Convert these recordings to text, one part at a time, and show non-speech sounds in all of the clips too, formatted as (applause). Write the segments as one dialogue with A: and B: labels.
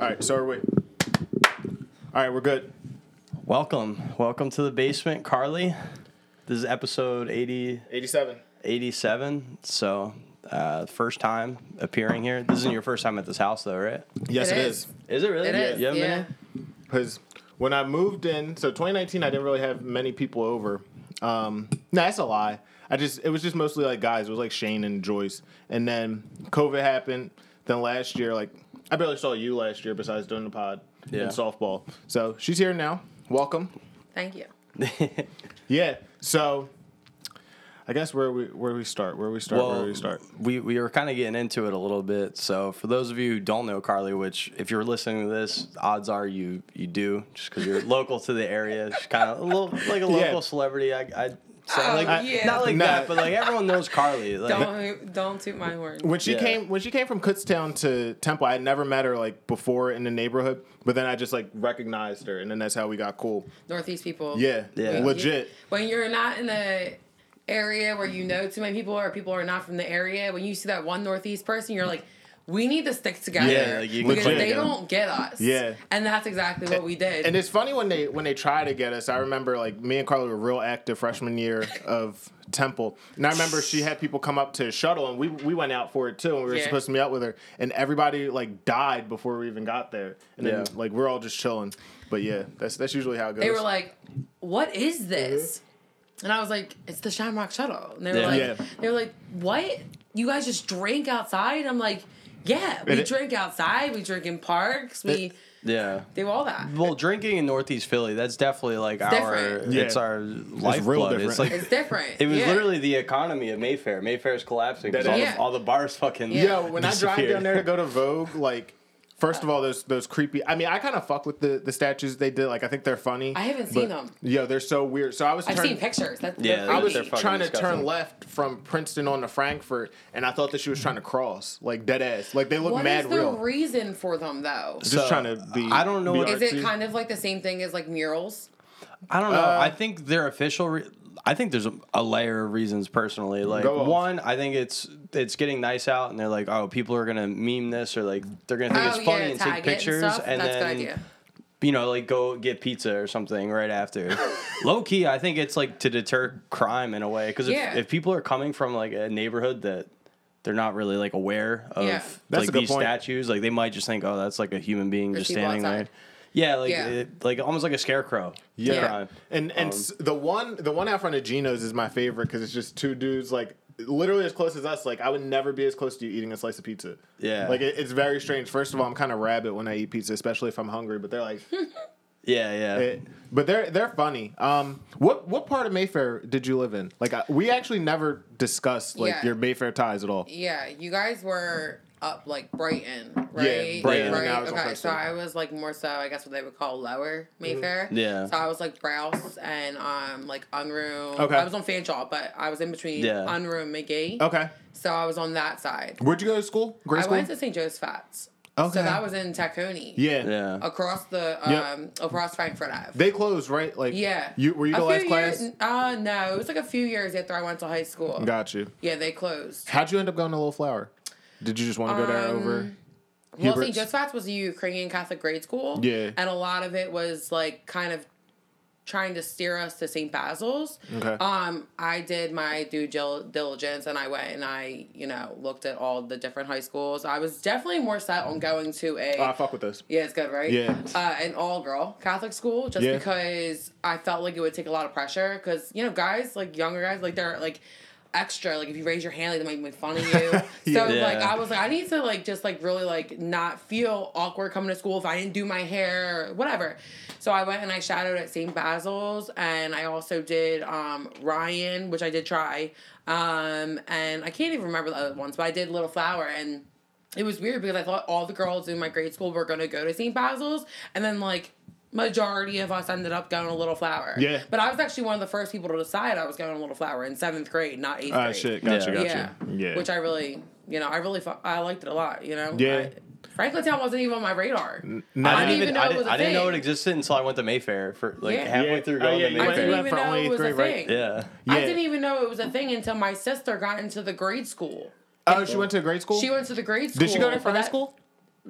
A: All right, so are we. All right, we're good.
B: Welcome. Welcome to the basement, Carlie. This is episode 80,
A: 87.
B: 87. So, uh, first time appearing here. This isn't your first time at this house, though, right?
A: Yes,
C: It
A: it
C: is.
A: is.
B: Is it really?
C: It
B: You-
C: is,
B: you haven't been
C: yeah.
B: here?
A: Because when I moved in, so 2019, I didn't really have many people over. Um, no, that's a lie. I just it was just mostly like guys. It was like Shane and Joyce, and then COVID happened. Then last year, like I barely saw you last year besides doing the pod
B: Yeah.
A: and softball. So she's here now. Welcome.
C: Thank you. (laughs)
A: Yeah. So I guess where we where we start? Where we start? where we start?
B: we, we were kind of getting into it a little bit. So, for those of you who don't know Carlie, which if you're listening to this, odds are you you do, just because you're (laughs) local to the area. She's kind of a little like a local
A: Yeah.
B: celebrity. I, I'd say
C: Oh,
B: like
C: yeah.
B: not like
A: Nah.
B: that, but like everyone knows Carlie. Like,
C: Don't don't toot my horn.
A: When she
B: Yeah.
A: came when she came from Kutztown to Temple, I had never met her like before in the neighborhood, but then I just like recognized her, and then that's how we got cool.
C: Northeast people.
A: Yeah,
B: Yeah.
A: legit.
C: When you're not in the area where you know too many people or people are not from the area, when you see that one Northeast person, you're like, we need to stick together
B: Yeah, like,
C: because
A: click,
C: they don't get us.
A: Yeah.
C: and that's exactly what we did.
A: And it's funny when they when they try to get us. I remember like me and Carlie were real active freshman year (laughs) of Temple, and I remember she had people come up to shuttle, and we we went out for it too, and we were
C: Yeah.
A: supposed to meet up with her, and everybody like died before we even got there, and then like we're all just chilling. But yeah, that's that's usually how it goes.
C: they were like, "What is uh-huh. this?" And I was like, "It's the Shamrock Shuttle." And they were
B: Yeah.
C: like,
A: Yeah.
C: "They were like, what? You guys just drink outside?" I'm like, "Yeah, we
A: it-
C: drink outside. We drink in parks. We
A: It-
B: yeah.
C: do all that."
B: Well, drinking in Northeast Philly, that's definitely like our.
A: Yeah.
B: it's our lifeblood.
A: real
B: It's
A: different.
B: like
C: It's different. (laughs)
B: it was
C: Yeah.
B: literally the economy of Mayfair. Mayfair's collapsing because all,
A: is.
B: the, all the bars fucking.
C: Yeah.
A: Yo, when I drive down there to go to Vogue, like first of all, those those creepy. I mean, I kind of fuck with the the statues they did. Like, I think they're funny.
C: I haven't seen them.
A: Yo, they're so weird. So I was.
C: I've
A: turn-
C: seen pictures. That's
B: Yeah,
C: they're
A: I was
B: they're fucking
A: trying to
B: disgusting.
A: turn left from Princeton on to Frankford, and I thought that she was trying to cross, like dead ass. Like they look
C: What
A: mad
C: is the
A: real.
C: reason for them though?
A: Just
B: So,
A: trying to be.
B: I don't know
A: be
B: what-
C: Is it kind of like the same thing as like murals?
B: I don't know.
A: Uh,
B: I think their official. Re- I think there's a, a layer of reasons personally. Like
A: Go off.
B: one, I think it's it's getting nice out, and they're like, oh, people are gonna meme this, or like they're gonna think
C: Oh
B: it's funny
C: yeah,
B: and
C: tag
B: take
C: it
B: pictures,
C: and stuff.
B: and
C: That's a
B: then
C: good idea.
B: you know, like go get pizza or something right after. (laughs) Low key, I think it's like to deter crime in a way because if,
C: Yeah.
B: if people are coming from like a neighborhood that they're not really like aware of
C: Yeah.
A: That's
B: like
A: good
B: these
A: point.
B: statues, like they might just think, oh, that's like a human being
C: There's
B: just
C: people
B: standing there.
C: Outside.
B: Yeah, like
C: Yeah.
B: It, like almost like a scarecrow.
A: Yeah.
B: crime.
A: And and s the one the one out front of Geno's is my favorite because it's just two dudes like literally as close as us. Like I would never be as close to you eating a slice of pizza.
B: Yeah.
A: Like it, it's very strange. First of all, I'm kind of rabid when I eat pizza, especially if I'm hungry. But they're like, (laughs)
B: Yeah, yeah.
A: eh, but they're they're funny. Um, what what part of Mayfair did you live in? Like I, we actually never discussed like
C: Yeah.
A: your Mayfair ties at all.
C: Yeah, you guys were up like Brighton, right?
A: Brighton,
B: and
C: Right.
A: I
C: okay, so I was like more so, I guess what they would call lower Mayfair.
B: Yeah.
C: So I was like Brous and um like Unruh.
A: Okay.
C: I was on Fanshawe, but I was in between
B: Yeah.
C: Unruh Magee.
A: Okay,
C: So I was on that side.
A: where'd you go to school? Grade
C: I
A: school.
C: went to St. Joseph's. Fats.
A: Okay.
C: So that was in Tacony.
A: yeah.
B: yeah.
C: Across the
A: Yep.
C: um across Frankford Ave.
A: They closed, right? Like
C: yeah.
A: You were you the last
C: few
A: class?
C: Years, uh no, it was like a few years after I went to high school.
A: Got you.
C: Yeah, they closed.
A: How'd you end up going to Little Flower? Did you just want to go there
C: Um,
A: over?
C: Well.
A: Hubert's?
C: Joseph's was a Ukrainian Catholic grade school.
A: Yeah.
C: And a lot of it was like kind of trying to steer us to St. Basil's.
A: Okay.
C: Um, I did my due diligence and I went and I, you know, looked at all the different high schools. I was definitely more set on going to a
A: Oh, I fuck with this.
C: yeah, it's good, right?
A: Yeah.
C: Uh, an all girl Catholic school, just
A: Yeah.
C: because I felt like it would take a lot of pressure. Because you know, guys like younger guys, like they're like extra. Like if you raise your hand, like they might make fun of you. So
B: Yeah.
C: like I was like, I need to like just like really like not feel awkward coming to school if I didn't do my hair or whatever. So I went and I shadowed at St. Basil's, and I also did um, Ryan, which I did try, um, and I can't even remember the other ones, but I did Little Flower and it was weird because I thought all the girls in my grade school were gonna go to St. Basil's, and then like majority of us ended up going to Little Flower.
A: Yeah.
C: But I was actually one of the first people to decide I was going to Little Flower in seventh grade, not eighth
A: Ah,
C: grade.
A: shit. Gotcha.
B: Yeah.
A: Gotcha.
C: Yeah.
A: Yeah.
C: Which I really, you know, I really, fu- I liked it a lot. You know.
A: Yeah.
C: I, Franklintown wasn't even on my radar.
A: no.
C: I didn't even know
B: I
C: it
B: didn't,
C: was a
B: I didn't know it existed until I went to Mayfair for like
C: Yeah.
B: halfway
A: Yeah.
B: through
A: Oh,
B: going
A: yeah,
B: to
A: you
C: I
B: Mayfair.
C: didn't even
A: for
C: know
A: only
C: it
A: eighth
C: was a
A: grade, right?
C: thing.
B: Yeah.
C: I didn't even know it was a thing until my sister got into the grade school.
A: Oh, she went to grade school.
C: She went to the grade school.
A: Did she go to for high
C: that-
A: school?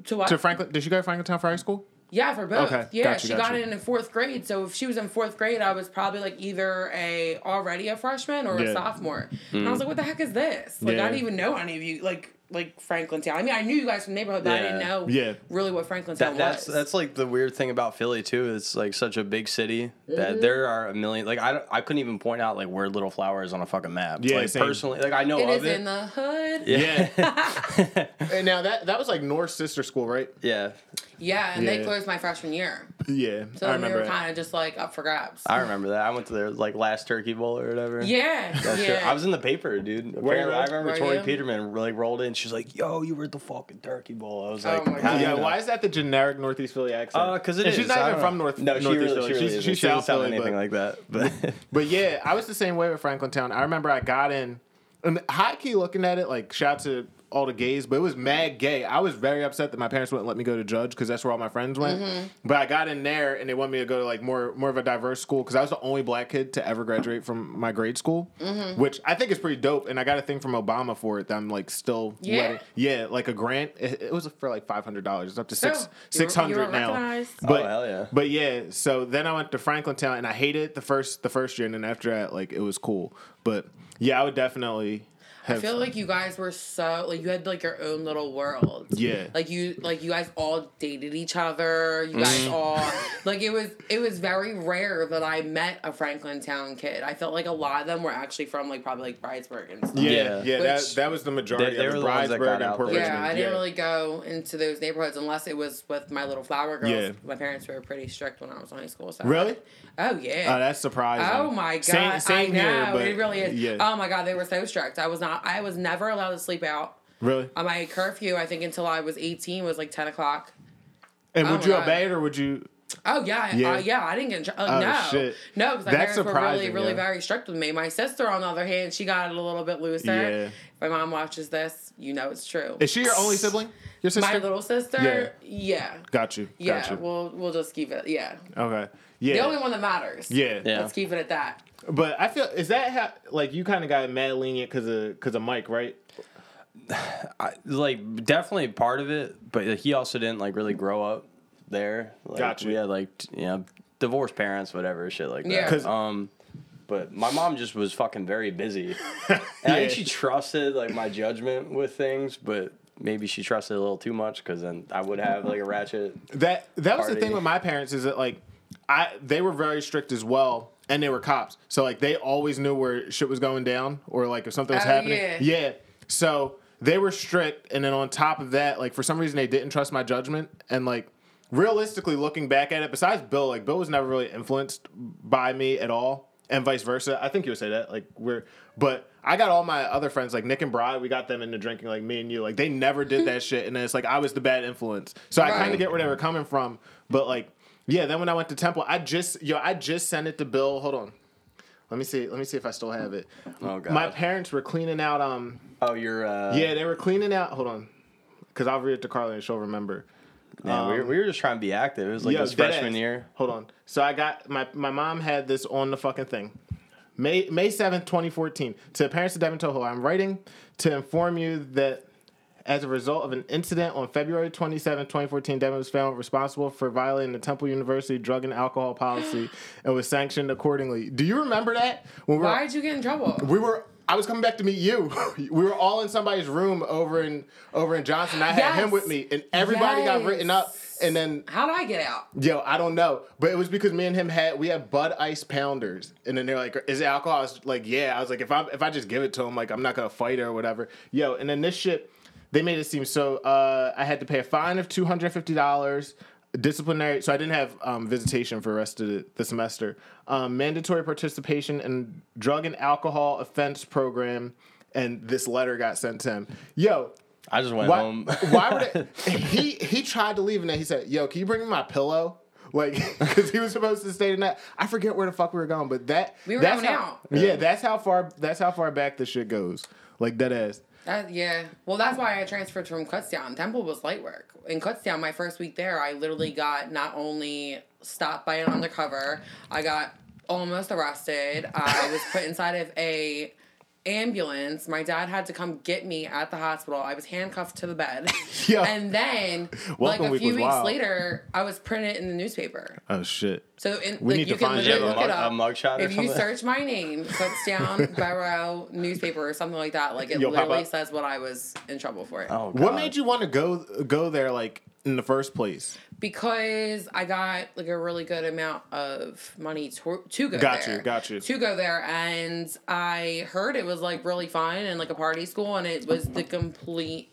C: To what?
A: To Franklin? Did she go to Franklintown for high school?
C: Yeah, for both.
A: Okay,
C: Yeah,
A: gotcha,
C: she got
A: it
C: in fourth grade. So if she was in fourth grade, I was probably like either a already a freshman or
A: Yeah.
C: a sophomore. And I mm. was like, "What the heck is this?" Like
A: Yeah.
C: I didn't even know any of you. Like like Franklin Town. I mean, I knew you guys from the neighborhood, but I didn't know
A: Yeah.
C: really what Franklin
B: That,
C: Town
B: that's
C: was.
B: that's like the weird thing about Philly too. It's like such a big city
C: Mm-hmm.
B: that there are a million. Like I, don't- I couldn't even point out like where Little Flower is on a fucking map.
A: Yeah,
B: like
A: same.
B: personally, like I know
C: it
B: of
C: is
B: it.
C: in the hood.
B: yeah,
A: Yeah. (laughs) (laughs) and now that that was like North sister school, right?
B: yeah.
C: Yeah, and they closed my freshman year.
A: Yeah,
C: So
A: I
C: we
A: remember.
C: were kind of just like up for grabs.
B: I remember that. I went to their like last Turkey Bowl or whatever.
C: yeah,
B: That shit-
C: yeah.
B: I was in the paper, dude.
A: Were you
B: Apparently, I remember Tori? Peterman like rolled in. She's like, "Yo, you were at the fucking Turkey Bowl." I was
C: Oh
B: like,
C: my God.
A: Yeah,
B: know?"
A: why is that the generic Northeast Philly accent?
B: Uh, cause it
A: and. She's not even
B: don't
A: from. North.
B: No, she really,
A: Philly.
B: she really
A: she's,
B: isn't.
A: she's
B: she
A: South Philly,
B: anything
A: but,
B: like that. (laughs) But
A: but yeah, I was the same way with Franklin Town. I remember I got in, and high key looking at it, like shout to all the gays, but it was mad gay. I was very upset that my parents wouldn't let me go to Judge because that's where all my friends went.
C: Mm-hmm.
A: But I got in there, and they wanted me to go to like more more of a diverse school because I was the only black kid to ever graduate from my grade school,
C: Mm-hmm.
A: which I think is pretty dope. And I got a thing from Obama for it that I'm like still
C: Yeah?
A: letting- yeah, like a grant. It, it was for like five hundred dollars. It's up to six
C: Oh,
A: six
C: you
A: hundred
C: were
A: now.
C: recognized?
A: But,
B: Oh, hell yeah.
A: But yeah, so then I went to Franklin Town and I hated it the first the first year, and then after that, like it was cool. But yeah, I would definitely
C: I
A: have.
C: feel like you guys were so like you had like your own little world.
A: Yeah.
C: Like you like you guys all dated each other. You
A: Mm-hmm.
C: guys all like it was it was very rare that I met a Franklin Town kid. I felt like a lot of them were actually from like probably like Bridesburg and stuff.
A: yeah,
B: Yeah.
A: yeah, that, that was the majority
B: They- they
A: of
B: were
A: the
B: the ones that
A: Bridesburg
B: got
A: and
B: out
A: Port
B: there.
C: Yeah,
A: Richmond.
C: I didn't really go into those neighborhoods unless it was with my little flower girls.
A: Yeah.
C: My parents were pretty strict when I was in high school. So
A: Really?
C: Oh yeah.
A: Oh, that's surprising.
C: Oh my god!
A: Same, same
C: I know
A: here, but
C: it really is.
A: Yeah,
C: Oh my god, they were so strict. I was not. I was never allowed to sleep out.
A: really.
C: Uh, my curfew, I think, until I was eighteen, was like ten o'clock.
A: And
C: oh
A: would you
C: God.
A: obey it or would you?
C: Oh yeah,
A: Yeah.
C: yeah. Uh, yeah, I didn't get in trouble.
A: Oh,
C: no,
A: shit.
C: no, because my
A: That's
C: parents were really, really
A: yeah.
C: very strict with me. My sister, on the other hand, she got it a little bit looser.
A: Yeah.
C: If my mom watches this, you know it's true.
A: Is she your only (sniffs) sibling? Your sister?
C: my little sister, yeah,
A: Got you.
C: yeah.
A: Got you.
C: We'll we'll just keep it. Yeah,
A: okay. Yeah.
C: the only one that matters.
A: yeah.
B: Yeah.
C: Let's keep it at that.
A: But I feel is that how like you kind of got mad lenient because of because of Mike, right? (sighs)
B: I, like definitely part of it, but he also didn't like really grow up there. Like,
A: Gotcha.
B: We had like t- you know divorced parents, whatever shit like that.
C: Yeah.
A: 'Cause-
B: Um, but my mom just was fucking very busy, (laughs) and I think she trusted like my judgment with things, but maybe she trusted a little too much because then I would have like a ratchet.
A: That that was the thing with my parents is that like I they were very strict as well and they were cops. So like they always knew where shit was going down or like if something was
C: Oh,
A: happening.
C: yeah.
A: yeah. So they were strict and then on top of that like for some reason they didn't trust my judgment and like realistically looking back at it besides Bill like Bill was never really influenced by me at all and vice versa. I think you would say that like we're but I got all my other friends like Nick and Bry, we got them into drinking like me and you. Like they never did that (laughs) shit and then it's like I was the bad influence. So I kinda get where they were coming from, but like yeah, then when I went to Temple, I just yo, I just sent it to Bill. Hold on. Let me see. Let me see if I still have it.
B: Oh god.
A: My parents were cleaning out um
B: oh, you're. Uh,
A: yeah, they were cleaning out hold on. Cuz I'll read it to Carlie and she'll remember.
B: Man, we, were, we were just trying to be active. It was like
A: Yo,
B: this freshman
A: ass.
B: year.
A: Hold on. So I got my my mom had this on the fucking thing. May May seventh, 2014. To the parents of Devin Toughill, I'm writing to inform you that as a result of an incident on February 27, 2014, Devin was found responsible for violating the Temple University drug and alcohol policy (gasps) and was sanctioned accordingly. Do you remember that? When we were,
C: Why did you get in trouble?
A: we were I was coming back to meet you. (laughs) we were all in somebody's room over in over in Johnson. I had him with me and everybody got written up and then
C: How did I get out?
A: Yo, I don't know, but it was because me and him had we had Bud Ice Pounders, and then they're like, "Is it alcohol?" I was like, "Yeah." I was like, "If I if I just give it to him, like I'm not gonna fight or whatever." Yo, and then this shit, they made it seem so. Uh, I had to pay a fine of two hundred fifty dollars, disciplinary. So I didn't have um, visitation for the rest of the, the semester. Um, mandatory participation in drug and alcohol offense program, and this letter got sent to him. Yo,
B: I just went
A: why,
B: home.
A: why would it? (laughs) He he tried to leave and then he said, "Yo, can you bring me my pillow?" Like, (laughs) because he was supposed to stay tonight. I forget where the fuck we were going, but that
C: We were
A: that's
C: going
A: how,
C: out.
A: Yeah, that's how far that's how far back this shit goes. Like dead ass.
C: That, yeah. Well, that's why I transferred from Kutztown. Temple was light work. In Kutztown, my first week there, I literally got not only stopped by an undercover, I got almost arrested. I was put inside of a ambulance. My dad had to come get me at the hospital. I was handcuffed to the bed. (laughs)
A: Yeah.
C: And then,
A: Welcome
C: like a few weeks
A: wild.
C: later, I was printed in the newspaper.
A: Oh shit.
C: So in,
A: We
C: like
A: need
C: you
A: to
C: can
A: find
C: literally
A: you.
C: look
B: A
C: it up.
B: a mugshot or
C: if you search my name, puts down Borough newspaper or something like that, like it
A: You'll
C: literally says what I was in trouble for. It.
B: Oh,
A: What made you want to go go there like in the first place?
C: because I got like a really good amount of money to, to go
A: Got
C: there.
A: you, got you.
C: To go there, and I heard it was like really fun and like a party school, and it was the complete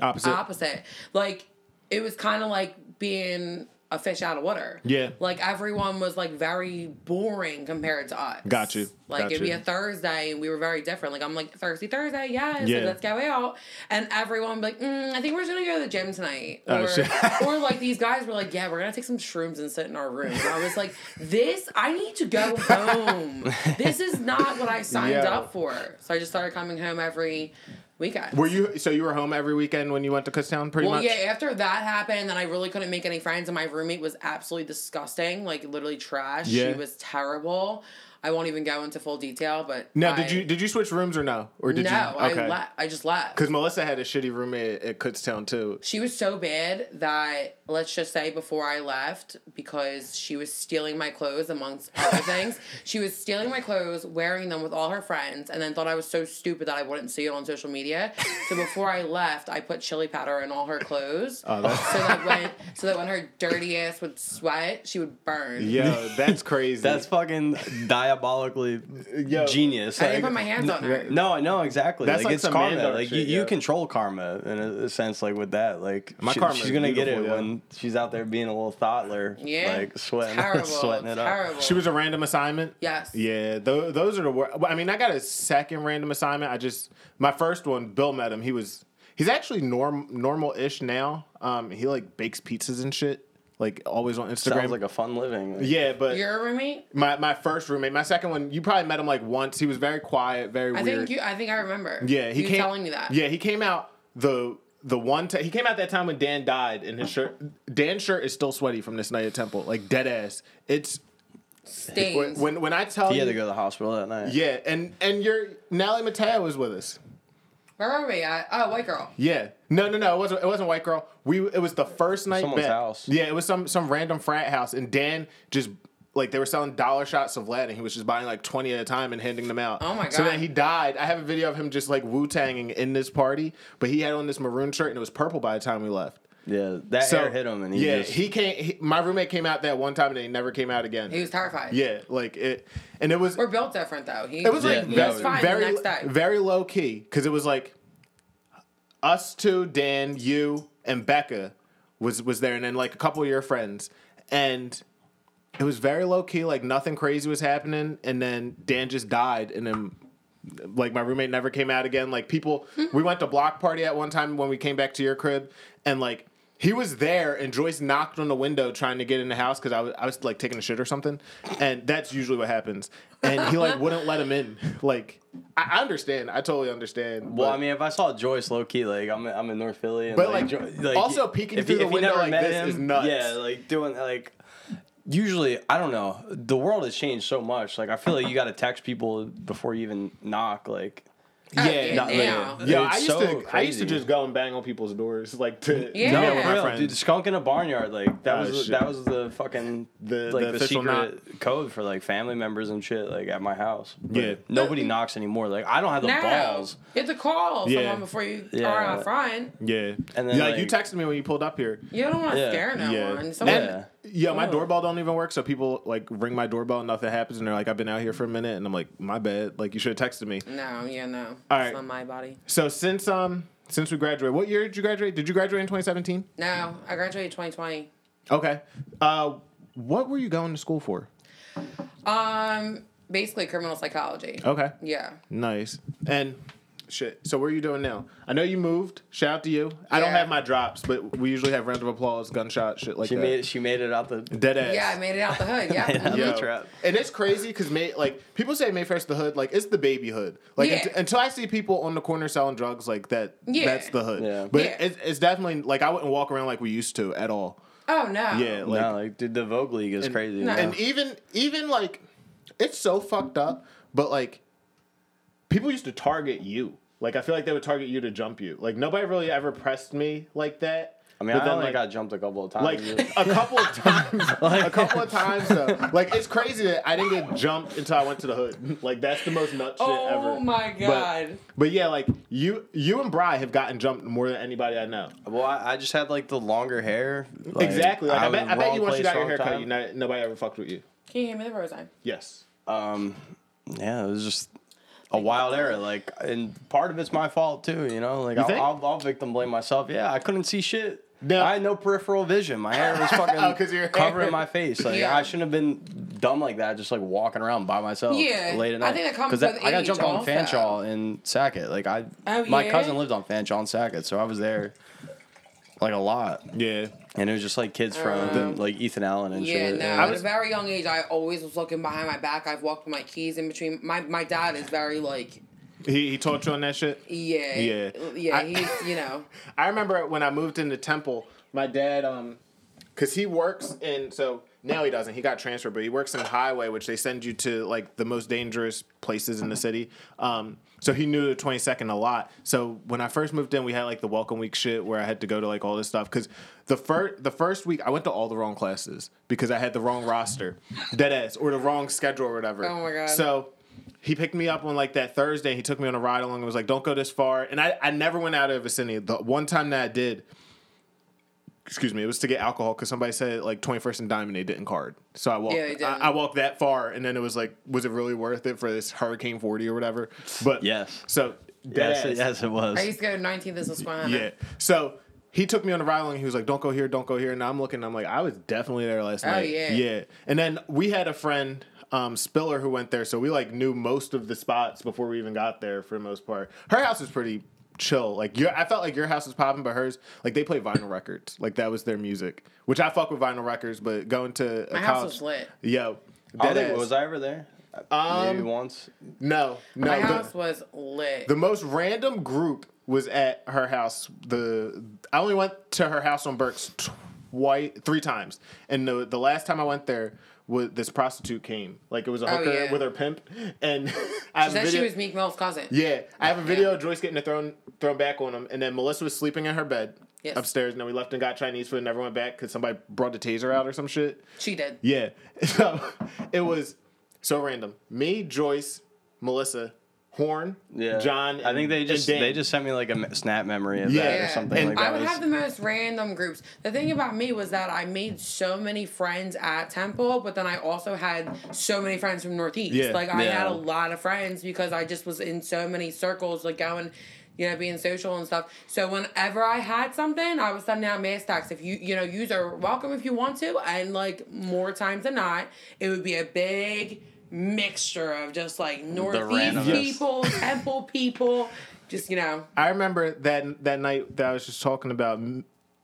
A: Opposite.
C: opposite. Like it was kind of like being a fish out of water.
A: Yeah.
C: Like everyone was like very boring compared to us.
A: Got you,
C: Like
A: got
C: it'd be a Thursday and we were very different. Like I'm like Thursday, Thursday, yes,
A: Yeah.
C: like, let's go out. And everyone be like, mm, I think we're just gonna go to the gym tonight.
A: Oh,
C: Or,
A: shit. (laughs)
C: or like these guys were like, yeah, we're gonna take some shrooms and sit in our room. And I was like, this, I need to go home. this is not what I signed (laughs) up for. So I just started coming home every weekend.
A: Were you so you were home every weekend when you went to Kutztown pretty
C: Well,
A: much?
C: yeah, after that happened, then I really couldn't make any friends, and my roommate was absolutely disgusting, like literally trash.
A: Yeah.
C: She was terrible. I won't even go into full detail, but
A: Now,
C: I-
A: did you did you switch rooms or no? Or did
C: no,
A: you?
C: I left. I just left.
A: Because Melissa had a shitty roommate at Kutztown too.
C: She was so bad that let's just say before I left, because she was stealing my clothes amongst other things, (laughs) she was stealing my clothes, wearing them with all her friends, and then thought I was so stupid that I wouldn't see it on social media. So before I left, I put chili powder in all her clothes,
A: Oh, that's-
C: so that when so that when her dirty ass would sweat, she would burn.
A: Yo, that's crazy.
B: That's fucking diabolically
A: Yo.
B: genius.
C: I didn't put my hands on her.
B: no, I know exactly.
A: That's
B: like,
A: like
B: it's karma.
A: Mandark
B: Like you,
A: shit,
B: you
A: yeah.
B: control karma in a, a sense. Like with that, like
A: My
B: she-
A: karma
B: she's gonna get it
A: yeah.
B: when she's out there being a little thoughtler.
C: Yeah,
B: like sweating, (laughs)
C: terrible,
B: sweating it up.
A: she was a random assignment.
C: Yes.
A: Yeah, th- those are the worst. I mean, I got a second random assignment. I just my first one. Bill met him. He was he's actually norm normal ish now. Um, he like bakes pizzas and shit. Like always on Instagram.
B: Sounds like a fun living. Like,
A: yeah, but
C: Your roommate?
A: my my first roommate, my second one, you probably met him like once. He was very quiet, very
C: I
A: weird.
C: think you. I think I remember.
A: Yeah, he
C: you
A: came
C: telling me that.
A: Yeah, he came out the the one time he came out that time when Dan died, and his shirt Dan's shirt is still sweaty from this night at Temple, like dead ass. It's when
C: Stains.
A: when, when I tell
B: He
A: you,
B: had to go to the hospital that night.
A: yeah, and and your Nally Mateo was with us.
C: Where were we at? Oh, white girl.
A: Yeah, no, no, no, it wasn't. It wasn't white girl. We it was the first night
B: Someone's
A: back.
B: house.
A: Yeah, it was some some random frat house, and Dan just. Like they were selling dollar shots of lead, and he was just buying like twenty at a time and handing them out.
C: Oh my god!
A: So then he died. I have a video of him just like wu tanging in this party, but he had on this maroon shirt and it was purple by the time we left.
B: Yeah, that
A: So
B: air hit him, and he
A: yeah,
B: just
A: he came. He, my roommate came out that one time and he never came out again.
C: He was terrified.
A: yeah, like it, and it was
C: We're built different though. He,
A: it was
B: Yeah,
A: like
C: he
B: no,
C: was fine
A: very
C: the next day.
A: very low key because it was like us two, Dan, you, and Becca was was there, and then like a couple of your friends, and it was very low key. Like nothing crazy was happening, and then Dan just died, and then. Like my roommate never came out again. Like people, we went to block party at one time when we came back to your crib, and like he was there, and Joyce knocked on the window trying to get in the house because I was I was like taking a shit or something, and that's usually what happens. And he like wouldn't let him in. Like I, I understand, I totally understand.
B: Well,
A: but-
B: I mean, if I saw Joyce low key, like I'm, I'm in North Philly, and
A: But,
B: like,
A: like,
B: Jo-
A: also peeking through the window like this
B: him,
A: is nuts.
B: Yeah, like doing like. Usually, I don't know. The world has changed so much. Like, I feel like you got to text people before you even knock. Like,
A: yeah,
B: not
C: now.
A: yeah.
B: It's
A: I used
B: so
A: to I used to just go and bang on people's doors like to
C: Yeah.
B: no,
A: meet
B: for
A: with my
B: real,
A: friends.
B: dude. Skunk in a barnyard, like that
A: Oh,
B: was
A: shit.
B: that was the fucking
A: The-
B: like
A: the
B: the,
A: official
B: secret code for like family members and shit, like at my house. But
A: Yeah.
B: nobody knocks anymore. Like I don't have the
C: No,
B: balls.
C: you have to call
A: Yeah.
C: someone before you
B: Yeah.
C: are out front.
A: yeah,
B: And then,
A: yeah, like, you texted me when you pulled up here.
C: You don't want to
B: Yeah.
C: scare no
A: yeah,
C: one. Someone,
A: and yeah, my
C: Oh.
A: doorbell don't even work. So people like ring my doorbell and nothing happens, and they're like, "I've been out here for a minute," and I'm like, "My bad. Like you should have texted me."
C: No, yeah, no.
A: All
C: It's
A: right.
C: not my body.
A: So since um since we graduated, what year did you graduate? Did you graduate in 2017?
C: No, I graduated 2020.
A: Okay. Uh, what were you going to school for?
C: Um, basically criminal psychology.
A: Okay.
C: Yeah.
A: Nice. And shit. So what are you doing now? I know you moved. Shout out to you. I don't
C: Yeah.
A: have my drops, but we usually have round of applause, gunshot, shit like
B: She
A: that.
B: made she made it out the
A: Dead ass.
C: Yeah, I made it out the hood. (laughs) Yeah.
B: Yeah.
A: Yo.
B: the trap.
A: And it's crazy because May like people say Mayfair's the hood, like it's the baby hood. Like
C: Yeah.
A: unt- until I see people on the corner selling drugs, like that,
C: Yeah.
A: that's the hood.
B: Yeah.
A: But
C: Yeah.
A: It's, it's definitely like I wouldn't walk around like we used to at all.
C: Oh no.
A: Yeah, like
B: no, like dude, the Vogue League is crazy.
C: No.
B: man.
A: and even even like it's so fucked up but like people used to target you. Like I feel like they would target you to jump you. Like nobody really ever pressed me like that.
B: I mean,
A: But
B: I
A: then,
B: only
A: like-
B: got jumped a couple of times.
A: like a couple of (laughs) times. a couple of times though. Like it's crazy that I didn't get jumped until I went to the hood. Like that's the most nut shit
C: Oh
A: ever.
C: Oh
A: my
C: god.
A: But, yeah, like you you and Bry have gotten jumped more than anybody I know.
B: well, I, I just had like the longer hair. Like,
A: exactly. Like I,
B: was
A: bet I bet you once you got your
B: wrong
A: haircut,
B: time.
A: you know, nobody ever fucked with you.
C: Can you hand me the rose eye?
A: Yes.
B: Um, yeah, it was just a wild era. Like, and part of it's my fault too. You know, like I'll. I'll, I'll victim blame myself. Yeah, I couldn't see shit.
A: No.
B: I had no peripheral vision. My hair was (laughs) fucking
A: Oh, 'cause your
B: covering my face. Like
C: Yeah.
B: I shouldn't have been dumb like that, just like walking around by myself.
C: Yeah,
B: late at night.
C: I
B: night.
C: think that comes
B: 'Cause
C: with
B: I got jumped on
C: also.
B: Fanshawe in Sackett. Like I,
C: Oh,
B: my
C: yeah?
B: cousin lived on Fanshawe and Sackett, so I was there like a lot.
A: Yeah.
B: And it was just like kids from
C: Um,
B: like Ethan Allen and
C: Yeah,
B: shit.
C: no.
B: and-
C: At
A: was-
C: a very young age, I always was looking behind my back. I've walked with my keys in between. My my dad is very like,
A: He he taught you on that shit.
C: yeah,
A: Yeah.
C: yeah.
A: I-
C: he's you know, (laughs)
A: I remember when I moved into Temple, my dad, um, cause he works in so now he doesn't. He got transferred, but he works in Highway, which they send you to like the most dangerous places in the city. Um, so he knew the twenty second a lot. So when I first moved in, we had like the welcome week shit where I had to go to like all this stuff. Cause the first the first week I went to all the wrong classes because I had the wrong roster, dead ass, or the wrong schedule or whatever.
C: Oh my God.
A: So he picked me up on like that Thursday. He took me on a ride along and was like, "Don't go this far." And I, I never went out of the vicinity. The one time that I did, excuse me, it was to get alcohol because somebody said like Twenty First and Diamond they didn't card. So I walked.
C: Yeah, didn't.
A: I, I walked that far, and then it was like, was it really worth it for this Hurricane Forty or whatever? But
B: Yes.
A: So
B: yes,
A: ass.
B: yes, it was.
C: I used to go to 19th as a Susquehanna.
A: Yeah. So he took me on the ride along. He was like, "Don't go here, don't go here." And I'm looking. I'm like, I was definitely there last
C: Oh,
A: night.
C: yeah.
A: Yeah. And then we had a friend, um, Spiller, who went there. So we like knew most of the spots before we even got there for the most part. Her house is pretty chill. Like your, I felt like your house was popping, but hers, like they play vinyl records. Like that was their music, which I fuck with vinyl records. But going to a
C: My house
A: college,
C: was lit.
A: Yo. Dead
B: think-
A: ass.
B: was I ever there?
A: Um,
B: Maybe once.
A: No, no.
C: My
A: the-
C: house was lit.
A: the most random group was at her house. The I only went to her house on Berks twice, three times, and the the last time I went there, was this prostitute came. Like it was a
C: Oh,
A: hooker
C: yeah.
A: with her pimp, and (laughs) I have
C: she said
A: video.
C: she was Meek Mill's cousin.
A: yeah, I have a video of Joyce getting thrown thrown back on him, and then Melissa was sleeping in her bed
C: Yes.
A: upstairs, and then we left and got Chinese food, and never went back because somebody brought the taser out or some shit.
C: She did.
A: Yeah. (laughs) So it was so random. Me, Joyce, Melissa, Horn,
B: Yeah,
A: John.
B: I think they just they just sent me like a snap memory of
A: Yeah.
B: that or something
A: And
B: like that.
C: I would have the most random groups. The thing about me was that I made so many friends at Temple, but then I also had so many friends from Northeast.
A: Yeah.
C: Like I
B: Yeah.
C: had a lot of friends because I just was in so many circles, like going, you know, being social and stuff. So whenever I had something, I was sending out mass texts. If you, you know, you are welcome if you want to, and like more times than not, it would be a big mixture of just like Northeast
B: randomness.
C: people, (laughs) Temple people, just you know.
A: I remember that that night that I was just talking about.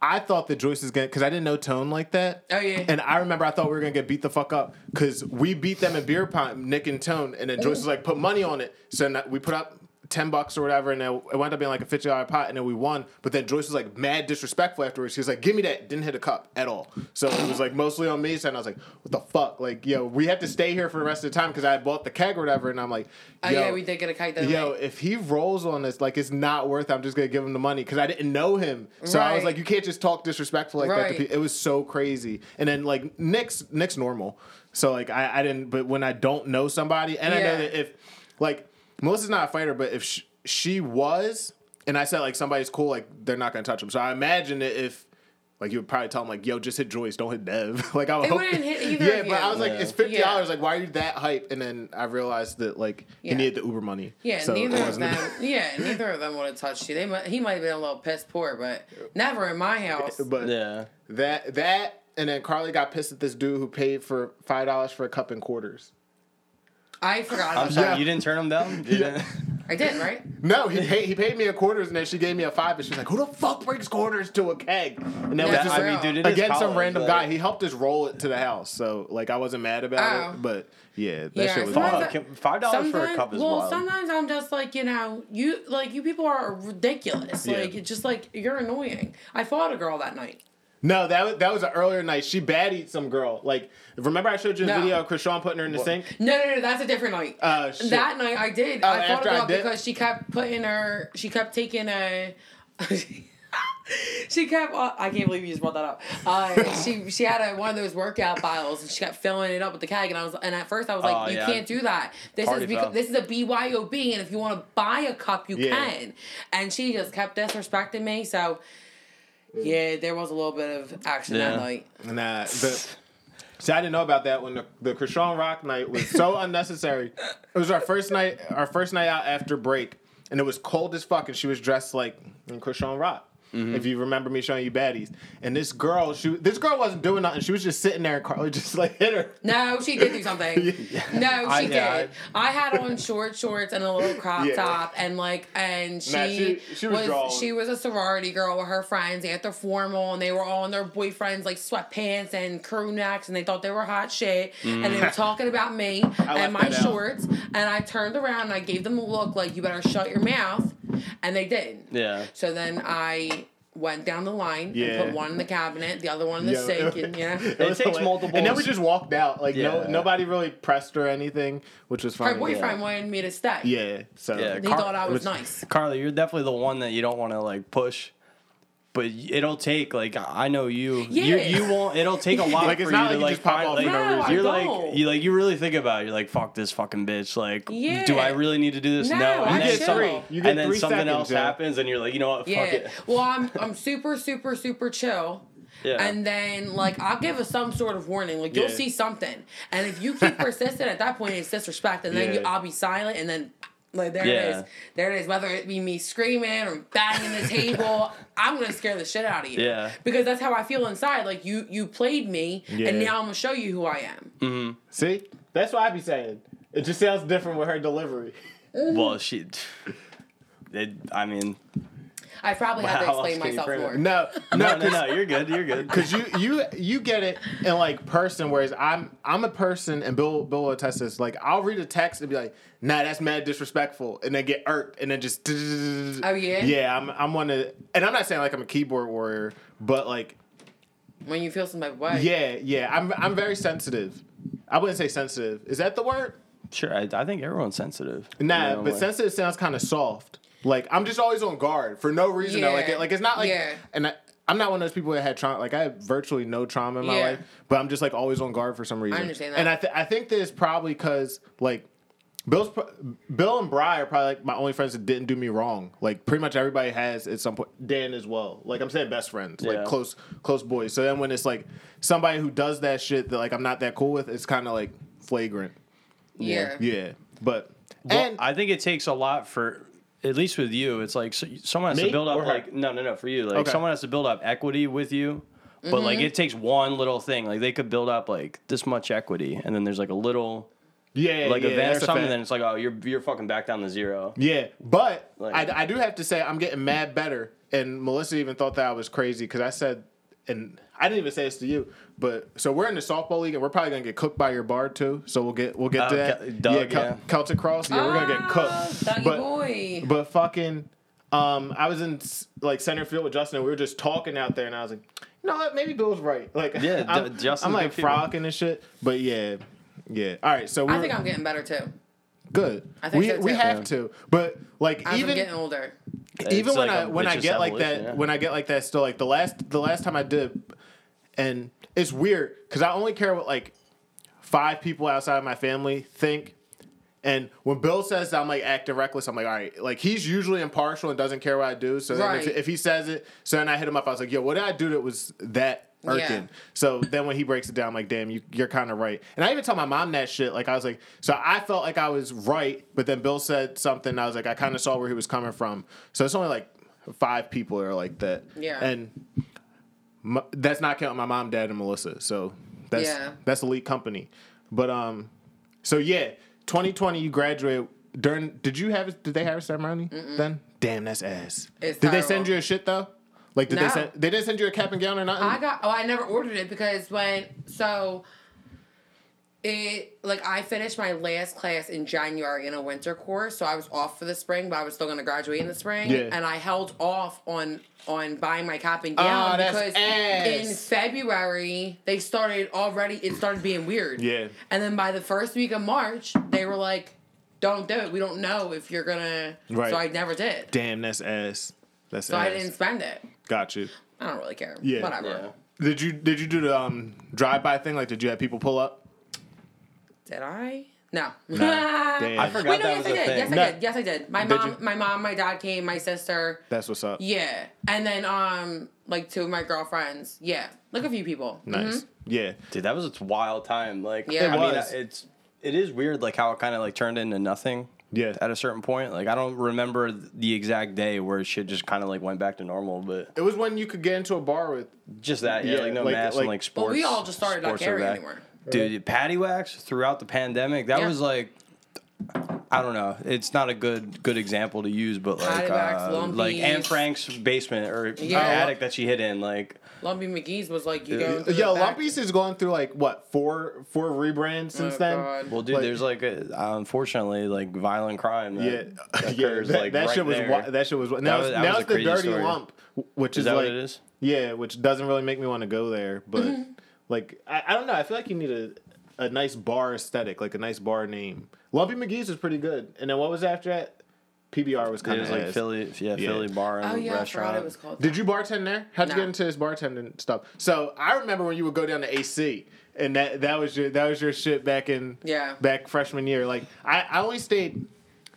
A: I thought that Joyce was gonna because I didn't know Tone like that.
C: Oh, yeah.
A: And I remember I thought we were gonna get beat the fuck up because we beat them in beer pong, Nick and Tone, and then Joyce was like, "Put money on it." So now we put up. 10 bucks or whatever, and then it wound up being like a $50 pot, and then we won. But then Joyce was like mad disrespectful afterwards. She was like, Give me that. Didn't hit a cup at all. So it was like mostly on me. So and I was like, What the fuck? Like, yo, we have to stay here for the rest of the time because I bought the keg or whatever. And I'm like,
C: Oh
A: yo,
C: yeah, we did get a kite that
A: Yo,
C: night.
A: if he rolls on this, like it's not worth. it, I'm just gonna give him the money because I didn't know him. So I was like, you can't just talk disrespectful like that. To
C: Right.
A: people. It was so crazy. And then like Nick's Nick's normal. So like I, I didn't. But when I don't know somebody, and I know that if like Melissa's not a fighter, but if she, she was, and I said like somebody's cool, like they're not gonna touch him. So I imagine that if. Like you would probably tell him like, "Yo, just hit Joyce, don't hit Dev." (laughs) like I would
C: They
A: hope.
C: wouldn't hit (laughs) either
A: yeah,
C: of
A: but I
C: you.
A: was like,
B: Yeah.
A: it's fifty dollars.
C: Yeah.
A: Like, why are you that hype? And then I realized that like
C: Yeah.
A: he needed the Uber money.
C: Yeah,
A: So
C: neither of
A: wasn't
C: them. Yeah, (laughs) neither of them would have touched you. They might, he might have been a little piss poor, but never in my house.
A: But
B: yeah.
A: that that and then Carlie got pissed at this dude who paid for five dollars for a cup and quarters.
C: I forgot.
B: I'm
C: About
B: sorry,
C: that.
B: you didn't turn them down. You
A: Yeah.
B: didn't? (laughs)
C: I did right.
A: No, he paid he paid me a quarters and then she gave me a five, and she was like, "Who the fuck brings quarters to a keg?" And that
C: Yeah,
A: was
B: That-
A: just
B: I mean,
C: real.
B: dude, it is
A: again some
B: college,
A: random
B: like-
A: guy. He helped us roll it to the house, so like I wasn't mad about
C: Oh.
A: it. But yeah, that
C: Yeah,
A: shit was
C: sometimes
A: wild.
C: I-
B: Fuck, five dollars for a
C: Sometimes-
B: cup is
C: well,
B: wild.
C: sometimes I'm just like you know, you like you people are ridiculous.
A: Yeah.
C: Like it's just like you're annoying. I fought a girl that night.
A: No, that was that was an earlier night. She bad some girl. Like, remember I showed you a
C: No.
A: video of Krishan putting her in the sink.
C: No, no, no, that's a different night.
A: Oh, shit.
C: That night I did.
A: Oh,
C: I fought
A: after I
C: girl
A: did?
C: because she kept putting her. She kept taking a. (laughs) she kept. Uh, I can't believe you just brought that up. Uh, (laughs) she she had a, one of those workout bottles and she kept filling it up with the keg and I was and at first I was like,
B: Oh,
C: you
B: yeah.
C: can't do that. This
B: Party
C: is because this is a BYOB and if you want to buy a cup, you
A: Yeah.
C: can. And she just kept disrespecting me. So yeah, there was a little bit of action
B: Yeah.
C: that night.
A: Nah, uh, the, see, I didn't know about that when the, the Krishan Rock night was so (laughs) unnecessary. It was our first night, our first night out after break, and it was cold as fuck, and she was dressed like in Krishan Rock. Mm-hmm. If you remember me showing you baddies, and this girl, she this girl wasn't doing nothing. She was just sitting there, and Carlie (laughs) just like hit her.
C: No, she did do something. (laughs) No, she
B: I-
C: did.
B: yeah,
C: I had on short shorts and a little crop
A: Yeah.
C: top, and like, and she,
A: Nah, she- she was
C: was she was a sorority girl with her friends. They had their formal, and they were all in their boyfriends like sweatpants and crew necks, and they thought they were hot shit, and they were mm. talking about me (laughs) and my
A: out.
C: shorts. And I turned around and I gave them a look like, "You better shut your mouth," and they didn't.
B: Yeah.
C: So then I went down the line
A: Yeah.
C: and put one in the cabinet, the other one in the
A: Yeah,
C: sink, and you know. (laughs)
A: It
B: It takes multiple-
A: And then we just walked out. Like no, nobody really pressed or anything, which was
C: Her
A: fine.
C: boyfriend wanted me to stay.
A: Yeah. So
B: Yeah,
C: He
B: Car-
C: thought I was,
A: was-
C: nice.
B: Carlie, you're definitely the one that you don't want to like push. But it'll take like I know you. You
C: Yeah.
B: you won't. It'll take a (laughs) lot
A: Like,
B: for
A: it's
B: you
A: not
B: to
A: like you
B: like
A: just pop
B: find
A: off
B: like
A: for no
C: No,
B: you're
C: don't.
B: like you like you really think about it. You're like fuck this fucking bitch. Like
C: Yeah.
B: do I really need to do this?
C: No,
B: No.
C: I
B: And then
C: chill.
B: some-
C: three.
A: You get
B: and then
A: three
B: something
A: seconds,
B: else
A: yeah.
B: happens, and you're like, you know what?
C: Yeah.
B: Fuck it.
C: Well, I'm I'm super super super chill.
B: Yeah.
C: And then like I'll give us some sort of warning. Like you'll
A: Yeah.
C: see something, and if you keep (laughs) persistent at that point, it's disrespect. And then you,
A: Yeah.
C: I'll be silent, and then like there it
B: Yeah.
C: is, there it is. Whether it be me screaming or banging the table, (laughs) I'm gonna scare the shit out of you.
B: Yeah.
C: Because that's how I feel inside. Like you you played me,
A: Yeah.
C: and now I'm gonna show you who I am. Mm-hmm.
A: see, that's what I be saying. It just sounds different with her delivery. Mm-hmm.
B: well, she. (sighs) It, I mean,
C: I probably have to
B: How
C: explain myself
B: frame
C: more.
A: No,
B: no,
A: no,
B: no, no. You're good. You're good.
A: Cause you you you get it in like person, whereas I'm I'm a person, and Bill Bill will attest to this. Like I'll read a text and be like, "Nah, that's mad disrespectful," and then get irked, and then just
C: Oh, yeah?
A: yeah. I'm I'm one of, and I'm not saying like I'm a keyboard warrior, but like
C: When you feel some type of way.
A: yeah yeah, I'm I'm very sensitive. I wouldn't say sensitive. Is that the word?
B: Sure. I, I think everyone's sensitive.
A: Nah,
B: You know,
A: but
B: like-
A: sensitive sounds kind of soft. Like I'm just always on guard for no reason. though. Like it, like it's not like
C: Yeah.
A: and I, I'm not one of those people that had trauma. Like I have virtually no trauma in my
C: Yeah.
A: life, but I'm just like always on guard for some reason.
C: I understand that.
A: And I th- I think this is probably because like Bill's Bill and Bry are probably like my only friends that didn't do me wrong. Like pretty much everybody has at some point. Dan as well. Like I'm saying best friends, like
B: Yeah.
A: close close boys. So then when it's like somebody who does that shit that like I'm not that cool with, it's kind of like flagrant.
C: Yeah.
A: Yeah, but
B: Well,
A: and
B: I think it takes a lot for, at least with you, it's like so, someone has
A: Me
B: to build up
A: or her?
B: like no, no, no, for you, like
A: Okay.
B: someone has to build up equity with you. But like
C: Mm-hmm.
B: it takes one little thing. Like they could build up like this much equity, and then there's like a little
A: yeah,
B: like
A: yeah,
B: event or
A: that's a
B: something.
A: fact.
B: Then it's like oh, you're you're fucking back down to zero.
A: Yeah, but
B: Like-
A: I, I do have to say I'm getting mad better. And Melissa even thought that I was crazy because I said, and I didn't even say this to you, but so we're in the softball league and we're probably gonna get cooked by your bar too. So we'll get we'll get
B: Oh,
A: to that.
B: Kel- Doug,
A: yeah, Kel-
B: yeah.
A: Celtic Cross. Yeah, we're gonna get
C: Ah,
A: cooked.
C: Dougie
A: but
C: boy.
A: but fucking, um, I was in like center field with Justin. and We were just talking out there, and I was like, you know what? Maybe Bill's right. Like,
B: Yeah, (laughs)
A: I'm,
B: D- Justin's
A: I'm like
B: people.
A: frolicking and shit. But yeah, yeah. All right, so we're
C: I think I'm getting better too.
A: good.
C: I think
A: we
C: so,
A: we
C: too.
A: have to, but like
C: As I'm
A: even
C: getting older.
A: even
B: It's
A: when
B: like
A: I
B: a
A: when I get like that
B: yeah.
A: when I get like that still like the last the last time I did and it's weird because I only care what like five people outside of my family think. And when Bill says that I'm like acting reckless I'm like all right like he's usually impartial and doesn't care what I do so then if, if he says it so then I hit him up I was like yo what did I do that was that irking?
C: Yeah.
A: so then when he breaks it down I'm like damn you, you're kind of right. And I even tell my mom that shit like I was like so I felt like I was right but then Bill said something and I was like I kind of saw where he was coming from. So it's only like five people that are like that.
C: Yeah.
A: and m that's not counting my mom dad and Melissa. So that's
C: Yeah.
A: that's elite company. But um so yeah 2020 you graduated during did you have did they have a ceremony then? Damn that's ass.
C: It's
A: did they send you a shit though? Like did they send they didn't send you a cap and gown or nothing?
C: I got. Oh, I never ordered it because when so. It like I finished my last class in January in a winter course, so I was off for the spring, but I was still gonna graduate in the spring.
A: Yeah.
C: And I held off on on buying my cap and gown
A: Ah, that's
C: because
A: ass.
C: in February they started already it started being weird.
A: Yeah.
C: And then by the first week of March, they were like, Don't do it. We don't know if you're gonna
A: Right.
C: So I never did.
A: Damn, that's ass. That's
C: So
A: ass.
C: I didn't spend it.
A: Got you.
C: I don't really care.
A: Yeah.
C: Whatever.
B: Yeah.
A: Did you did you do the um drive by thing? Like, did you have people pull up?
C: Did I? No. (laughs)
A: Damn.
B: I forgot
C: Wait, no,
B: that
C: yes,
B: was
C: I
B: a
C: did.
B: thing.
C: Yes, I
A: No.
C: did. Yes, I did. My
A: Did
C: mom,
A: you?
C: my mom, my dad came. My sister.
A: That's what's up.
C: Yeah, and then um, like two of my girlfriends. Yeah, like a few people.
A: Nice.
C: Mhm.
A: Yeah.
B: Dude, that was a wild time. Like,
C: Yeah.
B: I
C: It
B: mean,
A: was.
B: it's it is weird, like how it kind of like turned into nothing.
A: Yeah.
B: At a certain point, like I don't remember the exact day where shit just kind of like went back to normal, but
A: It was when you could get into a bar with.
B: just that, yeah,
A: Yeah,
B: like no
A: like-
B: mask
A: like-
B: and like
C: But
B: sports.
C: we all just started not
B: sports are
C: caring anymore.
B: Dude, Paddy Whacks throughout the pandemic, that
C: Yeah.
B: was like. I don't know. It's not a good good example to use, but like
C: Paddy Whacks,
B: uh, like Anne. Frank's basement or
C: Yeah.
B: attic that she hid in, like
C: Lumpy McGee's was like you go.
A: Yo, Lumpy's is going through like what four four rebrands since
C: Oh,
A: then.
C: God.
B: well, dude,
A: Like-
B: there's like a, unfortunately like violent crime.
A: Yeah,
B: That, that (laughs)
A: yeah.
B: occurs,
A: That,
B: like,
A: that
B: right
A: shit was
B: there.
A: wi- that shit was. Now,
B: was-
A: it's,
B: that
A: now
B: was a
A: it's the
B: crazy
A: dirty
B: story.
A: lump, which
B: Is
A: is,
B: that
A: like
B: what it is?
A: yeah, which doesn't really make me want to go there. But
C: Mm-hmm. (laughs)
A: like I, I don't know. I feel like you need a a nice bar aesthetic, like a nice bar name. Lumpy McGee's was pretty good, and then what was after that? PBR was kind of
B: like Philly, yeah,
A: Yeah.
B: Philly bar oh, and
C: Oh yeah,
B: restaurant.
C: it was called.
A: Did you bartend there? How'd you get into this bartending stuff? So I remember when you would go down to AC, and that that was your that was your shit back in
C: Yeah.
A: back freshman year. Like I, I only stayed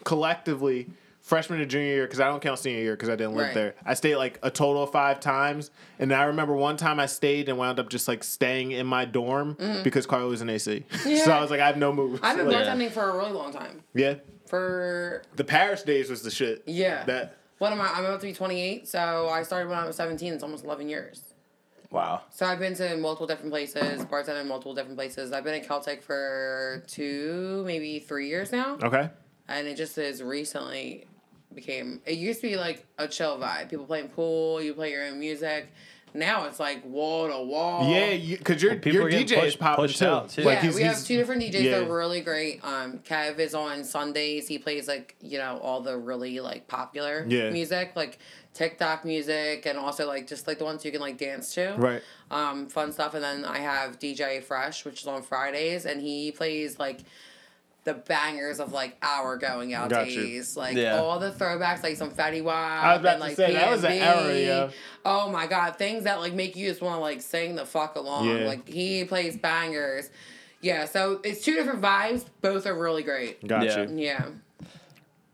A: collectively freshman to junior year because I don't count senior year because I didn't live
C: Right.
A: there. I stayed like a total of five times, and I remember one time I stayed and wound up just like staying in my dorm because Carlie was in AC. (laughs) so
C: Mm-hmm.
A: I was like, I have no moves.
C: I've been
A: Like,
C: bartending for a really long time.
A: yeah.
C: For
A: The Paris days was the shit.
C: yeah.
A: That
C: What am I? I'm about to be 28, so I started when I was 17. It's almost 11 years.
B: Wow.
C: So I've been to multiple different places, bartended in multiple different places. I've been in Celtic for two, maybe three years now,
A: okay.
C: and it just is recently became. It used to be like a chill vibe. People playing pool, you play your own music. Now it's like wall to wall.
A: Yeah, because your
B: people
A: your DJ is
B: pushed-
A: popping too.
B: out, too.
A: Like,
C: yeah,
A: he's-
C: we have two different DJs.
A: yeah.
C: They're really great. Um, Kev is on Sundays. He plays like you know all the really like popular
A: Yeah.
C: music, like TikTok music, and also like just like the ones you can like dance to.
A: Right.
C: Um, fun stuff. And then I have DJ Fresh, which is on Fridays, and he plays like the bangers of like our going out
A: Got you.
C: days, like
B: Yeah.
C: all the throwbacks, like some Fetty Wap.
A: I was about
C: and,
A: to
C: like,
A: say, that was an era, yo.
C: Oh my god, things that like make you just want to like sing the fuck along.
A: Yeah.
C: Like he plays bangers. Yeah, so it's two different vibes. Both are really great.
A: Got
B: Yeah.
A: you.
C: Yeah.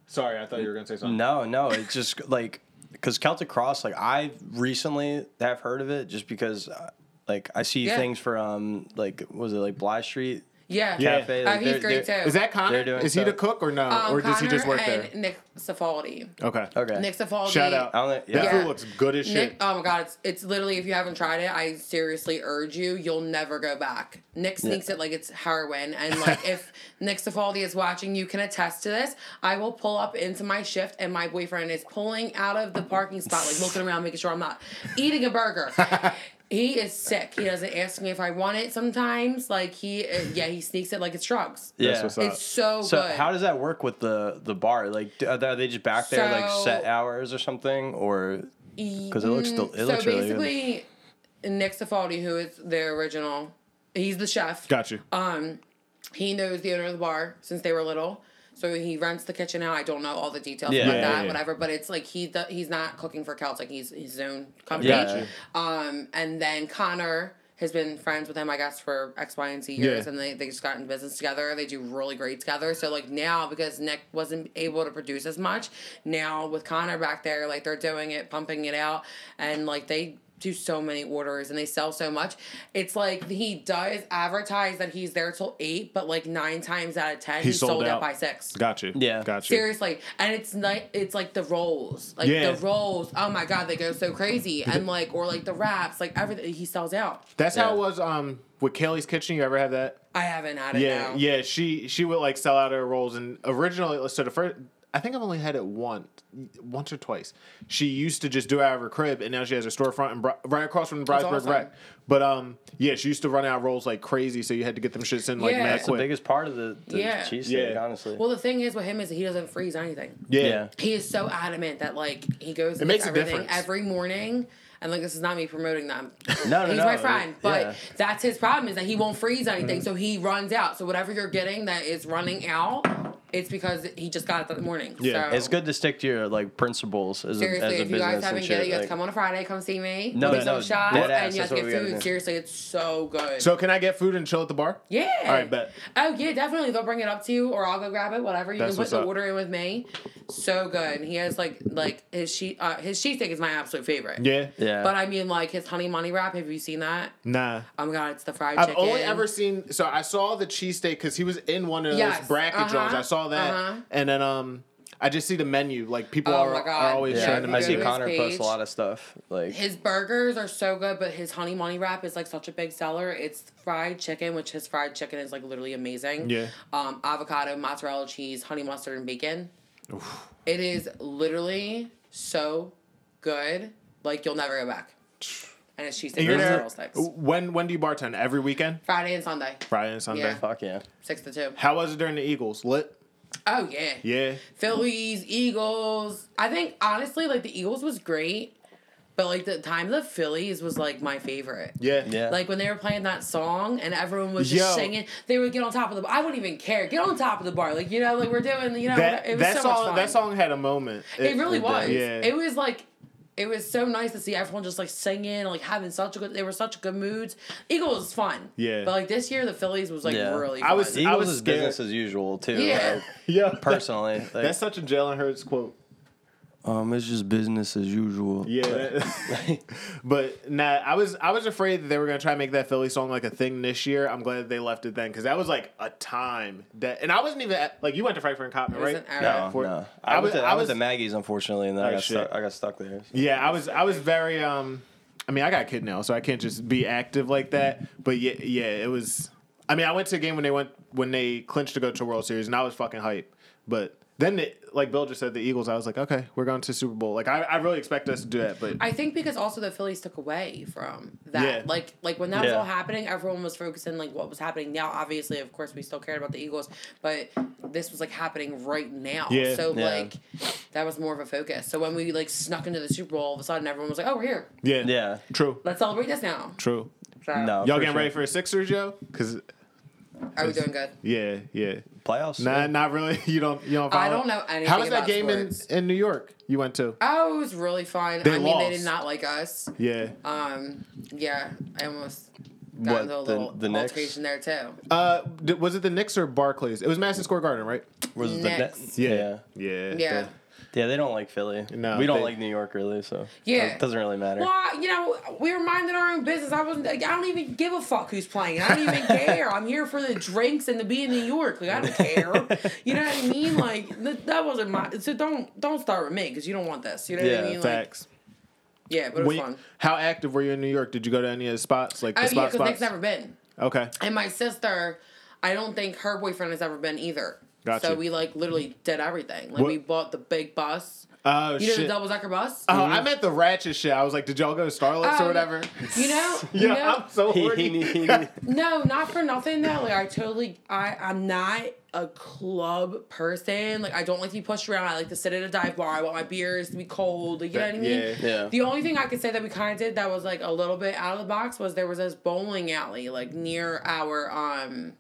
A: Sorry, I thought you were gonna say something.
B: No, no, it's just (laughs) like because Celtic Cross, like I recently have heard of it just because, uh, like I see
C: Yeah.
B: things from um like was it like Bly Street
C: Yeah.
A: Yeah.
B: Cafe?
C: Oh,
B: Like,
C: he's great
B: they're-
C: too.
A: Is that Connor?
B: They're
A: Is he the cook or no?
C: um,
A: or does he just
C: Connor
A: work there?
C: and Nick Safaldi.
A: Okay.
B: Okay.
C: Nick Safaldi.
A: Shout out.
B: I don't know-
A: That food looks good as shit.
C: Oh my god, it's it's literally if you haven't tried it, I seriously urge you, you'll never go back. Nick sneaks it like it's heroin, and like (laughs) if Nick Safaldi is watching, you can attest to this. I will pull up into my shift, and my boyfriend is pulling out of the parking spot, like looking around, making sure I'm not eating a burger. (laughs) he is sick. He doesn't ask me if I want it. Sometimes, like he, uh, yeah, he sneaks it like it's drugs.
B: Yeah.
A: That's what's up.
C: It's so,
B: So
C: good.
B: how does that work with the the bar? Like, are they just back there like
C: So-
B: set hours or something, or because it looks still it
C: so
B: looks really good.
C: basically, Nick Safaldi, who is the original, he's the chef.
A: Got you.
C: Um, he knows the owner of the bar since they were little. So he rents the kitchen out. I don't know all the details
B: Yeah.
C: about
B: Yeah,
C: that,
A: yeah, yeah.
C: whatever. But it's like he do, he's not cooking for Celtic. He's his own company.
B: Yeah.
C: Um, and then Connor has been friends with him, I guess, for X, Y, and Z years,
A: Yeah.
C: and they, they just got in business together. They do really great together. So like now, because Nick wasn't able to produce as much, now with Connor back there, like they're doing it, pumping it out, and like they do so many orders and they sell so much. It's like he does advertise that he's there till eight, but like nine times out of ten, he's, sold, out. by six.
A: Got you.
B: Yeah.
A: Got you.
C: Seriously, and it's like it's like the rolls, like
A: Yeah.
C: the rolls. Oh my god, they go so crazy, and like or like the wraps, like everything. He sells out.
A: That's how it was um with Kaylee's Kitchen. You ever have that?
C: I haven't had it
A: Yeah,
C: now.
A: yeah. She she would like sell out her rolls and originally so the first I think I've only had it once, once or twice. She used to just do it out of her crib, and now she has a storefront in Bri- right across from Bridesburg
C: awesome.
A: Rec. But um, yeah, she used to run out rolls like crazy, so you had to get them shits in like
C: Yeah.
A: mad
C: That's
B: That's the biggest part of the, the
C: Yeah.
B: cheesesteak,
A: Yeah.
B: honestly.
C: Well, the thing is with him is that he doesn't freeze anything.
A: yeah.
B: Yeah.
C: He is so adamant that like he goes and
A: makes
C: gets
A: a
C: everything
A: difference.
C: every morning. And like this is not me promoting them. (laughs)
B: No, no,
C: He's
B: no,
C: my friend, but
B: yeah.
C: that's his problem is that he won't freeze
A: Mm-hmm.
C: anything, so he runs out. So whatever you're getting that is running out, it's because he just got it that morning.
A: Yeah.
C: so.
B: It's good to stick to your like principles as a,
C: Seriously,
B: as a
C: if you guys haven't
B: shit.
C: get it, you have
B: like-
C: to come on a Friday, come see me.
B: No,
C: No,
B: no,
C: some shots,
B: dead ass,
C: and you have
B: that's
C: to
B: what
C: get
B: we gotta
C: food.
B: do.
C: Seriously, it's so good.
A: So can I get food and chill at the bar?
C: yeah.
A: All right, bet.
C: Oh yeah, definitely. They'll bring it up to you, or I'll go grab it. Whatever. You
A: That's
C: can put
A: what's
C: the
A: up.
C: order in with me. So good. And he has like like his sheet. Uh, his cheesesteak is my absolute favorite.
A: Yeah.
B: Yeah.
C: But I mean, like his honey money wrap. Have you seen that?
A: Nah.
C: Oh my god, it's the fried cheese.
A: I've
C: chicken.
A: only ever seen. So I saw the cheesesteak because he was in one of
C: Yes,
A: those bracket
C: uh-huh,
A: joints. I saw that,
C: uh-huh.
A: and then um, I just see the menu. Like people
C: Oh
A: are, are always
B: yeah,
A: sharing the
B: I see
C: to
A: menu.
C: his
B: Connor post
C: page-
B: a lot of stuff. Like
C: His burgers are so good, but his honey money wrap is like such a big seller. It's fried chicken, which his fried chicken is like literally amazing.
A: Yeah.
C: Um, avocado, mozzarella cheese, honey mustard, and bacon. It is literally so good. Like you'll never go back. And it's cheese
A: And you're
C: mozzarella sticks.
A: When when do you bartend? Every weekend?
C: Friday and Sunday,
A: Friday and Sunday.
C: Yeah.
B: fuck yeah.
C: six to two.
A: How was it during the Eagles? Lit.
C: Oh yeah.
A: Yeah.
C: Phillies, Eagles. I think honestly, like the Eagles was great, but like the time of the Phillies was like my favorite.
A: Yeah.
B: Yeah.
C: Like when they were playing that song and everyone was just
A: Yo.
C: singing, they would get on top of the. I wouldn't even care. Get on top of the bar, like you know, like we're doing. You know,
A: That
C: it was
A: that
C: so much
A: song
C: fun.
A: that song had a moment.
C: It really
B: it
C: was.
B: did.
A: Yeah.
C: It was like. It was so nice to see everyone just like singing, like having such a good. They were such good moods. Eagles was fun.
A: Yeah.
C: But like this year, the Phillies was like
B: Yeah.
C: really.
A: I
C: Fun.
A: was-
B: Eagles
A: was
B: is
A: scared.
B: business as usual too.
C: Yeah.
B: like, (laughs)
A: Yeah.
B: personally, like,
A: That's such a Jalen Hurts quote.
B: Um, it's just business as usual.
A: Yeah, (laughs) but nah, I was I was afraid that they were gonna try to make that Philly song like a thing this year. I'm glad they left it then because that was like a time that, and I wasn't even at, like you went to Frankford and
C: Cottman,
A: right?
C: an.
B: No,
A: For-
B: no.
A: I
B: I,
A: was-
B: was, to,
A: I
B: I was
A: was-
B: to Maggie's unfortunately, and then
A: Oh,
B: I got
A: shit.
B: stuck. I got stuck there.
A: Yeah, I was I was very um, I mean I got a kid now, so I can't just be active like that. But yeah, yeah, it was. I mean, I went to a game when they went when they clinched to go to World Series, and I was fucking hype. But then, it, like Bill just said, the Eagles. I was like, okay, we're going to Super Bowl. Like I, I really expect us to do that, but
C: I think because also the Phillies took away from that.
A: Yeah.
C: Like like when that was
B: Yeah.
C: all happening, everyone was focusing like what was happening now. Obviously, of course, we still cared about the Eagles, but this was like happening right now.
A: Yeah.
C: So
B: Yeah.
C: like that was more of a focus. So when we like snuck into the Super Bowl, all of a sudden everyone was like, "Oh, we're here.
A: yeah,
B: Yeah.
A: true,
C: Let's celebrate this now."
A: true.
C: So,
B: No.
A: Y'all getting
B: sure.
A: ready for a Sixers, yo? Because
C: Are we doing good?
A: yeah, yeah.
B: Playoffs?
A: Nah, not really. (laughs) You don't. You don't.
C: I don't know anything
A: How was that game
C: sports.
A: in in New York? You went to?
C: Oh, it was really fun.
A: They
C: I mean, they did not like us.
A: Yeah.
C: Um, yeah, I almost got
B: What,
C: into a
B: the-
C: little
B: the Knicks?
C: altercation there too.
A: Uh, was it the Knicks or Barclays? It was Madison Square Garden, right?
B: Was it the
C: Knicks.
B: net?
A: Yeah.
B: yeah.
A: Yeah.
C: Yeah.
A: The-
B: Yeah, they don't like Philly.
A: No,
B: we don't
A: they-
B: like New York really, so
C: Yeah.
B: it doesn't really matter.
C: Well, you know, we were minding our own business. I wasn't. I don't even give a fuck who's playing. I don't even (laughs) care. I'm here for the drinks and to be in New York. Like I don't care. (laughs) You know what I mean? Like that, that wasn't my. So don't don't start with me because you don't want this. You know what I mean? Like,
A: Facts.
C: yeah, but it was
A: When you-
C: fun.
A: how active were you in New York? Did you go to any of the spots, like the
C: Oh yeah,
A: spot
C: because Nick's
A: spots?
C: never been,
A: okay.
C: and my sister, I don't think her boyfriend has ever been either.
A: Gotcha.
C: So we like literally did everything. Like
A: What-
C: we bought the big bus.
A: Oh
C: You know
A: shit.
C: the double decker bus.
A: Oh, I meant the ratchet shit. I was like, did y'all go to Starlets
C: Oh,
A: or whatever?
C: You know. (laughs) You
A: yeah,
C: know?
A: I'm so horny. (laughs)
C: No, not for nothing though. Like I totally I I'm not a club person. Like I don't like to be pushed around. I like to sit at a dive bar. I want my beers to be cold. Like, you know what I mean?
A: Yeah.
B: Yeah.
C: The only thing I could say that we kind of did that was like a little bit out of the box was there was this bowling alley like near our um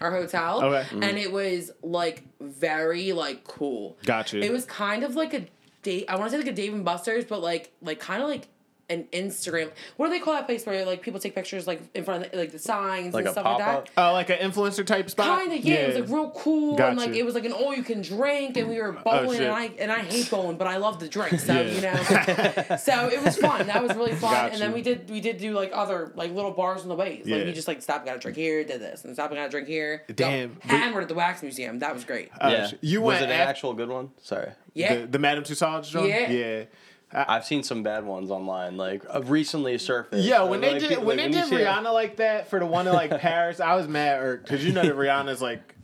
C: our hotel.
A: Okay.
C: And mm. it was like very like cool.
A: Gotcha.
C: It was kind of like a date. I want to say like a Dave and Buster's, but like like kind of like an Instagram. What do they call that place where like people take pictures like in front of the, like the signs
B: Like
C: and
B: a
C: stuff like
B: pop-up?
C: that?
A: Oh, like an influencer type spot.
C: Kind of, yeah, It was like real cool, and
A: Gotcha.
C: like it was like an all you can drink, and we were bowling,
A: Oh,
C: and I and I hate bowling, but I love the drink, so
A: Yeah.
C: you know, (laughs) so it was fun. That was really fun,
A: Gotcha.
C: and then we did we did do like other like little bars on the way. Like
A: Yeah.
C: we just like stop, got a drink here, did this, and stop, got a drink here.
A: Damn.
C: Go hammered at the wax museum. That was great.
A: Oh,
B: yeah.
A: shit. You
B: was it an
A: af-
B: actual good one? Sorry.
C: yeah,
A: The, the Madame Tussauds joint.
C: Yeah.
A: Yeah.
B: I've seen some bad ones online, like uh, recently surfaced.
A: Yeah, when they
B: Like,
A: did
B: people-
A: when
B: like,
A: they
B: you
A: did
B: see it-
A: Rihanna like that for the one in like Paris, I was mad, or because you know that Rihanna's like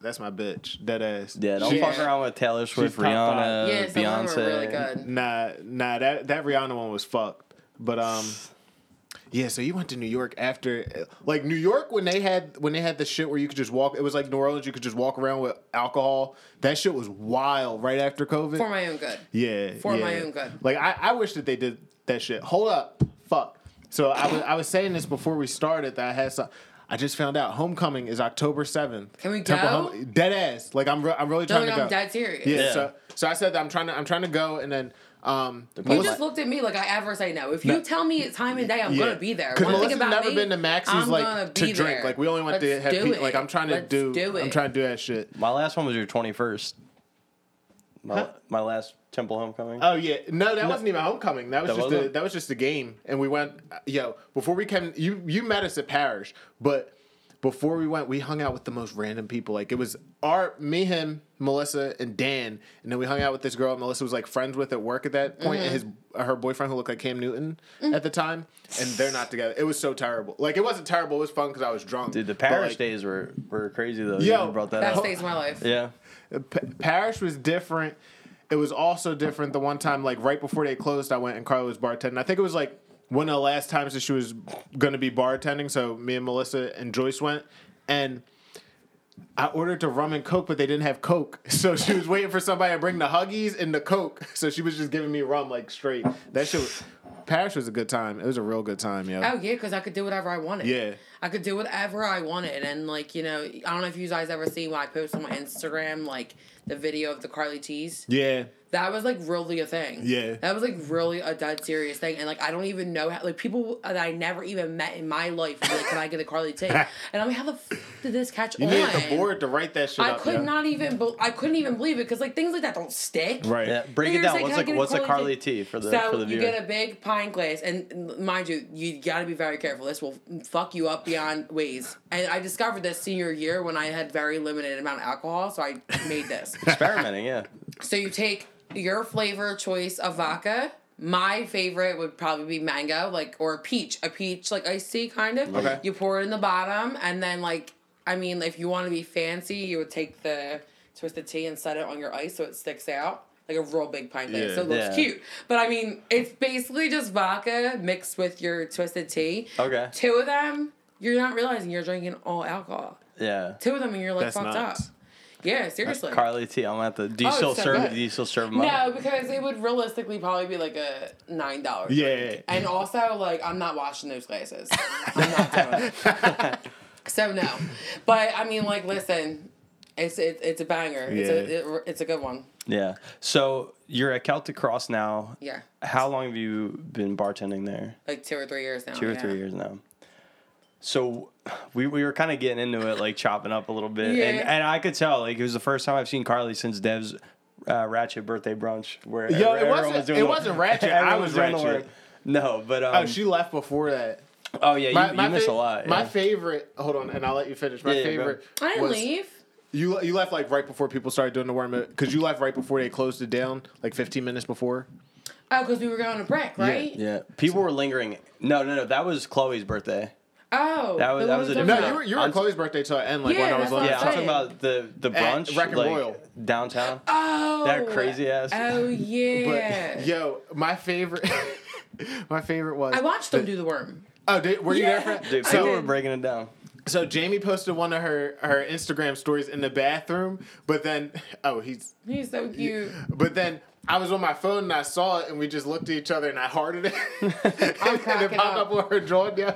A: that's my bitch. Dead ass.
B: Yeah, don't
C: Yeah.
B: fuck around with Taylor Swift. Rihanna,
C: yeah, some of
B: Beyonce.
C: really good.
A: Nah, nah, that that Rihanna one was fucked. But um, yeah. So you went to New York after, like New York when they had when they had the shit where you could just walk. It was like New Orleans. You could just walk around with alcohol. That shit was wild right after COVID.
C: For my own good.
A: yeah,
C: for my own good.
A: Like I, I wish that they did that shit. Hold up, fuck. So I was I was saying this before we started that I had some. I just found out homecoming is October seventh.
C: Can we go?
A: dead ass. Like I'm re- I'm really
C: No,
A: trying
C: like,
A: to
C: I'm
A: go.
C: dead serious.
A: Yeah,
B: Yeah.
A: So so I said that I'm trying to I'm trying to go and then um
C: You
B: Melissa-
C: just looked at me like I ever say no. If you
A: No.
C: tell me it's time and day, I'm
A: Yeah.
C: gonna be there.
A: Because
C: One thing
A: Melissa's
C: about
A: never
C: me,
A: been to Maxi's
C: I'm gonna
A: like
C: be
A: to drink.
C: there.
A: Like we only went to
C: Let's
A: have
C: do
A: pe- like. I'm trying to
C: Let's
A: do,
C: do
A: I'm trying to do that shit.
B: My last one was your 21st. My,
A: Huh?
B: my last Temple homecoming.
A: Oh yeah, no, that wasn't even homecoming. That was
B: That
A: just a,
B: wasn't?
A: that was just a game, and we went. Yo, before we came, you you met us at Parish, but before we went, we hung out with the most random people. Like it was our me, him, Melissa, and Dan, and then we hung out with this girl. Melissa was like friends with at work at that point, and his
C: Mm-hmm.
A: her boyfriend who looked like Cam Newton at the time, and they're not together. It was so terrible. Like it wasn't terrible. It was fun because I was drunk.
B: Dude, the
A: But,
B: Parish
A: like,
B: days were, were crazy though.
A: Yo,
B: you brought that
C: Best
B: up.
C: days of my life.
B: Yeah.
A: Pa- Parish was different. It was also different the one time, like right before they closed, I went and Carla was bartending. I think it was like one of the last times that she was going to be bartending. So me and Melissa and Joyce went, and I ordered the rum and coke, but they didn't have coke. (laughs) So she was waiting for somebody to bring the huggies and the coke. (laughs) So she was just giving me rum like straight. That shit. Was, Parish was a good time. It was a real good time, yo.
C: Oh yeah, because I could do whatever I wanted.
A: Yeah.
C: I could do whatever I wanted, and like you know, I don't know if you guys ever see when I post on my Instagram like the video of the Carlie Tees.
A: Yeah.
C: That was like really a thing.
A: Yeah.
C: That was like really a dead serious thing. And like I don't even know how like people that I never even met in my life were like, Can I get a Carlie T? (laughs) And I'm like, how the f- did this catch
A: You
C: on?
A: needed the board to write that shit
C: I
A: up.
C: could
A: yo.
C: not even be- I couldn't even believe it because like things like that don't stick.
A: Right.
B: Yeah. Break
C: Then
B: it
C: you're
B: down.
C: just
B: What's
C: like,
B: a, what's a Carlie
C: Carlie
B: T for the
C: so
B: for the
C: you get a big pint glass, and mind you, you got to be very careful. This will fuck you up beyond ways. And I discovered this senior year when I had very limited amount of alcohol, so I made this. (laughs)
B: Experimenting, yeah.
C: So you take your flavor choice of vodka. My favorite would probably be mango, like or peach, a peach like iced tea kind of.
A: Okay.
C: You pour it in the bottom, and then like I mean, if you want to be fancy, you would take the twisted tea and set it on your ice so it sticks out like a real big pint glass.
A: Yeah.
C: so it looks
B: Yeah.
C: cute. But I mean, it's basically just vodka mixed with your twisted tea.
B: Okay.
C: Two of them, you're not realizing you're drinking all alcohol.
B: Yeah.
C: Two of them, and you're like
A: That's
C: fucked
A: nuts.
C: up. Yeah, seriously.
B: Carlie T. I'm at the. Do you
C: Oh,
B: still
C: so
B: serve?
C: good.
B: Do you still serve them?
C: No, because it would realistically probably be like a nine dollars.
A: Yeah.
C: And also, like, I'm not washing those glasses. I'm not doing it. (laughs) so no, but I mean, like, listen, it's it, it's a banger. It's a it, it's a good one.
B: Yeah. So you're at Celtic Cross now.
C: Yeah,
B: How long have you been bartending there?
C: like two or three years now.
B: Two or
C: yeah.
B: three years now. So we, we were kind of getting into it, like chopping up a little bit, and
C: Yeah.
B: and I could tell like it was the first time I've seen Carlie since Dev's uh, Ratchet birthday brunch, where
A: Yo, it
B: everyone
A: wasn't-
B: doing
A: it
B: the-
A: wasn't Ratchet, (laughs) I was Ratchet.
B: work. No, but um,
A: Oh, she left before that.
B: oh yeah, you, you miss
A: fa-
B: a lot.
A: My favorite. Hold on, and I'll let you finish. My
B: Yeah, yeah,
A: favorite.
C: I didn't
A: was,
C: leave.
A: You you left like right before people started doing the worm because you left right before they closed it down, like 15 minutes before.
C: Oh, because we were going to brick, right?
B: Yeah, people were lingering. No, no, no. That was Chloe's birthday.
C: Oh,
B: That was- that was a
C: talked
A: No, you were you were
B: I'm-
A: at Chloe's birthday till the end, like
C: Yeah,
A: when I was
C: that's.
B: Yeah,
C: I'm
B: I'm talking about the the brunch,
A: Wreck and
B: like
A: Royal.
B: downtown. (laughs)
C: Oh,
B: That crazy ass.
C: Oh (laughs) yeah.
A: But yo, my favorite, (laughs) my favorite was.
C: I watched them do the worm.
A: Oh, did, were you
C: Yeah.
A: there for?
B: Dude,
C: I
B: people
C: did.
B: were breaking it down.
A: So Jamie posted one of her her Instagram stories in the bathroom, but then oh he's
C: He's so cute.
A: but then I was on my phone and I saw it and we just looked at each other and I hearted it. (laughs) (laughs) and it
C: cracking
A: popped
C: up.
A: up on her jaw. Yeah.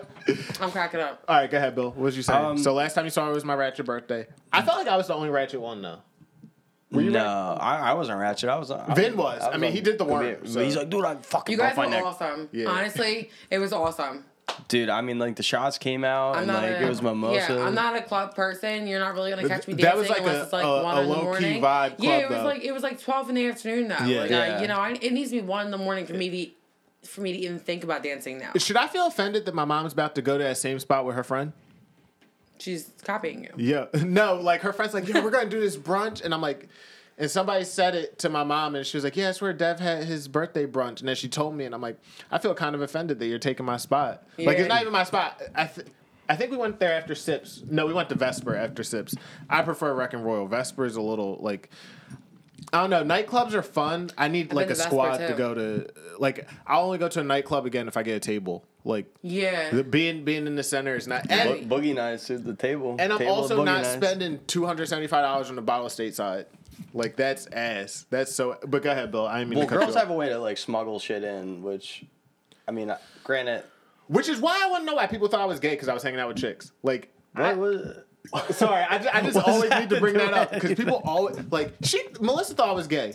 C: I'm cracking up.
A: All right, go ahead, Bill. What was you saying?
B: Um,
A: so last time you saw her was my Ratchet birthday. I felt like I was the only Ratchet one though. Were you
B: no,
A: Ratchet?
B: I, I wasn't ratchet. I was. I
A: Vin was. I mean,
B: on
A: he did the worm,
B: But
A: so-
B: He's like, dude, I'm fucking.
C: You guys
B: broke
C: were
B: neck.
C: awesome.
A: Yeah.
C: Honestly, it was awesome.
B: Dude, I mean, like the shots came out
C: I'm
B: and like
C: a,
B: it was mimosa.
C: Yeah, I'm not a club person. You're not really gonna catch me dancing
A: That
C: dancing
A: was like
C: unless
A: a-
C: it's like
A: a-
C: one
A: a
C: in the
A: low-key
C: morning.
A: vibe
C: yeah, it was
A: though.
C: like it was like twelve in the afternoon though.
A: Yeah.
C: like,
B: Yeah.
C: I, you know, I, it needs to be one in the morning for me to for me to even think about dancing now.
A: Should I feel offended that my mom's about to go to that same spot with her friend?
C: She's copying you.
A: Yeah. (laughs) No, like her friend's like, yeah, we're gonna do this brunch, and I'm like, and somebody said it to my mom, and she was like, yeah, that's where Dev had his birthday brunch, and then she told me, and I'm like, I feel kind of offended that you're taking my spot. Like it's not even my spot. I th- I think we went there after Sips. No, we went to Vesper after Sips. I prefer Wreck and Royal. Vesper is a little like I don't know. Nightclubs are fun. I need like a
C: to Vesper,
A: squad to go to. Like I'll only go to a nightclub again if I get a table. Like
C: Yeah.
A: the- being being in the center is not.
B: Bo-
A: And,
B: boogie nights at the table.
A: and I'm
B: Table
A: also not
B: nights.
A: spending two hundred seventy five dollars on the bottle stateside. Like that's ass. That's so. But go ahead, Bill. I mean
B: Well, girls have a way to like smuggle shit in, which, I mean, uh, granted,
A: Which is why I want to know why people thought I was gay because I was hanging out with chicks. Like. I-
B: what was (laughs)
A: Sorry, I, I just (laughs) always need to bring that up because people (laughs) always like she Melissa thought I was gay,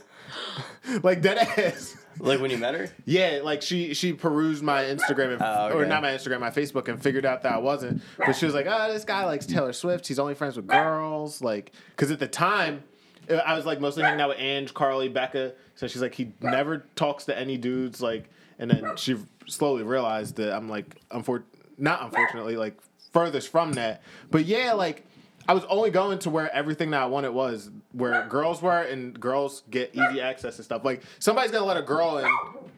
A: like dead ass.
B: like when you met her?
A: Yeah, like she she perused my Instagram and,
B: Oh,
A: or not my Instagram, my Facebook, and figured out that I wasn't. But she was like, "Oh, this guy likes Taylor Swift. He's only friends with girls." Like, because at the time, I was like mostly hanging out with Ange, Carlie, Becca. So she's like, he never talks to any dudes. Like, and then she slowly realized that I'm like, unfor- not unfortunately, like furthest from that. But yeah, like. I was only going to where everything that I wanted was where girls were, and girls get easy access and stuff. Like somebody's gonna let a girl in,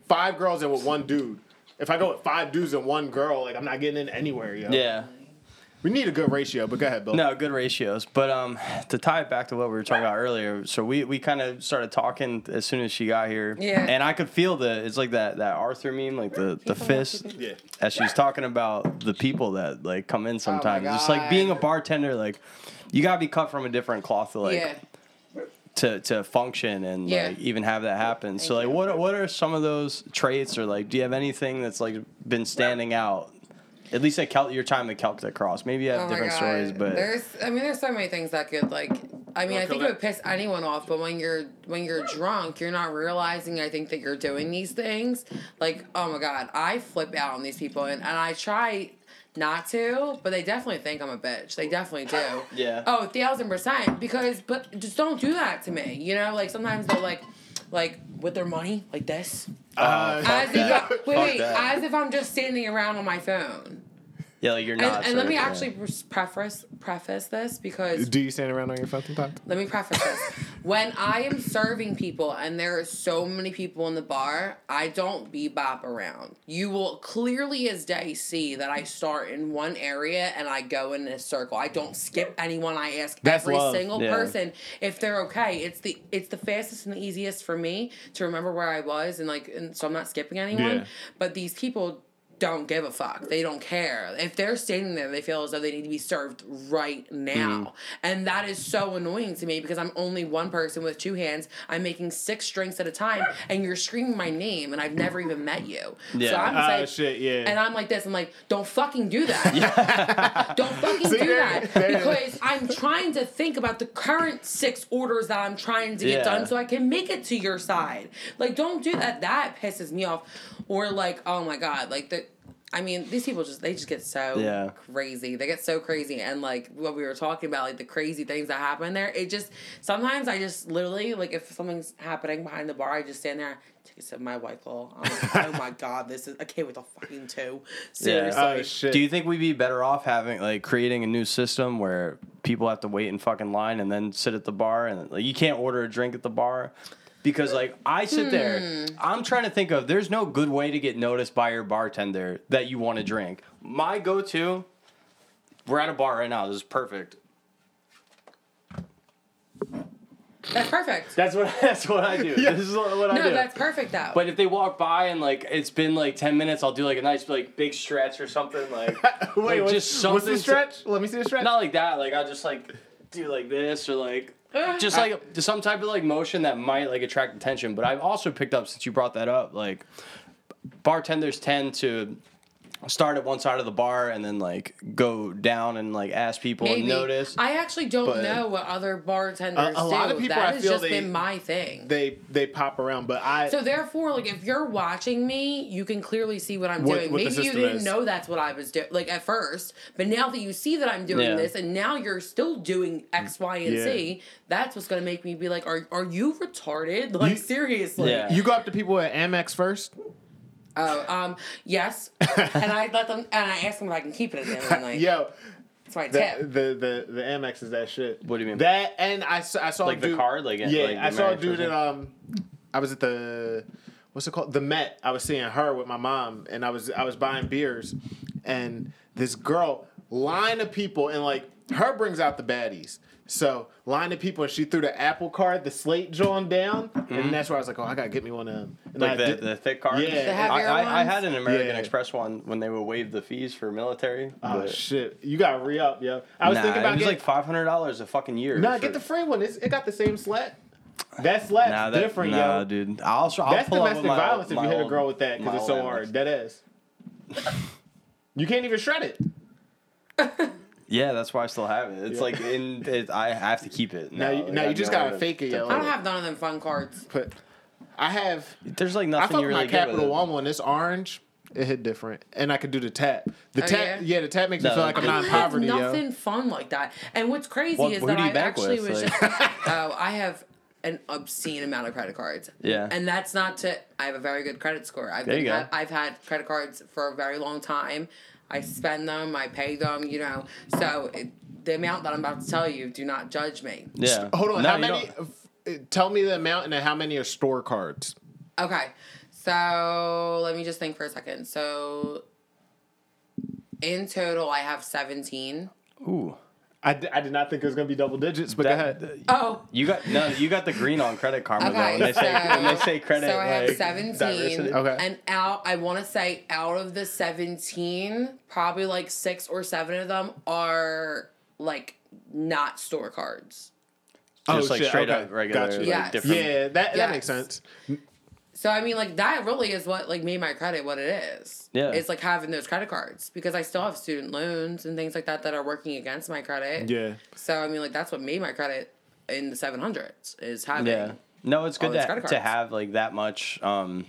A: five girls in with one dude. If I go with five dudes and one girl, like I'm not getting in anywhere, yo.
B: Yeah.
A: We need a good ratio, but go ahead, Bill.
B: No, good ratios. But um, to tie it back to what we were talking about earlier, so we, we kind of started talking as soon as she got here.
C: Yeah.
B: And I could feel the it's like that that Arthur meme, like the the fist.
A: Yeah.
B: As she's talking about the people that like come in sometimes, just like being a bartender, like you gotta be cut from a different cloth to like
C: yeah.
B: to to function and
C: Yeah.
B: like even have that happen. so like
C: you.
B: what what are some of those traits or like do you have anything that's like been standing out? At least at Kel- your time at Celtic Cross. Maybe you have
C: Oh
B: different
C: God.
B: stories, but
C: there's I mean there's so many things that could like I mean I think it would piss anyone off, but when you're when you're drunk, you're not realizing I think that you're doing these things. Like, oh my god, I flip out on these people and, and I try not to, but they definitely think I'm a bitch. They definitely do. (laughs)
B: Yeah.
C: Oh, thousand percent. Because but just don't do that to me. You know, like sometimes they'll like like with their money, like this.
A: Uh,
C: As if. I, wait, wait, as if I'm just standing around on my phone.
B: Yeah, like you're
C: And,
B: not.
C: and let me
B: certain,
C: actually pre- preface preface this because
A: do you stand around on your phone sometimes?
C: let me preface this. when I am serving people and there are so many people in the bar, I don't bebop around. You will clearly as day see that I start in one area and I go in a circle. I don't skip anyone. I ask
A: That's
C: every
A: love.
C: single
B: Yeah.
C: person if they're okay. It's the it's the fastest and the easiest for me to remember where I was and like and so I'm not skipping anyone.
A: Yeah.
C: But these people don't give a fuck. They don't care. If they're standing there, they feel as though they need to be served right now.
B: Mm-hmm.
C: And that is so annoying to me because I'm only one person with two hands. I'm making six drinks at a time and you're screaming my name and I've never even met you. So
B: Yeah.
C: I'm
A: Ah,
C: saying,
A: shit, yeah.
C: And I'm like this. I'm like, don't fucking do that. (laughs) (laughs) don't fucking
A: See,
C: do
A: there-
C: that
A: there-
C: because I'm trying to think about the current six orders that I'm trying to get
B: Yeah.
C: done so I can make it to your side. Like, don't do that. That pisses me off. Or like, oh my god, like the. I mean, these people just they just get so
B: Yeah.
C: crazy. They get so crazy, and like what we were talking about, like the crazy things that happen there. It just sometimes I just literally like if something's happening behind the bar, I just stand there, take a sip of my white claw. I'm like, (laughs) oh my god, this is I can't wait to fucking two. Oh, Seriously.
A: Oh shit.
B: Do you think we'd be better off having like creating a new system where people have to wait in fucking line and then sit at the bar and like you can't order a drink at the bar? Because like I sit there,
C: Hmm.
B: I'm trying to think of there's no good way to get noticed by your bartender that you want to drink. My go-to, we're at a bar right now. This is perfect.
C: That's perfect.
B: That's what (laughs) that's what I do. This is what I
C: No,
B: do.
C: No, that's perfect though.
B: But if they walk by and like it's been like ten minutes, I'll do like a nice like big stretch or something like. (laughs)
A: Wait,
B: like, just
A: what's the
B: something
A: stretch? Let me see the stretch.
B: not like that. Like I just like do like this or like just like just some type of like motion that might like attract attention. But I've also picked up since you brought that up, like bartenders tend to start at one side of the bar and then like go down and like ask people
C: Maybe.
B: and notice.
C: I actually don't
B: but-
C: know what other bartenders
A: A- a lot
C: do.
A: of people,
C: That
A: I
C: has
A: feel
C: just
A: they-
C: been my thing.
A: They they pop around, but I
C: so therefore, like if you're watching me, you can clearly see what I'm
A: What-
C: doing.
A: what
C: Maybe you didn't
A: is.
C: know that's what I was doing, like at first, but now that you see that I'm doing
B: Yeah.
C: this, and now you're still doing X, Y, and
A: Yeah.
C: Z, that's what's gonna make me be like, are are you retarded? Like
A: You-
C: seriously?
B: Yeah.
A: you go up to people at Amex first.
C: Oh, um, yes. (laughs) and I let them, and I ask them if I can keep it at the end of the night.
A: Yo,
C: It's my
A: the,
C: tip.
A: the the the Amex is that shit.
B: What do you mean?
A: That and I saw, I saw
B: Like
A: a
B: the card? Like,
A: yeah,
B: like
A: I saw a dude at um, I was at the what's it called? The Met. I was seeing her with my mom, and I was I was buying beers, and this girl line of people, and like her brings out the baddies. So line of people, and she threw the Apple card, the slate drawn down, and mm-hmm. that's where I was like, oh, I gotta get me one of them. And
B: Like
A: I
B: the,
A: did-
B: the thick card.
A: Yeah. The
B: I, I, I had an American
A: Yeah.
B: Express one when they would waive the fees for military.
A: Oh
B: but-
A: shit, you gotta re up, yo. I was
B: nah,
A: thinking about
B: it was
A: getting,
B: like five hundred dollars a fucking year.
A: nah,
B: for-
A: get the free one. It's, it got the same slat. That slat's
B: Nah, that,
A: different,
B: nah,
A: yo.
B: dude. I'll, also, I'll
A: That's
B: pull up
A: domestic
B: with my
A: violence
B: old-
A: if
B: my
A: you hit a girl with that because it's so hard.
B: Amex.
A: That is. you can't even shred it. (laughs)
B: Yeah, that's why I still have it. It's
A: Yeah.
B: like in it, I have to keep it.
A: Now, you,
B: Like,
A: now
B: I
A: you just
B: know
A: gotta fake it, yo.
C: I don't have none of them fun cards.
A: But I have.
B: There's like
A: I
B: nothing
A: fuck
B: you
A: with
B: really
A: my
B: get with
A: Capital
B: it.
A: One one. This orange, it hit different, and I could do the tap. The
C: Oh,
A: tap,
C: yeah?
A: yeah? the tap makes me feel like I'm not
C: I
A: in
C: have
A: poverty, yo.
C: nothing fun like that. And what's crazy
B: What-
C: is
B: who
C: that
B: do you
C: I
B: bank
C: actually
B: with?
C: was
B: Like-
C: just oh, (laughs) I have an obscene amount of credit cards.
B: Yeah.
C: And that's not to I have a very good credit score. I've
B: There
C: been,
B: you go.
C: I've had credit cards for a very long time. I spend them, I pay them, you know. So it, the amount that I'm about to tell you, do not judge me.
B: Yeah.
A: Hold on,
B: No,
A: how many?
B: don't-
A: f- Tell me the amount and then how many are store cards.
C: Okay. So let me just think for a second. So in total I have 17.
B: Ooh.
A: I, d- I did not think it was gonna be double digits, but go ahead.
C: Oh,
B: You got no. You got the green on credit karma though.
C: Okay,
B: When they say
C: so,
B: when they say credit,
C: so I have
B: like,
C: 17.
A: Okay.
C: and out. I want to say out of the 17, probably like six or seven of them are like not store cards.
B: Just
A: Oh,
B: like
A: shit,
B: straight
A: okay.
B: up regular,
A: Gotcha.
B: like
C: Yes.
B: different.
A: Yeah, that that makes sense.
C: So I mean, like that really is what like made my credit what it is.
B: Yeah.
C: it's like having those credit cards because I still have student loans and things like that that are working against my credit.
A: Yeah.
C: So I mean, like that's what made my credit in the 700s is having.
B: Yeah. No, it's good to,
C: credit
B: to have like that much. Um,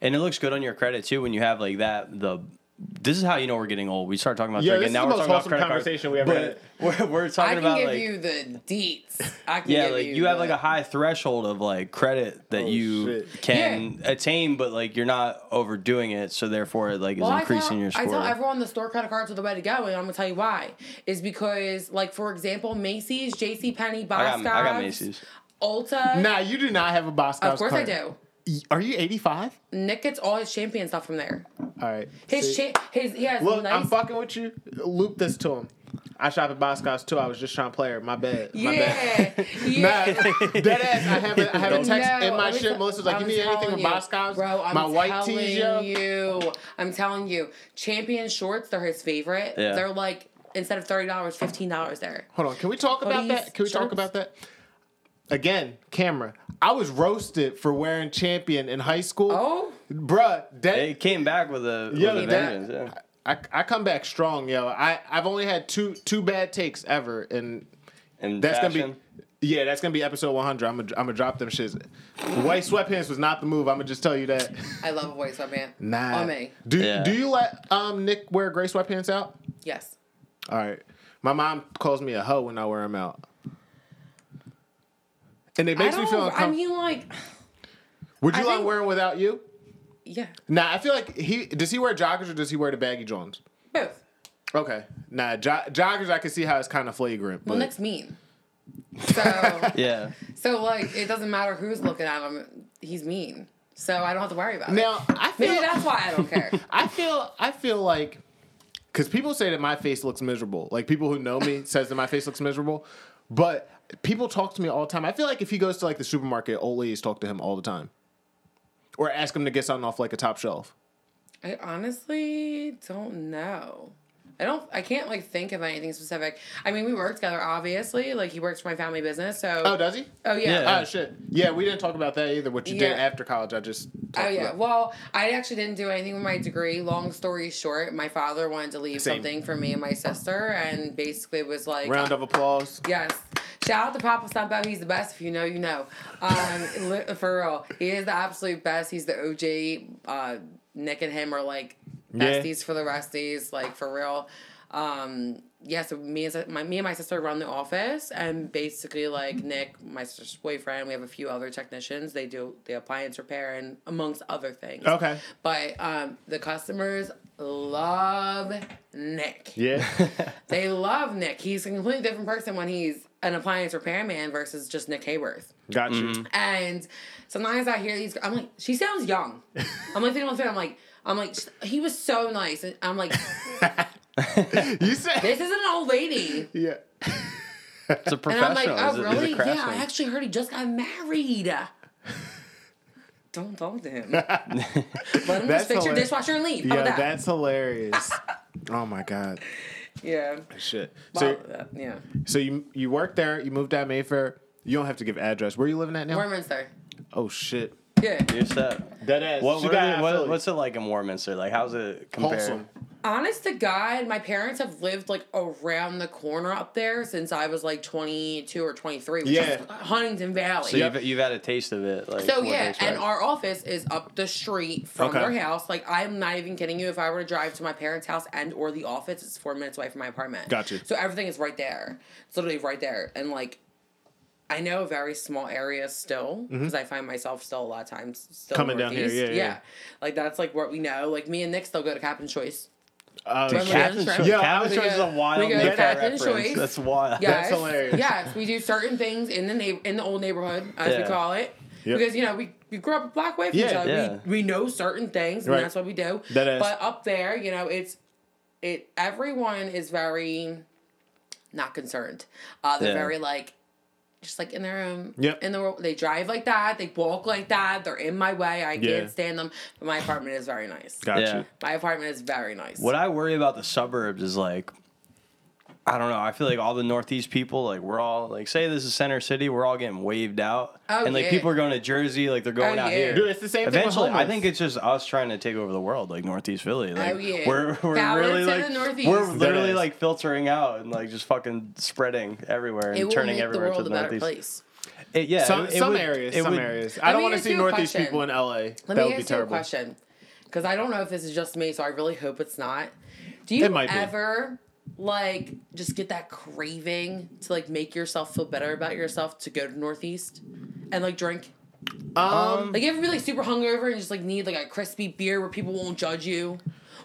B: and it looks good on your credit too when you have like that. The this is how you know we're getting old. We start talking about
A: Yeah,
B: drinking.
A: this is
B: now
A: the
B: we're
A: most
B: talking about
A: wholesome
B: credit cards.
A: conversation we ever
B: but (laughs) We're, we're
C: I
B: talking
C: can
B: about
C: give
B: like
C: you the deets. I can
B: yeah,
C: give
B: like
C: you,
B: you have
C: the-
B: like a high threshold of like credit that
A: Oh,
B: you
A: shit.
B: can attain, but like you're not overdoing it, so therefore it like is
C: Well, I
B: increasing
C: tell,
B: your score.
C: I
B: score.
C: tell everyone the store credit cards are the way to go, and I'm gonna tell you why. Is because, like, for example, Macy's, J.C. Penney,
B: I got,
C: Boscov's,
B: I got Macy's.
C: Ulta.
A: Nah, you do not have a Boscov's
C: of course I do.
A: Y- Are you 85?
C: Nick gets all his champion stuff from there.
A: All right.
C: His
A: See?
C: cha- his he has
A: Look,
C: nice.
A: I'm fucking with you. Loop this to him. I shop at Boscov's too. I was just trying to play her. My bad. My
C: yeah,
A: bad. (laughs)
C: yeah.
A: Nah, dead ass. I have a, I have a (laughs)
B: No,
A: text in my
C: I'm
A: shit.
C: tell-
A: Melissa's like,
C: I'm
A: you need anything from Boscov's?
C: Bro, I'm
A: my white
C: telling
A: tees, yo.
C: you. I'm telling you. Champion shorts, they're his favorite.
B: Yeah.
C: They're like instead of thirty dollars, fifteen dollars there.
A: Hold on. Can we talk about
C: Hoodies,
A: that? Can we talk about that? Again, camera. I was roasted for wearing champion in high school.
C: Oh,
A: Bruh, that
B: They came back with a,
A: Yo,
B: with a
A: that-
B: Yeah.
A: I, I come back strong, yo. I I've only had two two bad takes ever, and
B: And
A: that's
B: fashion.
A: gonna be yeah, that's gonna be episode 100. I'm gonna I'm gonna drop them shits. White sweatpants was not the move. I'm gonna just tell you that.
C: I love a white sweatpants. (laughs)
A: Nah.
C: On me.
A: Do
B: Yeah.
A: do you let um Nick wear gray sweatpants out?
C: Yes.
A: All right. My mom calls me a hoe when I wear them out, and it makes
C: I
A: me feel
C: don't- I mean, like,
A: Would you
C: I
A: like
C: think-
A: wearing without you?
C: yeah,
A: Nah, I feel like he does. He wear joggers or does he wear the baggy Johns?
C: both.
A: Okay. Nah, jo- joggers. I can see how it's kind of flagrant.
C: Well,
A: but
C: Nick's mean. (laughs) So,
B: Yeah.
C: so like, it doesn't matter who's looking at him. He's mean. So I don't have to worry about it.
A: now I feel
C: Maybe that's why I don't care. (laughs)
A: I feel I feel like because people say that my face looks miserable. Like people who know me says that my face looks miserable, but people talk to me all the time. I feel like if he goes to like the supermarket, old ladies talk to him all the time, or ask him to get something off like a top shelf.
C: I honestly don't know. I don't. I can't like think of anything specific. I mean, we work together. Obviously, like he works for my family business. So.
A: Oh, does he?
C: Oh yeah.
B: Yeah.
A: Oh shit. Yeah, we didn't talk about that either. What you did after college, I just.
C: Oh yeah.
A: About.
C: Well, I actually didn't do anything with my degree. Long story short, my father wanted to leave
A: Same.
C: something for me and my sister, and basically was like,
A: Round of applause.
C: Yes. Shout out to Papa Stumpo. He's the best. If you know, you know. Um, (laughs) for real, he is the absolute best. He's the OG. Uh, Nick and him are like
A: Yeah.
C: besties for the resties. Like for real. Um, yeah. So me and my me and my sister run the office, and basically like Nick, my sister's boyfriend. We have a few other technicians. They do the appliance repair and amongst other things.
A: Okay.
C: But um, the customers love Nick.
A: Yeah. (laughs)
C: They (laughs) love Nick. He's a completely different person when he's an appliance repairman versus just Nick Hayworth.
A: Got you.
B: Mm-hmm.
C: And sometimes I hear these. I'm like, she sounds young. (laughs) I'm like thinking on the. I'm like, I'm like, he was so nice. And I'm like, (laughs)
A: you said
C: This isn't an old lady.
A: yeah.
B: It's a professional.
C: And
B: professional.
C: I'm like, oh,
B: a- a
C: really? Yeah. I actually heard he just got married. Don't talk to him. (laughs) Let him
A: That's
C: just fix your dishwasher and leave. How
A: Yeah,
C: that?
A: that's hilarious. (laughs) oh my god.
C: yeah.
A: Shit.
C: Well,
A: So
C: uh, yeah.
A: so you you work there, you moved out Mayfair. You don't have to give address. Where are you living at now?
C: Warminster.
A: oh shit.
C: Yeah.
B: You're set.
A: Dead ass.
B: What, what are
A: out
B: what- what's it like in Warminster? Like, how's it compared?
A: wholesome?
C: Honest to God, my parents have lived like around the corner up there since I was like 22 or 23, which
A: Yeah.
C: is Huntingdon Valley.
B: So you've, you've had a taste of it. Like,
C: So
B: what to
C: yeah,
B: expect.
C: and our office is up the street from
A: Okay.
C: their house. Like I'm not even kidding you. If I were to drive to my parents' house and or the office, it's four minutes away from my apartment.
A: Gotcha.
C: So everything is right there. It's literally right there, and like. I know a very small area still because I find myself still a lot of times still
A: Mm-hmm. Coming down here,
C: northeast.
A: yeah, yeah.
C: like that's like what we know. Like me and Nick still go to Captain's Choice.
A: Oh,
C: Remember. Captain
B: Captain
C: Choice?
B: Choice.
A: Yeah,
B: Captain Choice is a wild
C: we go
B: Mayfair
C: Captain. Choice.
B: That's wild.
C: Yes,
A: hilarious.
C: Yes, we do certain things in the neigh- in the old neighborhood, as we call it.
A: Yep.
C: Because you know we, we grew up a block away from each
A: Yeah,
C: other.
B: yeah.
C: We, we know certain things, and
A: Right.
C: that's what we do.
A: That is.
C: But up there, you know, it's it. Everyone is very not concerned. Uh, they're
B: Yeah.
C: very like. Just like in their room.
A: Yep.
C: in the world, they drive like that. They walk like that. They're in my way. I
A: Yeah.
C: can't stand them. But my apartment is very nice.
A: Got
B: Yeah.
A: you.
C: My apartment is very nice.
B: What I worry about the suburbs is like, I don't know. I feel like all the Northeast people, like we're all like, say this is Center City, we're all getting waved out,
C: Oh,
B: and like
C: yeah.
B: people are going to Jersey, like they're going
C: Oh,
B: out
C: yeah.
B: here.
A: Dude, it's the same thing with
B: Eventually, I think it's just us trying to take over the world, like Northeast Philly. Like,
C: Oh, yeah.
B: We're we're
C: Balance
B: really like
C: the
B: we're literally like filtering out and like just fucking spreading everywhere and
C: it will
B: turning
C: make the
B: everywhere
C: world
B: to
C: a
B: the
C: better
B: Northeast.
C: place.
B: It- yeah,
A: Some
B: it- it
A: some
B: would-
A: areas, some
B: would-
A: areas. I don't want to see Northeast
C: question.
A: people in LA.
C: Let
A: that
C: me
A: would be
C: ask you a
A: terrible.
C: question, because I don't know if this is just me, so I really hope it's not. Do you
A: It might be.
C: ever like just get that craving to like make yourself feel better about yourself to go to Northeast and like drink?
A: Um,
C: Like you ever be like super hungover and just like need like a crispy beer where people won't judge you?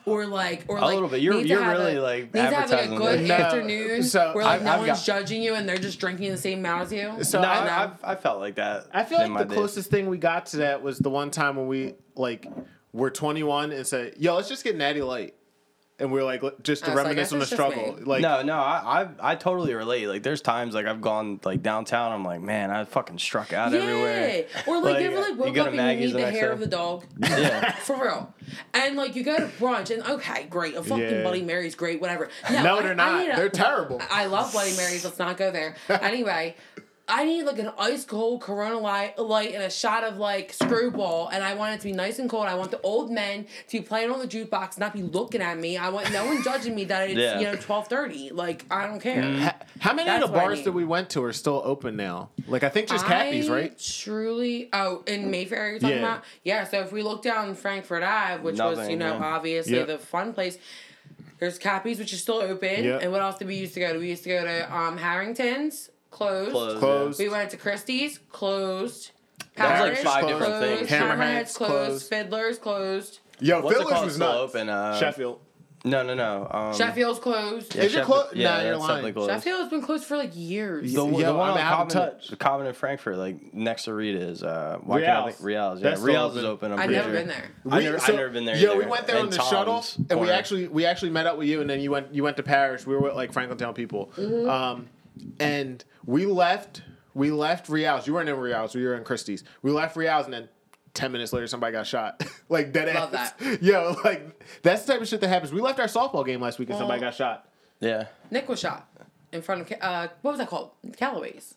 C: Or like, or like,
B: little bit. You're-
C: need to
B: you're
C: have
B: really,
C: a,
B: like,
C: need to have like a good
B: this.
A: No,
C: afternoon
A: so
C: where like
B: I've-
C: no
B: I've
C: one's
B: got-
C: judging you and they're just drinking the same amount as you.
A: So
B: no,
A: I-
B: I, I've, I felt like that.
A: I feel like the
B: days.
A: closest thing we got to that was the one time when we like were 21 and said, "Yo, let's just get Natty Light," and we are like, just to
C: I was like,
A: on the struggle.
C: me."
A: Like,
B: no, no, I, I I totally relate. Like, there's times like I've gone like downtown. I'm like, man, I fucking struck out everywhere.
C: Or like,
B: Like,
C: you ever like woke
B: go
C: up and you need
B: the
C: the hair
B: day.
C: of the dog.
B: Yeah. (laughs)
C: For real. And like you go to brunch and okay, great. A fucking
A: Yeah.
C: Bloody Mary's great, whatever.
A: No,
C: I-
A: they're not.
C: a-
A: They're terrible.
C: I love Bloody Marys. Let's not go there. (laughs) Anyway, I need like an ice cold Corona light, light and a shot of like Skrewball, and I want it to be nice and cold. I want the old men to be playing on the jukebox, not be looking at me. I want no one judging me that it's
B: Yeah.
C: you know twelve thirty. Like I don't care.
A: ha- how many
C: That's
A: of the
C: what I
A: bars that we went to are still open now? Like, I think just Cappy's, right?
C: Truly, oh, in Mayfair, you're talking
A: Yeah.
C: about? Yeah. So if we look down Frankford Ave, which was you know
B: yeah.
C: obviously
A: Yep.
C: the fun place. There's Cappy's, which is still open.
A: Yep.
C: And what else did we used to go to? We used to go to um, Harrington's, closed.
B: Closed,
A: Closed.
C: We went to Christie's, closed.
B: That was like
C: Paris,
B: five different
C: closed.
B: things.
A: Hammerhead's
C: Hammerhead's closed.
A: closed.
C: Fiddler's closed.
A: Yo,
B: What's
A: Fiddler's
B: called?
A: was
B: Still
A: nuts.
B: open? Uh,
A: Sheffield.
B: No, no, no. Um,
C: Sheffield's closed.
B: yeah,
A: Is it
B: Sheffield-
A: clo-
B: Yeah,
A: Nah, you're lying.
B: closed.
C: Sheffield's been closed for like years.
B: The,
A: Yo,
B: the one
A: I
B: on
A: haven't
B: Common,
A: touched.
B: Common in Frankford, like next to Rita's. Uh, why can't I
A: Rial's.
B: Yeah,
A: That's still
B: Rial's is
A: open.
B: open. I'm
C: I've never
B: sure.
C: been there.
B: I've never, I've never been there.
A: Yeah,
B: either.
A: we went there
B: And
A: on the
B: Tom's
A: shuttle, and we actually we actually met up with you, and then you went you went to Paris. We were with like Franklin Town people,
C: Mm-hmm.
A: um, and we left we left Rial's. You weren't in Rial's. We were in Christie's. We left Rial's, and then. Ten minutes later, somebody got shot. (laughs) like dead
C: Love
A: ass.
C: that. (laughs)
A: Yo, like that's the type of shit that happens. We left our softball game last week and somebody got shot.
B: Yeah.
C: Nick was shot in front of uh, what was that called? Callaway's.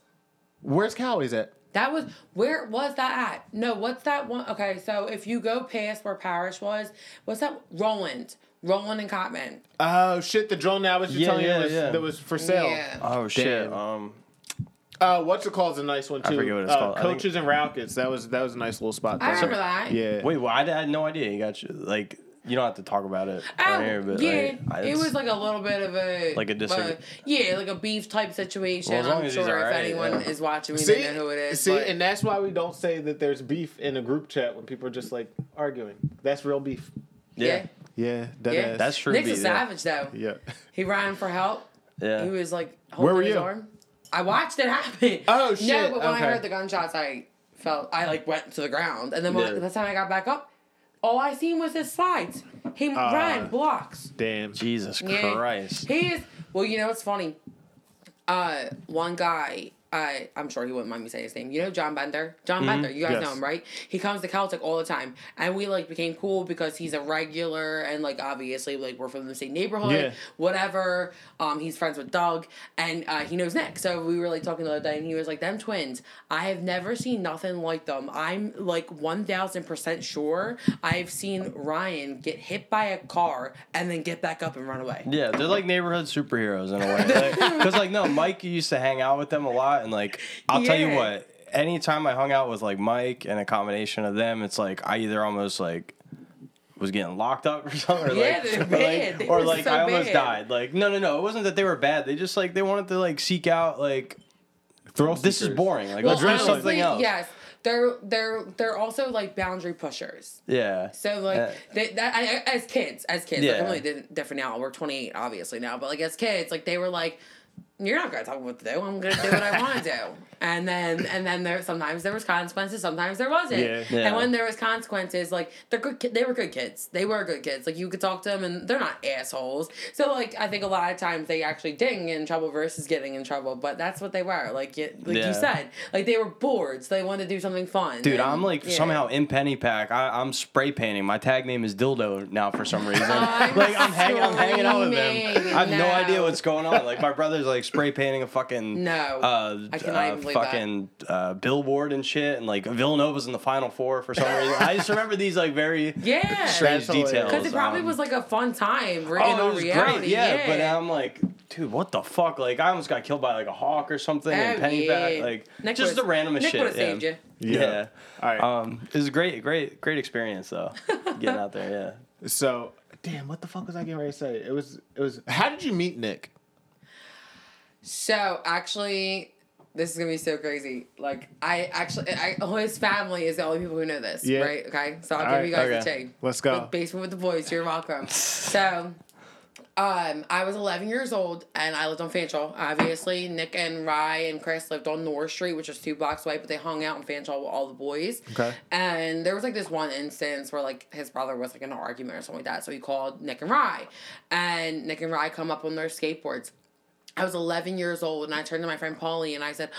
A: Where's Callaway's at?
C: That was where was that at? No, what's that one? Okay, so if you go past where Parish was, what's that? Roland, Rowland and Cottman.
A: Oh shit! The drone now was just
B: Yeah,
A: telling
B: yeah,
A: you was,
B: yeah.
A: that was for sale.
C: Yeah.
B: Oh shit.
A: Damn.
B: Um.
A: Uh, what's it called? Is a nice one too.
B: I forget what it's
A: uh,
B: called. I think-
A: Coaches and Rockets. That was that was a nice little spot.
C: I
A: there.
C: remember that.
A: Yeah.
B: Wait, well, I, I had no idea. You got you like. You don't have to talk about it
C: Oh,
B: on here, but
C: yeah,
B: like, I-
C: it
B: it's-
C: was like a little bit of a
B: Like a disagre-
C: but- yeah, like a beef type situation.
B: Well, as long
C: I'm
B: as he's
C: sure if
B: alright,
C: anyone
B: yeah.
C: is watching, we
A: See,
C: they know who it is.
A: see,
C: but-
A: and that's why we don't say that there's beef in a group chat when people are just like arguing. That's real beef.
B: yeah,
C: yeah,
A: Yeah, dead
C: yeah.
A: ass.
B: That's true
C: Nick's a
B: beef, yeah.
C: savage though.
A: yeah.
C: He ran for help.
B: yeah.
C: He was like holding
A: Where were
C: his
A: you?
C: arm. I watched it happen. (laughs)
A: Oh,
C: No,
A: shit,
C: but when
A: okay.
C: I heard the gunshots, I felt I like went to the ground, and then when
B: Yeah.
C: the time I got back up, all I seen was his slides. He ran blocks.
A: Damn.
B: Jesus
C: Yeah.
B: Christ.
C: He is. Well, you know what's funny? Uh, one guy. I I'm sure he wouldn't mind me saying his name. You know John Bender. John Bender. You guys
A: Yes.
C: know him, right? He comes to Celtic all the time, and we like became cool because he's a regular, and like obviously like we're from the same neighborhood.
A: Yeah.
C: Whatever. Um, he's friends with Doug, and uh, he knows Nick. So we were like talking the other day, and he was like, "Them twins. I have never seen nothing like them. I'm like one thousand percent sure I've seen Ryan get hit by a car and then get back up and run away."
B: Yeah, they're like neighborhood superheroes in a way. (laughs) Because like, no, Mike used to hang out with them a lot, and like I'll tell you
C: Yeah.
B: what, anytime I hung out with like Mike and a combination of them, it's like I either almost like was getting locked up or (laughs) something, or
C: Yeah,
B: like,
C: they're (laughs)
B: or,
C: bad.
B: like, or like
C: so
B: I almost
C: bad.
B: died. Like no, no, no, it wasn't that they were bad. They just like they wanted to like seek out like
A: Throw
B: this is boring. Like
C: Well,
B: let's do something else.
C: yes, they're they're they're also like boundary pushers.
B: Yeah.
C: So like
B: Uh,
C: they, that I, I- as kids, as kids, like
B: Yeah.
C: I'm really different now. We're 28, obviously now, but like as kids, like they were like, "You're not gonna tell me what to do. I'm gonna do what I want to do." (laughs) And then and then there sometimes there was consequences, sometimes there wasn't.
A: Yeah.
B: Yeah.
C: And when there was consequences, like they're good. They were good kids. They were good kids. Like you could talk to them, and they're not assholes. So like I think a lot of times they actually didn't get in trouble versus getting in trouble. But that's what they were. Like you, like
B: Yeah.
C: you said, like they were bored, so they wanted to do something fun.
B: Dude,
C: And,
B: I'm like
C: yeah.
B: somehow in Pennypack. I, I'm spray painting. My tag name is Dildo now for some reason. (laughs)
C: I'm
B: like I'm hanging, I'm hanging out with them. I have no.
C: No.
B: idea what's going on. Like my brother's like spray painting a fucking
C: No,
B: uh,
C: I cannot
B: uh,
C: even believe that.
B: fucking uh, billboard and shit, and like Villanova's in the final four for some reason. I just remember these like very (laughs)
C: Yeah.
B: strange details.
C: Because it probably
B: um,
C: was like a fun time. Re-
B: Oh,
C: in
B: it was
C: reality,
B: great, yeah,
C: yeah.
B: But I'm like, dude, what the fuck? Like, I almost got killed by like a hawk or something
C: Oh,
B: in Pennypack
C: yeah.
B: Pack. Like,
C: Nick
B: just
C: would've-
B: the randomest
C: Nick
B: shit.
C: would've
B: yeah.
C: saved you.
B: Yeah.
A: Yeah. All right.
B: Um, it was a great, great, great experience though. (laughs) Getting out there, yeah.
A: So, damn, what the fuck was I getting ready to say? It was, it was. How did you meet Nick?
C: So actually, this is gonna be so crazy. Like I actually, I, oh, (laughs) his family is the only people who know this,
A: Yeah.
C: right? Okay, so I'll
A: All
C: give
A: right,
C: you guys
B: okay.
C: a chain.
A: Let's go.
C: Basement with the boys. You're welcome. (laughs) so. Um, I was 11 years old and I lived on Fanshawe. Obviously, Nick and Rye and Chris lived on North Street, which is two blocks away, but they hung out in Fanshawe with all the boys.
A: Okay.
C: And there was like this one instance where like his brother was like in an argument or something like that. So he called Nick and Rye. And Nick and Rye come up on their skateboards. I was 11 years old and I turned to my friend Paulie and I said,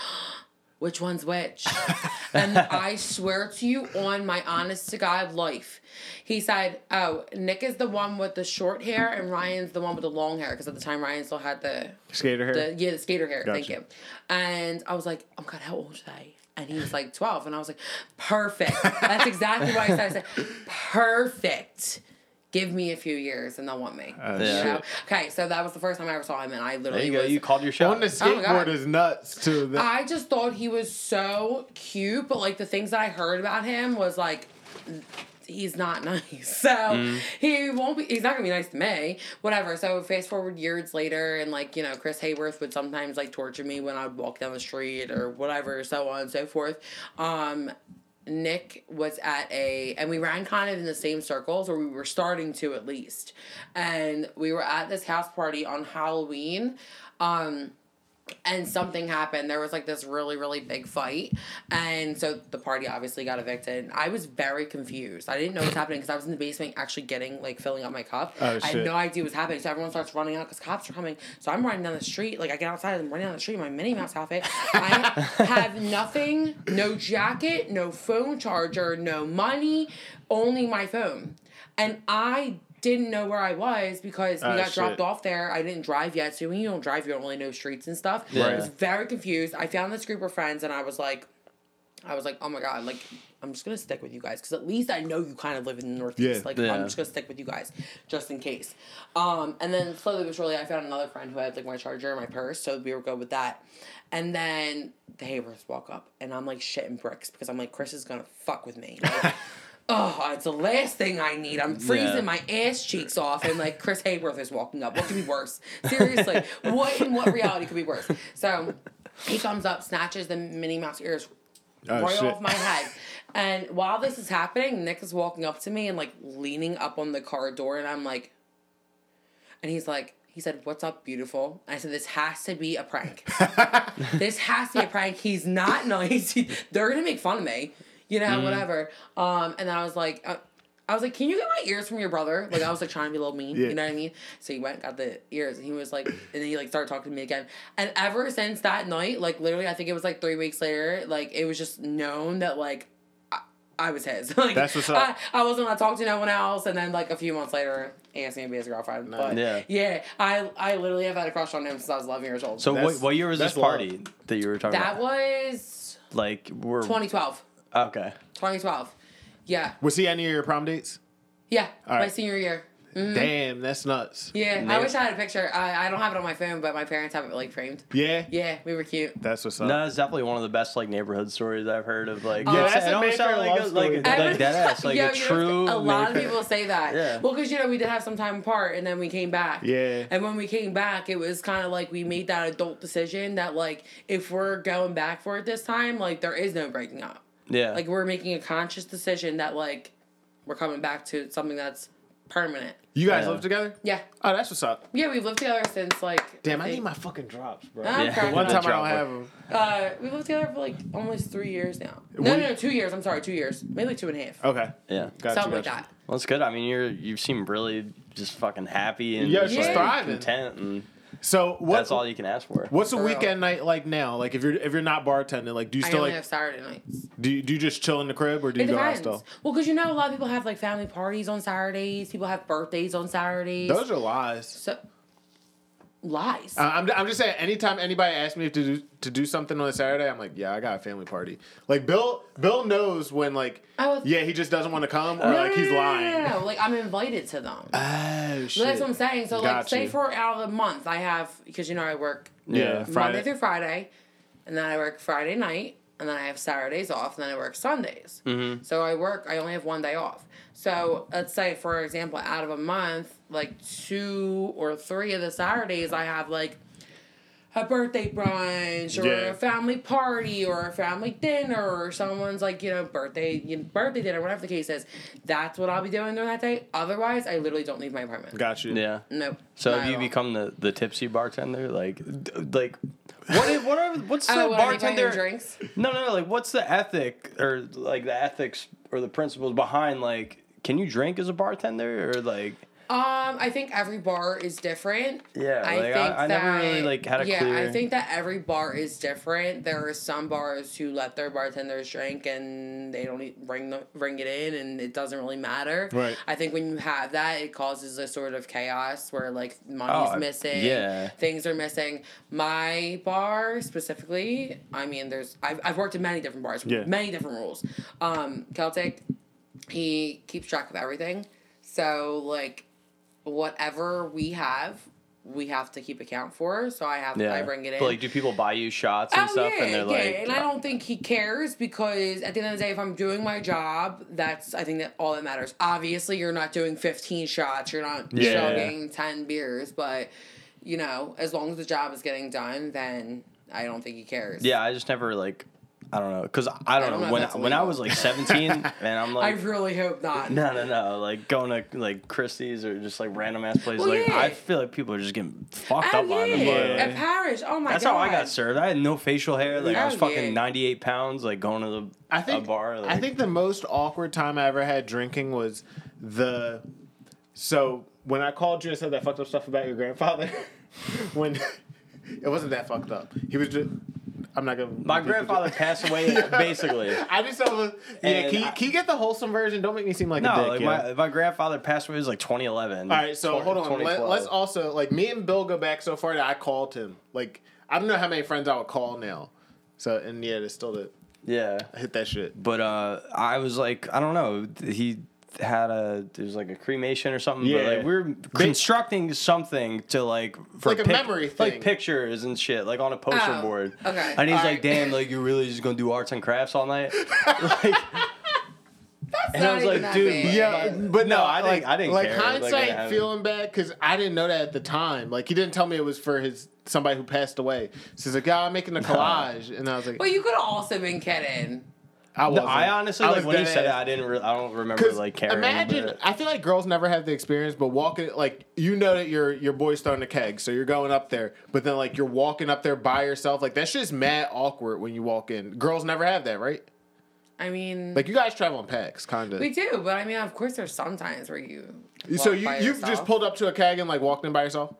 C: which one's which? (laughs) and I swear to you on my honest to God life, he said, oh, Nick is the one with the short hair and Ryan's the one with the long hair because at the time Ryan still had the
A: Skater hair.
C: the yeah, the skater hair. Thank you. And I was like, oh god, how old are they? And he was like twelve, and I was like, perfect. That's exactly what I said. I said, perfect. Give me a few years, and they'll want me.
A: Oh,
C: You know? Okay, so that was the first time I ever saw him, and I
B: There
C: literally
B: you go.
C: was.
B: You called your shot.
A: On the
C: Oh
A: skateboard is nuts too. That-
C: I just thought he was so cute, but like the things that I heard about him was like he's not (laughs) nice. So
B: Mm.
C: he won't be he's not gonna be nice to me. Whatever. So fast forward years later and like, you know, Chris Hayworth would sometimes like torture me when I would walk down the street or whatever, so on and so forth. Um Nick was at a, and we ran kind of in the same circles, or we were starting to at least. And we were at this house party on Halloween. Um, and something happened. There was like this really, really big fight. And so the party obviously got evicted. I was very confused. I didn't know what was happening because I was in the basement actually getting, like, filling up my cup.
A: Oh,
C: I had no idea what was happening. So everyone starts running out because cops are coming. So I'm running down the street. Like, I get outside, I'm running down the street in my Minnie Mouse outfit. I (laughs) have nothing, no jacket, no phone charger, no money, only my phone. And I didn't know where I was because we
A: Oh,
C: got
A: shit.
C: dropped off there. I didn't drive yet. So when you don't drive, you don't really know streets and stuff.
B: Yeah.
C: I was very confused. I found this group of friends and I was like, I was like, oh my god, like I'm just gonna stick with you guys because at least I know you kind of live in the Northeast.
A: Yeah.
C: Like
B: Yeah.
C: I'm just gonna stick with you guys just in case. Um, and then slowly but surely, I found another friend who had like my charger and my purse, so we were good with that. And then the Hayworths walk up and I'm like shitting bricks because I'm like Chris is gonna fuck with me. Like, (laughs) Oh, it's the last thing I need. I'm freezing
B: Yeah.
C: my ass cheeks off, and like Chris Hayworth is walking up. What could be worse? Seriously, (laughs) what in what reality could be worse? So he comes up, snatches the Minnie Mouse ears
A: Oh,
C: right
A: shit.
C: off my head. And while this is happening, Nick is walking up to me and like leaning up on the car door, and I'm like, and he's like, he said, "What's up, beautiful?" And I said, "This has to be a prank. (laughs) this has to be a prank. He's not nice. He- (laughs) they're gonna make fun of me, you know, whatever." Um, and then I was like. Uh, I was like, "Can you get my ears from your brother?" Like I was like trying to be a little mean,
A: Yeah.
C: you know what I mean? So he went, got the ears, and he was like, and then he like started talking to me again. And ever since that night, like literally, I think it was like three weeks later, like it was just known that like I, I was his. (laughs) like
A: That's what's up.
C: I, I wasn't gonna talk to no one else. And then like a few months later, he asked me to be his girlfriend. But
B: Yeah.
C: yeah, I I literally have had a crush on him since I was eleven years old.
B: So what,
A: That's-
B: what year was this
A: that's love.
B: party that you were talking
C: that
B: about?
C: That was
B: like we're
C: 2012.
B: Okay.
C: 2012. Yeah.
A: Was he any of your prom dates?
C: Yeah.
A: All
C: my
A: right.
C: senior year. Mm-hmm.
A: Damn, that's nuts.
C: Yeah, I wish I had a picture. I, I don't have it on my phone, but my parents have it like framed.
A: Yeah.
C: Yeah, we were cute.
A: That's what's up.
B: No, it's definitely one of the best like neighborhood stories I've heard of. Like,
C: Yeah,
A: that's
B: it
A: a
B: almost
A: Mayfair
B: like
A: love
B: a, like,
A: story.
B: like dead ass, like (laughs)
C: Yeah,
B: a true.
C: A lot of people say that.
B: Yeah.
C: Well, because you know we did have some time apart, and then we came back.
A: Yeah.
C: And when we came back, it was kind of like we made that adult decision that like if we're going back for it this time, like there is no breaking up.
B: Yeah,
C: Like we're making a conscious decision that like we're coming back to something that's permanent.
A: You guys
B: Yeah.
A: live together?
C: Yeah.
A: Oh, that's what's up.
C: Yeah, we've lived together since like.
A: Damn, I
C: think-
A: need my fucking drops, bro.
C: I'm
B: Yeah.
C: cracking
A: One time I don't have them.
C: Uh, we've lived together for like almost three years now. No,
A: We-
C: no, no, two years. I'm sorry, two years. Maybe like two and a half.
A: Okay.
B: yeah.
A: Gotcha,
C: Something like
A: gotcha.
C: that.
B: Well, it's good. I mean, you're you seem really just fucking happy and
A: Yeah,
B: just,
C: she's
B: like,
A: thriving.
B: content, and
A: So what?
B: that's all you can ask for.
A: What's a
C: For real.
A: weekend night like now? Like if you're if you're not bartending, like do you
C: I
A: still
C: only
A: like
C: have Saturday nights.
A: do you, do you just chill in the crib or do you
C: It
A: go out
C: depends.
A: still?
C: Well, because you know, a lot of people have like family parties on Saturdays. People have birthdays on Saturdays.
A: Those are lies.
C: so lies.
A: Uh, I'm, I'm just saying. Anytime anybody asks me to do to do something on a Saturday, I'm like, yeah, I got a family party. Like Bill, Bill knows when like,
C: was-
A: yeah, he just doesn't want to come or
C: No,
A: like he's
C: no, no,
A: lying.
C: No, no, no. Like I'm invited to them.
A: Oh shit.
C: That's what I'm saying. So like,
A: Got
C: say for out of the month, I have because you know I work
A: yeah,
C: Monday
A: Friday.
C: through Friday, and then I work Friday night, and then I have Saturdays off, and then I work Sundays.
B: Mm-hmm.
C: So I work. I only have one day off. So let's say, for example, out of a month, like two or three of the Saturdays, I have like a birthday brunch or
A: Yeah.
C: a family party or a family dinner or someone's like you know birthday you know, birthday dinner whatever the case is that's what i'll be doing during that day otherwise i literally don't leave my apartment
A: Got you.
B: Yeah.
C: nope
B: So have you
C: all.
B: become the, the tipsy bartender? Like, d- like, what is, what are what's (laughs) the
C: oh, what, are
B: bartender?
C: drinks
B: No, no, no. Like, what's the ethic or like the ethics or the principles behind like? Can you drink as a bartender or like?
C: Um, I think every bar is different.
B: Yeah,
C: I
B: like,
C: think
B: I- I
C: that
B: never really, like, had a
C: yeah.
B: clear-
C: I think that every bar is different. There are some bars who let their bartenders drink and they don't bring the bring it in, and it doesn't really matter.
A: Right.
C: I think when you have that, it causes a sort of chaos where like
B: Oh,
C: money's
B: I-
C: missing.
B: yeah.
C: things are missing. My bar specifically, I mean, there's I've I've worked in many different bars,
A: Yeah.
C: many different rules. Um, Celtic, he keeps track of everything. So like whatever we have, we have to keep account for. So I have
B: Yeah.
C: I bring it in.
B: But like, do people buy you shots and
C: Oh
B: stuff?
C: yeah,
B: and they're
C: yeah,
B: like,
C: and I don't think he cares because at the end of the day, if I'm doing my job, that's I think that all that matters. Obviously, you're not doing 15 shots, you're not
B: Yeah.
C: chugging 10 beers, but you know, as long as the job is getting done, then I don't think he cares.
B: Yeah, I just never like, I don't know, because I don't,
C: don't know
B: know when
C: that's
B: when I was like seventeen (laughs) and I'm like, I
C: really hope not.
B: no, no, no! Like going to like Christie's or just like random ass places.
C: Well,
B: like
C: yeah.
B: I feel like people are just getting fucked
C: Oh
B: up on them.
C: Oh, yeah,
B: but,
A: Yeah.
C: at Paris, Oh my
B: That's
C: god.
B: That's how I got served. I had no facial hair. Like I was
C: Oh,
B: fucking
C: yeah.
B: ninety eight pounds. Like going to the
A: I think
B: a bar. Like,
A: I think the most awkward time I ever had drinking was the so when I called you and said that fucked up stuff about your grandfather (laughs) when (laughs) it wasn't that fucked up. He was just I'm not gonna
B: my grandfather passed away (laughs) basically.
A: I just don't yeah,
B: And
A: can you, can you get the wholesome version? Don't make me seem like a
B: No,
A: dick.
B: like
A: yeah?
B: my my grandfather passed away it was like twenty eleven.
A: All right, so hold on. Let, let's also like me and Bill go back so far that I called him. Like I don't know how many friends I would call now. So and yeah, it's still the
B: yeah.
A: I hit that shit.
B: But uh, I was like, I don't know. He had a there was like a cremation or something.
A: Yeah.
B: But like we are constructing something to like for
A: Like a memory thing.
B: like pictures and shit, like on a poster
C: Oh,
B: board.
C: okay.
B: And he's
A: All
B: like,
A: right.
B: "Damn, like you're really just gonna do arts and crafts all night?" (laughs) like,
C: That's
B: and I was
C: even
B: like, "Dude,
C: bad.
A: Yeah, but no,
B: No, I didn't-
A: Like,
B: I didn't
A: like
B: care. I
A: hindsight,
B: didn't have-
A: feeling bad because I didn't know that at the time. Like he didn't tell me it was for his somebody who passed away. So he's like, "Yeah, I'm making a (laughs) collage," and I was like,
C: But you could have also been kidding.
A: "I wasn't.
B: I honestly
A: I
B: like
A: was
B: when he
A: dead
B: said it. I didn't. Re- I don't remember like caring.
A: imagine,
B: but-
A: I feel like girls never have the experience, but walking like you know that your your boy's throwing a keg, so you're going up there, but then like you're walking up there by yourself, like that's just mad awkward when you walk in. Girls never have that, right?
C: I mean,
A: Like you guys travel in packs, kind of.
C: we do, but I mean, of course, there's some times where you.
A: So you
C: by
A: you've just pulled up to a keg and like walked in by yourself.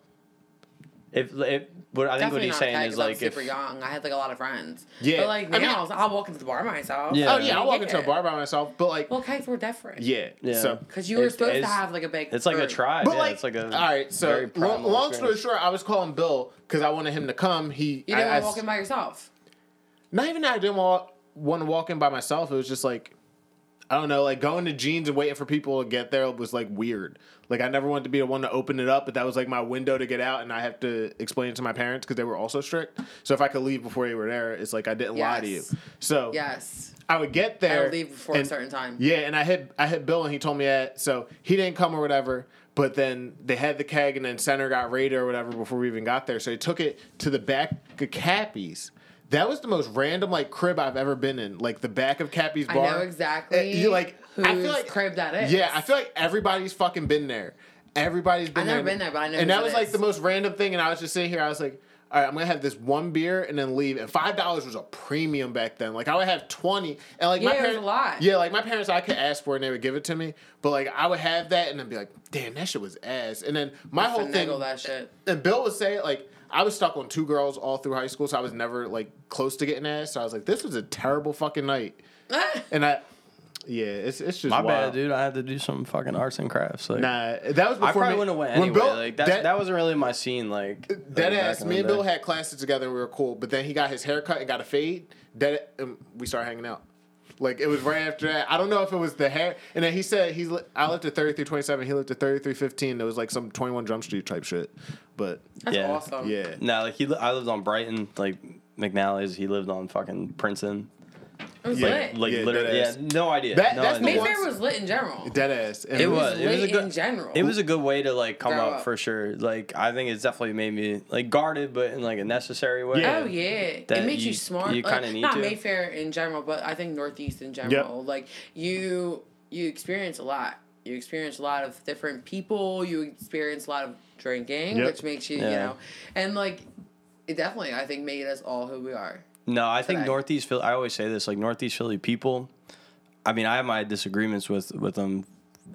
B: If, if what I think what he's
C: not
B: saying
C: okay,
B: is
C: 'cause I'm
B: like if
C: super young. I had like a lot of friends.
A: Yeah.
C: But like
A: I mean-
C: now, I'll walk into the bar myself.
B: Yeah.
A: Oh yeah, I'll walk into a bar by myself, but like
C: Well, kites were different.
A: yeah,
B: Yeah.
A: So
C: Because you were
B: It-
C: supposed to
B: it's-
C: have like a big.
B: it's like a
C: group.
B: tribe.
A: But
B: yeah,
A: like,
B: it's like a
A: all right. So
B: very
A: long,
B: primal
A: long story
B: experience.
A: short, I was calling Bill because I wanted him to come. He,
C: You
A: I,
C: didn't
A: I
C: want to walk in by yourself.
A: not even that I didn't want, want to walk in by myself. It was just like, I don't know, like going to jeans and waiting for people to get there was like weird. Like I never wanted to be the one to open it up, but that was like my window to get out, and I have to explain it to my parents because they were also strict. So if I could leave before they were there, it's like I didn't lie to you. So
C: Yes.
A: I would get there.
C: I would leave before a certain time.
A: Yeah, and I hit I hit Bill and he told me that so he didn't come or whatever. But then they had the keg and then center got raided or whatever before we even got there. So he took it to the back of Cappy's. That was the most random like crib I've ever been in. Like the back of Cappy's bar.
C: I know exactly.
A: Uh, You like I feel like
C: crib that is.
A: Yeah, I feel like everybody's fucking been there. Everybody's been
C: I've
A: there.
C: never been there, but I know
A: And
C: whose
A: that was like
C: is.
A: the most random thing. And I was just sitting here. I was like, all right, I'm gonna have this one beer and then leave. And five dollars was a premium back then. Like I would have twenty, and like my
C: Yeah, was
A: parents,
C: a lot.
A: yeah, like my parents, I could ask for it and they would give it to me. But like I would have that and then be like, damn, that shit was ass. And then my whole thing,
C: that shit.
A: and Bill would say it like I was stuck on two girls all through high school, so I was never like close to getting ass. So I was like, this was a terrible fucking night. (laughs) And I, yeah, it's it's just
B: my
A: wild.
B: bad, dude. I had to do some fucking arts and crafts. Like,
A: Nah, that was before
B: I probably
A: me-
B: wouldn't have went
A: when
B: anyway.
A: Bill-
B: like that, that, wasn't really my scene. Like
A: Dead
B: like,
A: ass. Me and Bill had classes together and we were cool. But then he got his haircut and got a fade. Dead. Um, we started hanging out. Like it was right after that. I don't know if it was the hair. And then he said he's. li- I lived at thirty three twenty seven. He lived at thirty three fifteen. It was like some twenty one Jump Street type shit. But
C: That's
B: Yeah.
C: awesome.
A: yeah,
B: No, like he. I lived on Brighton, like McNally's. He lived on fucking Princeton.
C: It was
A: Yeah.
C: lit.
B: Like
A: Yeah,
B: literally, yeah,
A: deadass.
B: no idea.
A: That-
B: no
A: that's the
B: idea.
A: one-
C: Mayfair was lit in general.
A: dead ass. And
B: It
C: was
B: was. It was a
C: lit
B: good.
C: in general.
B: It was a good way to like come
C: Grow
B: up,
C: up.
B: for sure. Like I think it's definitely made me like guarded, but in like a necessary way.
A: Yeah.
C: Oh yeah,
B: That
C: it makes you,
B: you-
C: smart.
B: you kinda need
C: not
B: to.
C: Mayfair in general, but I think Northeast in general. Like you, you experience a lot. You experience a lot of different people. You experience a lot of drinking,
A: Yep.
C: which makes you, you
B: Yeah.
C: know, and like it definitely, I think, made us all who we are.
B: No, I think. Northeast Philly. I always say this, like Northeast Philly people. I mean, I have my disagreements with with them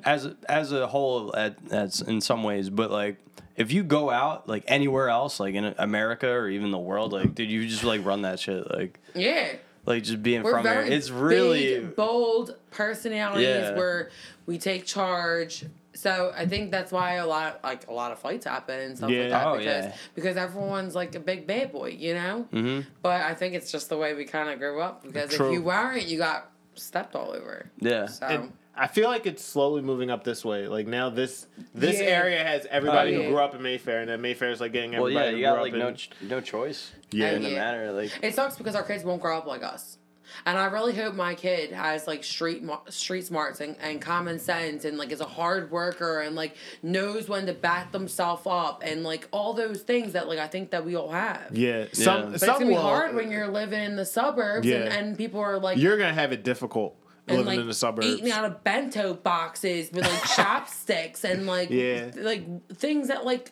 B: as as a whole at, at in some ways, but like if you go out like anywhere else, like in America or even the world, like dude, you just like run that shit, like
C: Yeah.
B: like just being
C: We're
B: from It's really
C: big, bold personalities
B: Yeah.
C: where we take charge. So I think that's why a lot like a lot of fights happen and stuff
A: Yeah.
C: like that
B: Oh,
C: because
B: yeah.
C: because everyone's like a big bad boy, you know.
B: Mhm.
C: But I think it's just the way we kind of grew up because
A: True.
C: if you weren't, you got stepped all over.
B: yeah.
C: So
A: And I feel like it's slowly moving up this way. Like now, this this
C: Yeah.
A: area has everybody
B: Oh,
A: who grew up in Mayfair, and then Mayfair is like getting
B: Well,
A: everybody
B: yeah,
A: who
B: you
A: grew
B: got
A: up
B: like
A: in.
B: no ch- no choice.
A: Yeah.
B: in the
C: Yeah.
B: matter. Like
C: it sucks because our kids won't grow up like us. And I really hope my kid has like street street smarts and, and common sense and like is a hard worker and like knows when to back themselves up and like all those things that like I think that we all have.
A: yeah, some
B: But
C: But
A: some
C: it's gonna be
A: will-
C: hard when you're living in the suburbs and,
A: Yeah.
C: and people are like
A: You're gonna have it difficult
C: and
A: living
C: like
A: in the suburbs.
C: eating out of bento boxes with like (laughs) chopsticks and like
A: Yeah.
C: like things that like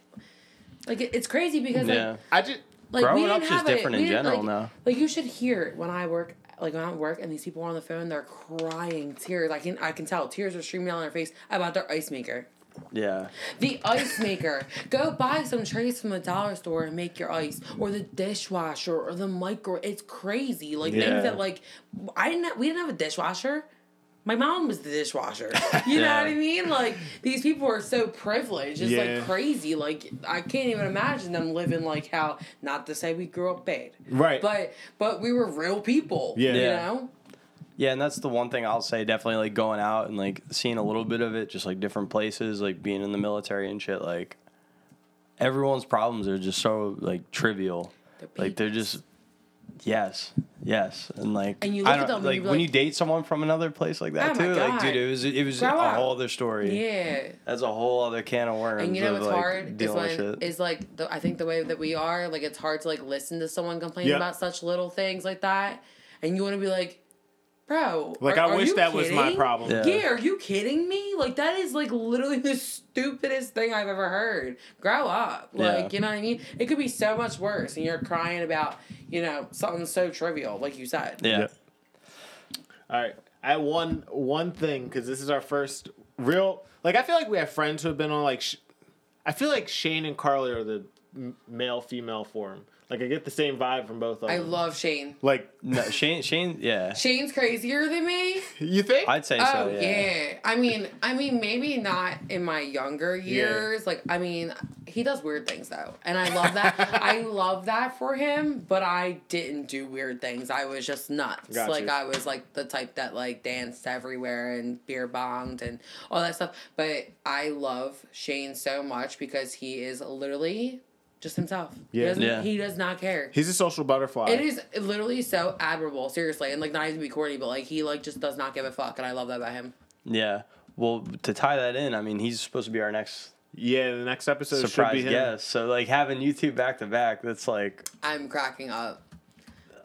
C: like it's crazy because
B: yeah.
C: like
A: I just
C: like
B: Growing
C: we didn't
B: up's just
C: have it-
B: different
C: we
B: in general
C: like,
B: now.
C: Like you should hear it when I work like when I'm at work and these people are on the phone, they're crying tears. I can I can tell tears are streaming down their face about their ice maker.
B: Yeah.
C: The ice maker. Go buy some trays from the dollar store and make your ice, or the dishwasher, or the micro. It's crazy. Like
B: Yeah.
C: things that like I didn't. Have, We didn't have a dishwasher. My mom was the dishwasher. (laughs) You know what I mean? Like these people are so privileged. It's
A: Yeah.
C: like crazy. Like I can't even imagine them living like how. Not to say we grew up bad,
A: right.
C: but but we were real people.
A: Yeah.
C: You
B: Yeah.
C: know.
B: Yeah, and that's the one thing I'll say. Definitely, like going out and like seeing a little bit of it, just like different places, like being in the military and shit. Like everyone's problems are just so like trivial.
C: They're
B: Like they're just yes, yes, and like
C: And you
B: I
C: look at
B: don't-
C: them and
B: like
C: you be
B: when you date someone from another place like that
C: Oh
B: too. Like, dude, it was it was
C: Grow
B: a
C: up.
B: whole other story.
C: Yeah.
B: That's a whole other can of worms.
C: And you know
B: of,
C: what's
B: like,
C: hard is
B: dealing with shit.
C: is like the, I think the way that we are like it's hard to like listen to someone complain
A: Yep.
C: about such little things like that, and you want to be like, bro,
A: Like,
C: are-
A: I
C: are
A: wish
C: you
A: that was my problem.
B: Yeah.
C: Yeah, are you kidding me? Like that is like literally the stupidest thing I've ever heard. Grow up, like
B: Yeah.
C: you know what I mean. It could be so much worse, and you're crying about you know something so trivial, like you said.
B: yeah.
A: All right. I had one one thing because this is our first real. Like I feel like we have friends who have been on like. Sh- I feel like Shane and Carlie are the m- male female form. Like I get the same vibe from both of them.
C: I
A: them.
C: love Shane.
A: like
B: No, Shane. Shane. Yeah. (laughs)
C: Shane's crazier than me.
A: you think?
B: I'd say
C: Oh
B: so.
C: yeah.
B: Yeah.
C: I mean, I mean, maybe not in my younger years. Like, I mean, he does weird things though, and I love that. (laughs) I love that for him. But I didn't do weird things. I was just nuts.
A: Got
C: like
A: you.
C: I was like the type that like danced everywhere and beer bonged and all that stuff. But I love Shane so much because he is literally just himself. He
A: Yeah.
C: doesn't-
B: Yeah.
C: He does not care.
A: He's a social butterfly.
C: It is literally so admirable, seriously, and like not even to be corny, but like he like just does not give a fuck, and I love that about him.
B: Yeah. Well, to tie that in, I mean, he's supposed to be our next
A: Yeah, the next episode should
B: surprise
A: be him.
B: guest. So like having you two back to back, that's like.
C: I'm cracking up.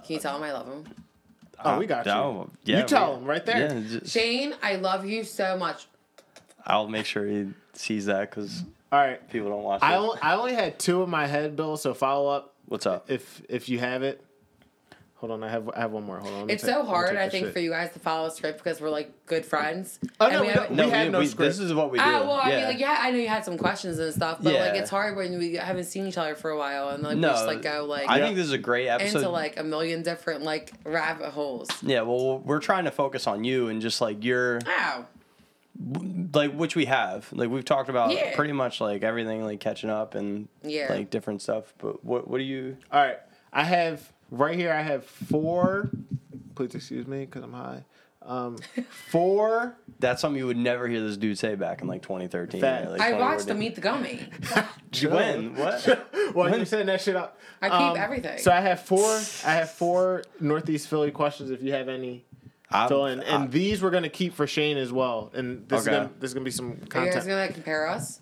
C: Can you tell him I love him?
A: Oh, we got you.
B: Oh, yeah,
A: You tell
B: we-
A: him right there.
B: Yeah, just-
C: Shane, I love you so much.
B: I'll make sure he sees that because
A: All right.
B: people don't watch.
A: I only, I only had two in my head, Bill. So follow up
B: What's up?
A: if if you have it. Hold on, I have I have one more. Hold on.
C: It's so
A: let
C: hard, I think,
A: shit.
C: for you guys to follow a script because we're like good friends.
A: Oh,
C: And
A: no, we don't-
C: haven't-
A: we had no script.
B: This is what we do.
C: Ah, well, I mean, like, yeah, I know you had some questions and stuff, but like, it's hard when we haven't seen each other for a while, and like,
B: no,
C: we just like go like
B: I think this is a great episode.
C: into like a million different like rabbit holes.
B: yeah, well, we're trying to focus on you and just like your
C: Ow.
B: Like which we have. Like we've talked about
C: Yeah.
B: pretty much like everything, like catching up and
C: Yeah.
B: like different stuff. But what what do you?
A: All right, I have right here. I have four. Please excuse me because I'm high. Um, (laughs) four.
B: That's something you would never hear this dude say back in like 2013.
A: Fact.
B: like,
C: I watched the Meet the Gummy. (laughs)
B: When? (laughs) What?
A: well, you setting that shit up.
C: I keep everything.
A: So I have four. I have four Northeast Philly questions. If you have any,
B: I'm-
A: fill in. And
B: I-
A: these we're gonna keep for Shane as well. And this
B: Okay.
A: is gonna, this is gonna be some
C: Are you guys gonna compare us?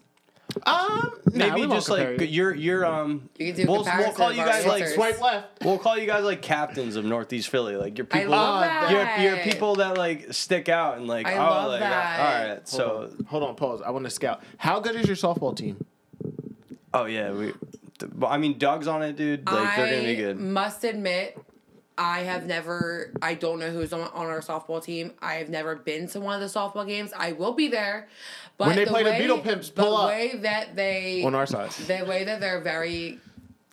A: Um,
B: maybe
A: we won't
B: just like
A: compare you.
B: you're you're um.
C: You can do
B: we'll, we'll call you guys like
A: swipe left.
B: we'll call you guys like captains of Northeast Philly. Like you're
C: I
B: people.
C: love
A: Ah,
C: that.
B: you're, you're people that like stick out and like
C: I
B: oh
C: love
B: like
C: that.
B: all right so
A: Hold on. hold on, pause. I want to scout. How good is your softball team?
B: oh yeah we. I mean, Doug's on it, dude. Like they're gonna be good.
C: must admit, I have never. I don't know who's on, on our softball team. I have never been to one of the softball games. I will be there. But
A: When they
C: the
A: play the
C: way,
A: Beetle Pimps, pull
C: the
A: up.
C: way that they
A: On our side.
C: the way that they're very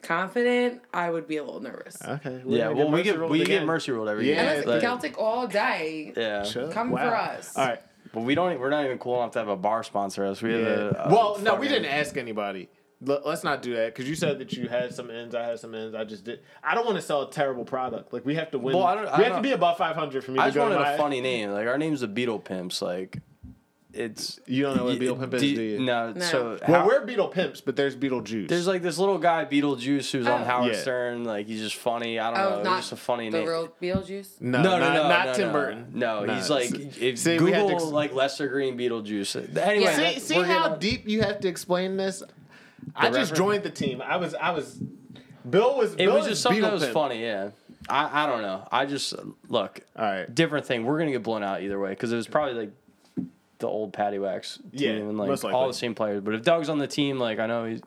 C: confident, I would be a little nervous.
A: Okay. we're
B: Yeah,
A: gonna
B: well, we get
A: ruled
B: we get mercy ruled every
A: Yeah,
B: year.
C: And listen,
A: like-
C: Celtic all day.
B: Yeah,
A: Sure.
C: Come for us.
A: All right.
B: but we don't. We're not even cool enough to have a bar sponsor us. We have a, a
A: well, no, we didn't ask anybody. L- Let's not do that because you said that you had some ends. I had some ends. I just did. I don't want to sell a terrible product. Like we have to win.
B: Well, I don't- I
A: we have
B: don't-
A: to be above five hundred for me
B: I
A: to
B: just
A: go
B: wanted
A: to my.
B: a funny name. Like our name's the Beetle Pimps. Like it's
A: You don't know what
B: y-
A: Beetle Pimp is, do you?
B: No,
C: No.
B: So
A: Well,
B: how-
A: we're Beetle Pimps, but there's Beetle Juice.
B: there's like this little guy Beetlejuice who's on
C: Oh.
B: Howard
A: Yeah.
B: Stern. Like he's just funny. I don't
C: Oh,
B: know.
C: Not
B: just a funny
C: the
B: name.
C: real Beetlejuice.
A: no,
B: no, no,
A: not,
B: no,
A: not
B: no,
A: Tim
B: no.
A: Burton.
B: No,
A: Nah,
B: he's like if
A: see, we had
B: Google
A: to ex-
B: like Lester Green Beetlejuice. Anyway,
C: Yeah.
A: See,
B: that-
A: see how
B: gonna-
A: deep you have to explain this. I just
B: reference?
A: joined the team. I was, I was. Bill was.
B: It
A: Bill
B: was just something
A: Beetle
B: that was
A: Pimp.
B: funny. Yeah, I I don't know. I just look
A: All right.
B: different thing. We're gonna get blown out either way because it was probably like the old Paddy Whacks team
A: Yeah,
B: and like
A: most
B: all the same players. But if Doug's on the team, like I know he's,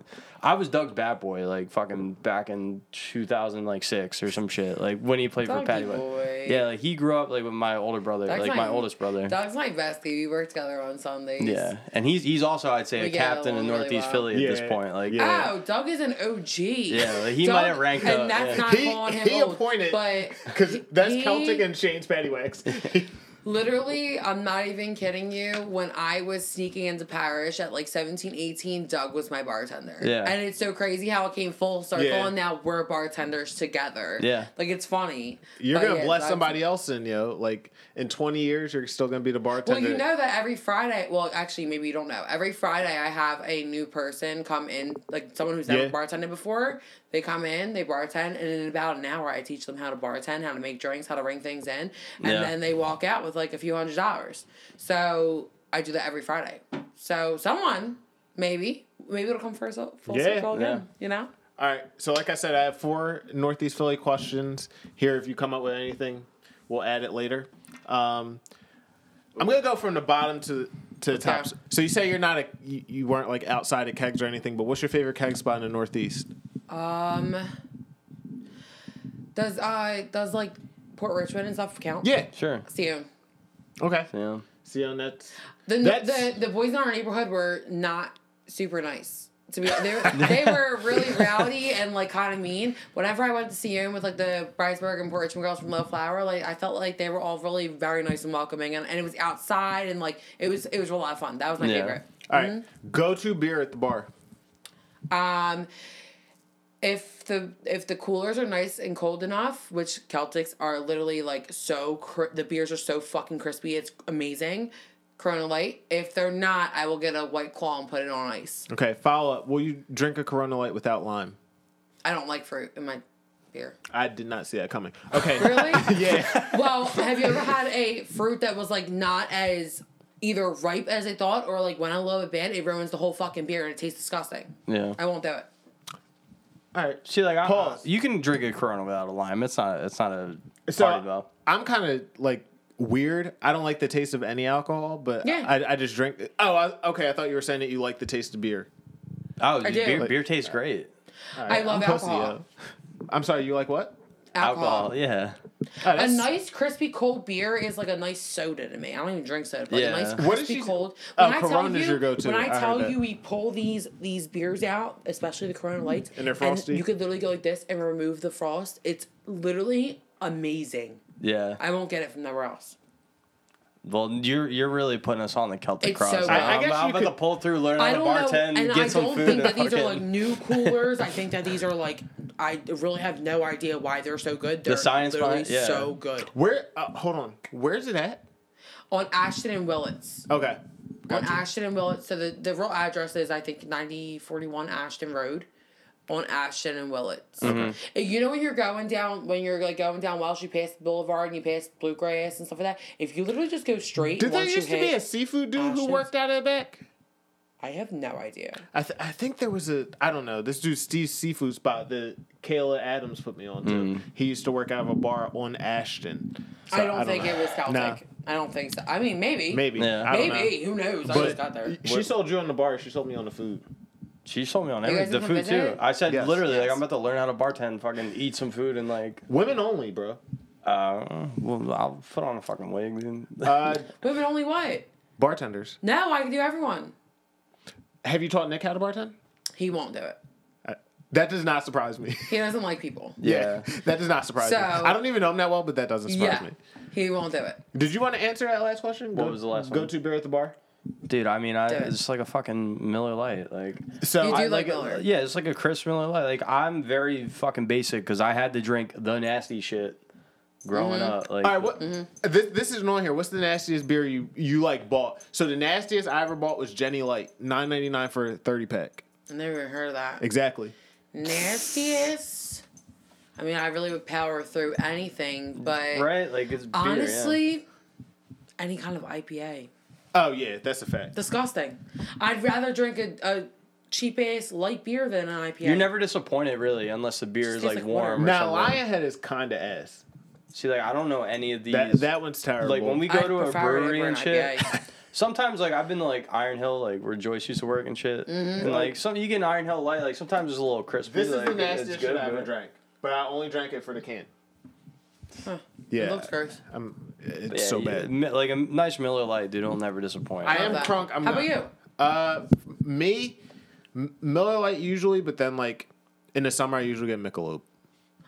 B: I was Doug's bat boy, like fucking back in two thousand like six or some shit. Like when he played for
C: Doggy
B: Patty
C: boy.
B: Yeah, like he grew up like with my older brother,
C: Doug's
B: like my oldest brother.
C: Doug's my bestie. We work together on Sundays.
B: Yeah, and he's he's also I'd say
C: We
B: a captain in
C: along really
B: Northeast
C: well.
B: Philly at this point. Like
A: yeah.
C: Oh, Doug is an OG.
B: Yeah, like, he
C: Doug-
B: might have ranked
C: and
B: up,
C: that's
B: yeah.
C: not
A: He-
C: calling him
A: he
C: old,
A: appointed-
C: but (laughs)
A: Because that's
C: he-
A: Celtic and Shane's Paddy Whacks. (laughs)
C: Literally, I'm not even kidding you. When I was sneaking into Parish at like 17, 18, Doug was my bartender.
B: Yeah.
C: And it's so crazy how it came full circle
A: Yeah.
C: and now we're bartenders together.
B: Yeah.
C: Like it's funny.
A: You're
C: But
A: gonna
C: yeah,
A: bless
C: Doug's-
A: somebody else in yo. Like in 20 years, you're still gonna be the bartender.
C: Well, you know that every Friday, well, actually, maybe you don't know. Every Friday, I have a new person come in, like someone who's never
A: Yeah.
C: bartended before. They come in, they bartend, and in about an hour, I teach them how to bartend, how to make drinks, how to ring things in, and
B: Yeah.
C: then they walk out with like a few hundred dollars. So I do that every Friday. So someone, maybe, maybe it'll come full, full
A: Yeah,
C: circle again.
B: yeah.
C: You know?
A: All right. So, like I said, I have four Northeast Philly questions here. If you come up with anything, we'll add it later. Um, I'm gonna go from the bottom to to the top. So you say you're not a you, you weren't like outside of kegs or anything, but what's your favorite keg spot in the Northeast?
C: Um. Does uh does like Port Richmond and stuff count?
A: Yeah.
B: sure.
C: Stian.
A: Okay.
B: Yeah.
A: See on that.
C: The, the the boys in our neighborhood were not super nice. To be, they, were, (laughs) they were really rowdy and like kind of mean. Whenever I went to see him with like the Bridesburg and Port Richmond girls from Little Flower, like I felt like they were all really very nice and welcoming, and, and it was outside and like it was it was a lot of fun. That was my
B: Yeah.
C: favorite.
A: All right. Go to beer at the bar.
C: Um, if the if the coolers are nice and cold enough, which Celtics are literally like so cr- the beers are so fucking crispy, it's amazing. Corona Light. If they're not, I will get a white claw and put it on ice.
A: Okay. Follow up. Will you drink a Corona Light without lime?
C: I don't like fruit in my beer.
A: I did not see that coming. Okay.
C: Really? (laughs)
A: yeah.
C: well, have you ever had a fruit that was like not as either ripe as I thought, or like when I love it bad, it ruins the whole fucking beer and it tastes disgusting.
B: Yeah.
C: I won't do it.
A: All right.
B: See, like, I,
A: Pause.
B: Uh, you can drink a Corona without a lime. It's not. It's not a
A: So
B: party though.
A: I'm kind of like weird. I don't like the taste of any alcohol, but
C: Yeah.
A: I, I just drink. Oh, I, okay. I thought you were saying that you like the taste of beer.
B: Oh,
C: I do.
B: beer, beer tastes uh, great.
A: All
C: I love
A: I'm pussy,
C: alcohol.
A: yo. I'm sorry. You like what?
C: Alcohol.
B: yeah.
A: Oh,
C: A nice crispy cold beer is like a nice soda to me. I don't even drink soda, but
B: Yeah.
C: a nice
A: What is
C: crispy
A: she-
C: cold.
A: Oh,
C: When I tell
A: Corona's
C: you,
A: your go-to.
C: when
A: I
C: I
A: heard
C: tell
A: that.
C: you we pull these these beers out, especially the Corona Lights,
A: And they're frosty?
C: you could literally go like this and remove the frost. It's literally amazing.
B: Yeah.
C: I won't get it from nowhere else.
B: Well, you're you're really putting us on the Celtic
C: It's
B: cross.
C: so
A: I- I
B: I'm,
A: guess
B: I'm
A: you
B: about to
A: could-
B: pull through, learn how
C: I
B: to
C: don't know, and
B: get
C: I
B: some
C: don't
B: food.
C: think that
B: and
C: these are like new (laughs) coolers. I think that these are like I really have no idea why they're so good. They're
B: science
C: literally
B: behind- yeah.
C: so good.
A: Where? Uh, hold on. Where's it at?
C: On Ashton and Willits.
A: Okay.
C: on Ashton and Willits. So the, the real address is I think ninety forty one Ashton Road, on Ashton and Willits.
B: Mm-hmm.
C: And You know when you're going down when you're like going down Welsh, you pass Boulevard and you pass Bluegrass and stuff like that. If you literally just go straight,
A: Did there used to be a seafood dude who worked out of the back?
C: I have no idea.
A: I, th- I think there was a I don't know this dude Steve seafood spot that Kayla Adams put me on to.
B: Mm.
A: He used to work out of a bar on Ashton. So
C: I don't think
A: know.
C: it was Celtic.
A: Nah,
C: I don't think so. I mean, maybe.
A: maybe.
B: Yeah.
C: Maybe.
A: know.
C: Who knows? I just got there.
A: she sold you on the bar. She sold me on the food.
B: She sold me on
C: You
B: every
C: guys
B: the food
C: visit?
B: too. I said
A: Yes.
B: literally like
C: Yes.
B: I'm about to learn how to bartend, fucking eat some food and like
A: Women only, bro.
B: uh well I'll put on a fucking wig dude.
A: Uh, (laughs)
C: Women only what?
A: bartenders.
C: No, I can do everyone.
A: Have you taught Nick how to bartend?
C: He won't do it.
A: Uh, That does not surprise me.
C: He doesn't like people. (laughs)
B: yeah. (laughs)
A: that does not surprise me.
C: So-
A: I don't even know him that well, but that doesn't surprise
C: Yeah.
A: me.
C: He won't do it.
A: Did you want to answer that last question?
B: What
A: Go-
B: was the last
A: Go
B: one?
A: to beer at the bar.
B: Dude, I mean I
C: Do it.
B: it's like a fucking Miller Lite. Like
A: So
C: You do
B: I
C: like
B: like
C: Miller.
B: yeah, it's like a crisp Miller Lite. Like I'm very fucking basic because I had to drink the nasty shit growing
C: Mm-hmm.
B: up. Like
A: All right, what? This this is on here. What's the nastiest beer you you like bought? So the nastiest I ever bought was Genny Light, nine ninety nine for a thirty pack.
C: I never heard of that.
A: Exactly.
C: Nastiest. I mean, I really would power through anything, but
B: right? Like it's beer, yeah.
C: honestly, any kind of IPA.
A: Oh yeah, that's a fact.
C: Disgusting. I'd rather drink a, a cheap ass light beer than an IPA.
B: You're never disappointed really unless the beer is
C: Tastes
B: like
C: like water.
B: warm or
A: Now
B: something.
A: Lionshead is kind of ass.
B: See, like I don't know any of these.
A: That that one's terrible.
B: like when we go
C: I'd
B: to a
C: prefer it
B: brewery
C: over
B: and
C: an
B: shit.
C: IPA. (laughs)
B: Sometimes like I've been to like Iron Hill, like where Joyce used to work and shit,
C: Mm-hmm.
B: and like some you get an Iron Hill light, like sometimes it's a little crispy.
A: this is
B: like,
A: the
B: it's
A: nastiest
B: good,
A: shit I ever
B: but-
A: drank, but I only drank it for the can.
C: Huh.
A: Yeah,
C: It looks gross.
A: I'm, it's
B: Yeah,
A: so bad.
B: mi- Like a nice Miller Lite, dude, will never disappoint.
A: I
C: Love
A: am
C: that.
A: drunk. I'm
C: How
A: not-
C: about you?
A: Uh, me, M- Miller Lite usually, but then like in the summer I usually get Michelob.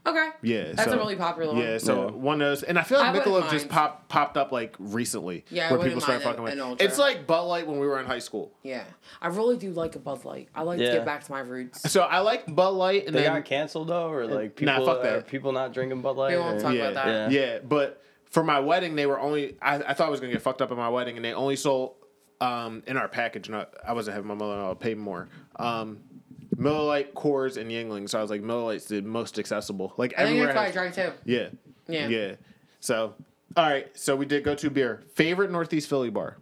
C: Okay.
A: Yeah,
C: That's
A: so-
C: a really popular one.
A: Yeah, so
B: Yeah.
A: one of those, and I feel like
C: wouldn't
A: Michelob just
C: mind.
A: pop popped up like recently.
C: Yeah,
A: where people started
C: mind
A: fucking
C: an-
A: with.
C: an Ultra.
A: It's like Bud Light when we were in high school.
C: Yeah. I really do like a Bud Light. I like
B: Yeah.
C: to get back to my roots.
A: So I like Bud Light, and
B: They
A: then
B: got canceled though, or like
A: Nah,
B: people,
A: fuck
B: are
A: that.
B: people not drinking Bud Light.
C: We won't
B: or-
C: talk
A: yeah,
C: about that.
B: Yeah.
A: yeah, but for my wedding they were only. I, I thought I was gonna get fucked up at my wedding, and they only sold um in our package. Not I wasn't having my mother. I'll pay more. Um, Miller Lite, Coors, and Yuengling. So I was like, Miller Lite's the most accessible. Like
C: I think
A: everywhere.
C: that's why I
A: has-
C: drank too.
A: Yeah.
C: Yeah.
A: Yeah. So, all right. So we did go to beer. Favorite Northeast Philly bar.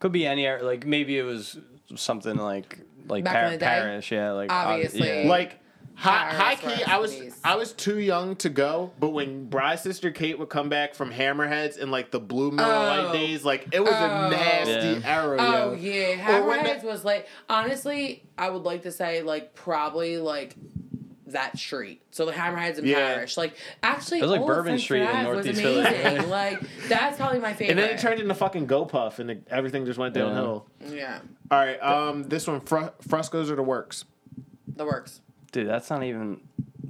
B: Could be any like maybe it was something like like
C: Back in
B: Par-
C: the day?
B: Parish, yeah, like ob-
C: Obviously.
B: yeah.
A: Like high, high key, I was
C: recipes.
A: I was too young to go, but when Bry's sister Kate would come back from Hammerheads in like the Blue Miller
C: Oh.
A: Light days, like it was
C: Oh.
A: a nasty
B: Yeah.
A: era.
C: Oh
A: yo.
C: yeah,
A: Or
C: Hammerheads was like honestly, I would like to say like probably like that street. So the Hammerheads in
A: Yeah.
C: Parish. Like actually,
B: It was like Bourbon Street in
C: Ave
B: Northeast Philly. (laughs)
C: like that's probably my favorite.
A: And then it turned into fucking Go Puff, and it, everything just went downhill.
C: yeah,
A: All right, um, this one, Fr- Frusco's or the Works.
C: the works.
B: Dude, that's not even.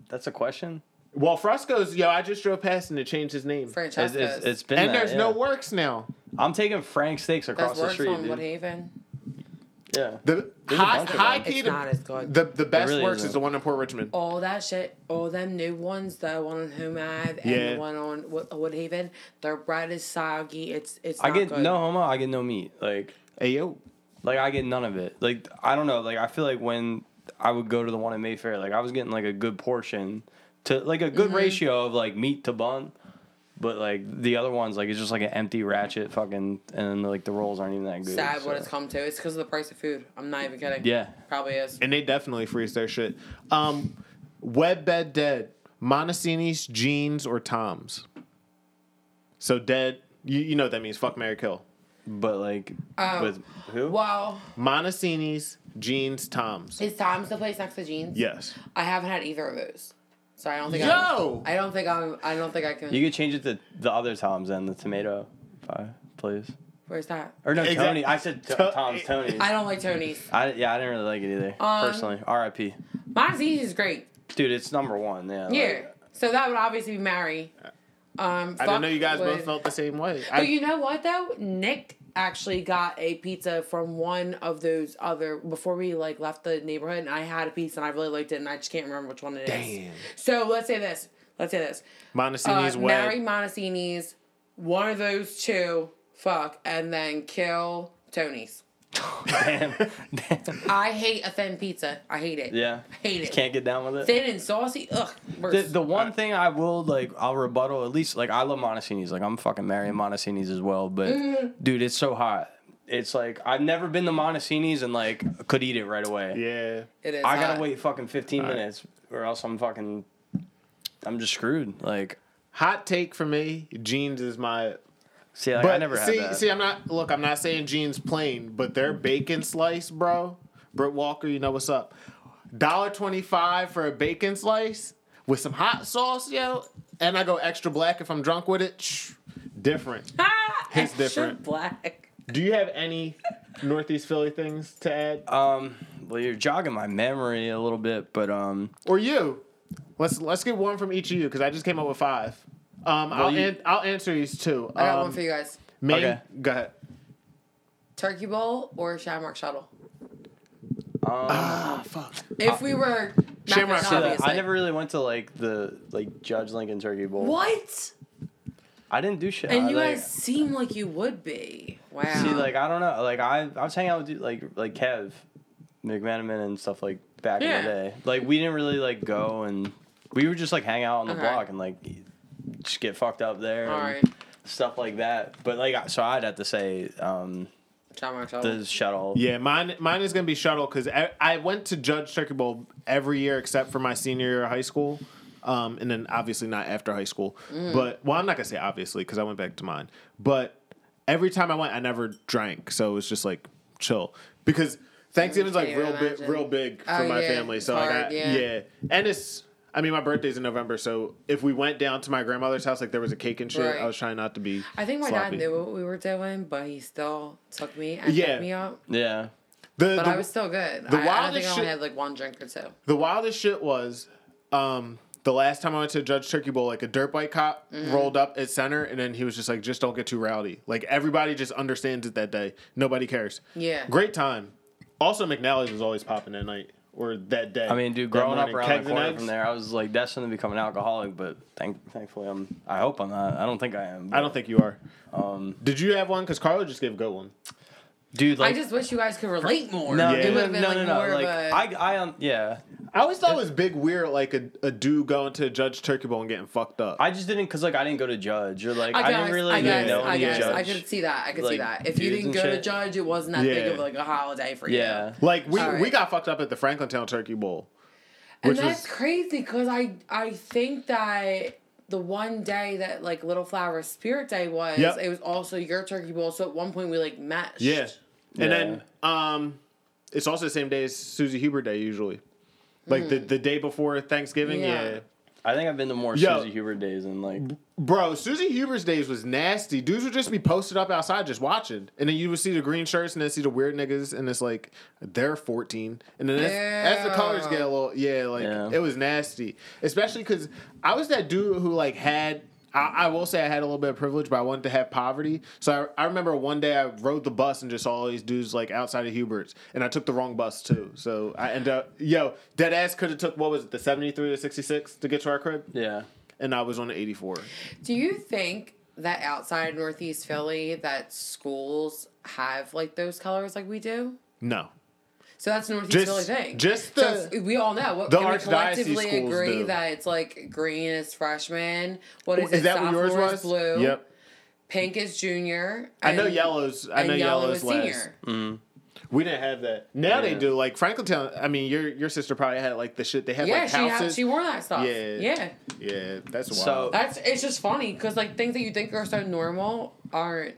B: That's a question.
A: Well, Frusco's, yo, I just drove past and it changed his name.
B: It's,
C: Francesca's.
B: it's, it's been.
A: and
B: that,
A: there's
B: yeah.
A: no Works now.
B: I'm taking Frank Steaks across
C: There's
B: the
C: works
B: street,
C: on
B: dude.
C: Woodhaven.
B: Yeah.
A: The
B: There's a
A: high,
B: bunch of
A: high
B: them.
A: key,
C: It's not as good.
A: the, the best
B: really
A: Works
B: isn't.
A: is the one in Port Richmond.
C: all that shit, all them new ones, the one on Holme Ave and
A: Yeah.
C: the one on Wood- Woodhaven, their bread is soggy. It's it's.
B: I
C: not
B: get
C: good.
B: no homo. I get no meat. Like,
A: Hey, yo.
B: like I get none of it. Like, I don't know. Like, I feel like when I would go to the one in Mayfair, like I was getting like a good portion to like a good
C: Mm-hmm.
B: ratio of like meat to bun. But like the other ones, like it's just like an empty ratchet fucking, and like the rolls aren't even that good.
C: Sad what it's come to. It's because of the price of food. I'm not even kidding.
B: Yeah.
C: probably is.
A: And they definitely freeze their shit. Um, Web Bed Dead, Montesini's, Jeans, or Tom's. So dead, you, you know what that means. Fuck Mary Kill.
B: But like,
C: Um,
B: with who?
C: Well,
A: Montesini's, Jeans, Tom's.
C: is Tom's the place next to Jeans?
A: Yes.
C: I haven't had either of those, so I don't think.
A: Yo!
C: I'm, I don't think I'm. I don't think I can.
B: You could change it to the other Tom's and the tomato pie, please.
C: Where's that?
B: Or no,
A: Exact-
B: Tony. I said
A: To-
B: Tom's Tony's.
C: I don't like Tony's.
B: I, yeah, I didn't really like it either.
C: Um,
B: personally, R.I.P.
C: Montesini's is great.
B: Dude, it's number one. Yeah.
C: Yeah.
B: like-
C: So that would obviously be Mary. Um,
A: I didn't know you guys both felt the same way.
C: But
A: I,
C: you know what though? Nick actually got a pizza from one of those other before we like left the neighborhood and I had a pizza and I really liked it and I just can't remember which one it is.
A: Damn.
C: So let's say this. Let's say this. Uh,
A: Montesini's
C: Mary Montesini's, one of those two, fuck, and then kill Tony's. (laughs)
B: Damn. Damn.
C: I hate a thin pizza. I hate it.
B: Yeah.
C: I hate
B: You
C: it.
B: can't get down with it.
C: Thin and saucy. Ugh.
B: The, the one thing I will like, I'll rebuttal at least. Like, I love Montesini's. Like, I'm fucking marrying Montesini's as well. But
C: Mm-hmm.
B: dude, it's so hot. It's like I've never been to Montesini's and like could eat it right away.
A: Yeah.
C: it is.
B: I gotta
C: hot.
B: wait fucking 15 minutes or else I'm fucking. I'm just screwed. Like,
A: Hot take for me, Jeans is my
B: see, like,
A: But
B: I never
A: see,
B: had that.
A: see, I'm not. Look, I'm not saying jeans plain, but their bacon slice, bro. Britt Walker, you know what's up. Dollar twenty five for a bacon slice with some hot sauce, yo. And I go extra black if I'm drunk with it. Shh, different. (laughs) It's
C: extra
A: different.
C: Black.
A: Do you have any Northeast Philly things to add,
B: um, well, you're jogging my memory a little bit, but um,
A: or you? Let's let's get one from each of you because I just came up with five. Um, I'll
B: you-
A: an- I'll answer these two.
C: I got
A: um,
C: one for you guys.
A: Main,
B: Okay.
A: Go ahead.
C: Turkey bowl or Shamrock shuttle.
B: um
A: Ah, fuck.
C: If we were
A: Shamrock Shuttle.
C: obviously.
B: I never really went to like the like Judge Lincoln Turkey Bowl.
C: What?
B: I didn't do shit.
C: And
B: I,
C: you
B: like,
C: guys seem like you would be. Wow.
B: See, like I don't know, like I I was hanging out with dude- like like Kev, McManaman and stuff like back
C: Yeah.
B: in the day. Like we didn't really like go and we would just like hang out on the
C: Okay.
B: block and like just get fucked up there
C: All
B: and
C: right.
B: stuff like that. But like so I'd have to say um the shuttle.
A: Yeah, mine mine is gonna be shuttle because I, I went to Judge Turkey Bowl every year except for my senior year of high school, um, and then obviously not after high school.
C: Mm.
A: But well, I'm not gonna say obviously because I went back to mine. But every time I went, I never drank, so it was just like chill because Thanksgiving's like
C: Can't
A: real big, real big for
C: Oh,
A: my
C: yeah,
A: family. So
C: it's
A: like, I,
C: hard,
A: yeah.
C: yeah.
A: and it's. I mean, my birthday's in November, so if we went down to my grandmother's house, like there was a cake and shit,
C: Right.
A: I was trying not to be.
C: I think my
A: sloppy.
C: dad knew what we were doing, but he still took me and
A: Yeah.
C: picked me up.
B: Yeah.
A: The,
C: But
A: the,
C: I was still good.
A: the
C: I, I
A: wildest
C: think I only
A: shit-
C: had like one drink or two.
A: The wildest shit was um, the last time I went to Judge Turkey Bowl, like a dirt bike cop
C: Mm-hmm.
A: rolled up at center, and then he was just like, "Just don't get too rowdy." Like everybody just understands it that day. Nobody cares.
C: Yeah.
A: Great time. Also, McNally's was always popping that night or that day.
B: I mean, dude, growing up around the corner from there, I was like destined to become an alcoholic, but thank thankfully I'm I hope I'm not. I don't think I am.
A: I don't think you are.
B: um
A: Did you have one? Because Carlo just gave a good one.
B: Dude like
C: I just wish you guys could relate more.
B: no,
A: Yeah.
C: It
B: no,
C: would have been
B: no,
C: like
B: no, no,
C: more
B: Like
C: of a.
B: I, I, um, yeah.
A: I always thought it was big weird, like a, a dude going to Judge Turkey Bowl and getting fucked up.
B: I just didn't because like I didn't go to judge or like I,
C: I
B: didn't really
C: I guess,
B: know
C: I guess,
B: judge.
C: I could see that. I could see that. If you didn't
B: and
C: go to judge, it wasn't that big of like a holiday for you.
B: yeah,
A: like we,
C: All right.
A: we got fucked up at the Franklintown Turkey Bowl.
C: And that's
A: was-
C: crazy because I I think that the one day that like Little Flower Spirit Day was,
A: Yep.
C: it was also your turkey bowl. So at one point we like matched.
A: Yeah. And
B: Yeah.
A: then um it's also the same day as Susie Huber Day usually. like the the day before Thanksgiving.
C: Yeah.
A: Yeah.
B: I think I've been to more
A: Yo.
B: Susie Hubert days and like
A: Bro, Susie Huber's days was nasty. Dudes would just be posted up outside just watching. And then you would see the green shirts and then see the weird niggas and it's like they're 14. And then as, as the colors get a little yeah, like
B: Yeah.
A: it was nasty. Especially cuz I was that dude who like had I, I will say I had a little bit of privilege, but I wanted to have poverty. So I, I remember one day I rode the bus and just saw all these dudes like outside of Hubert's, and I took the wrong bus too. So I ended up, yo, dead ass could have took what was it, the seventy three or sixty six to get to our crib,
B: yeah.
A: and I was on the eighty four.
C: Do you think that outside Northeast Philly that schools have like those colors like we do?
A: No,
C: So that's a Northeast
A: Just-
C: Philly thing.
A: just the-
C: if we all know. What,
A: the
C: can we collectively agree
A: do.
C: that it's like green is freshman? What is,
A: Is
C: it?
A: that what yours
C: Sophomore
A: was?
C: is blue.
A: Yep.
C: Pink is junior.
A: I know
C: and-
A: yellows. I
C: and
A: know
C: yellow
A: yellows
C: is
A: last.
C: senior. Mm-hmm.
A: We didn't have that. Now they do. Like Franklintown. I mean, your your sister probably had like the shit. They had
C: Yeah,
A: like
C: she
A: houses.
C: had, she wore that stuff.
A: Yeah.
C: yeah.
A: yeah, that's wild.
B: So-
C: That's it's just funny because like things that you think are so normal aren't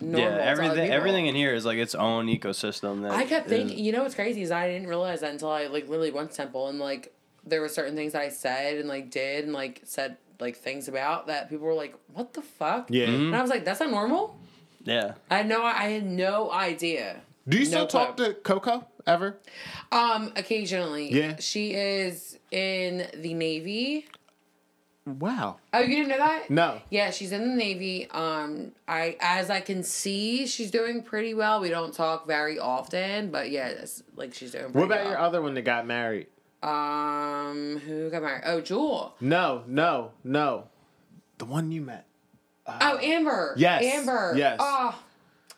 C: normal.
B: yeah, everything everything in here is like its own ecosystem. That
C: I kept thinking, you know what's crazy is I didn't realize that until I like literally went to Temple and like there were certain things that I said and like did and like said like things about that people were like, "What the fuck?"
A: yeah.
C: And I was like, "That's not normal."
B: Yeah.
C: I had no, I had no idea.
A: Do you
C: No
A: still talk to Coco ever?
C: Um, occasionally,
A: Yeah.
C: she is in the Navy.
A: Wow.
C: Oh, you didn't know that?
A: No.
C: Yeah, she's in the Navy. Um, I as I can see, she's doing pretty well. We don't talk very often, but yeah, like she's doing. Pretty
A: What about
C: well.
A: your other one that got married?
C: Um, who got married? Oh, Jewel.
A: No, no, no. The one you met.
C: Oh, Amber.
A: Yes,
C: Amber.
A: yes.
C: Oh,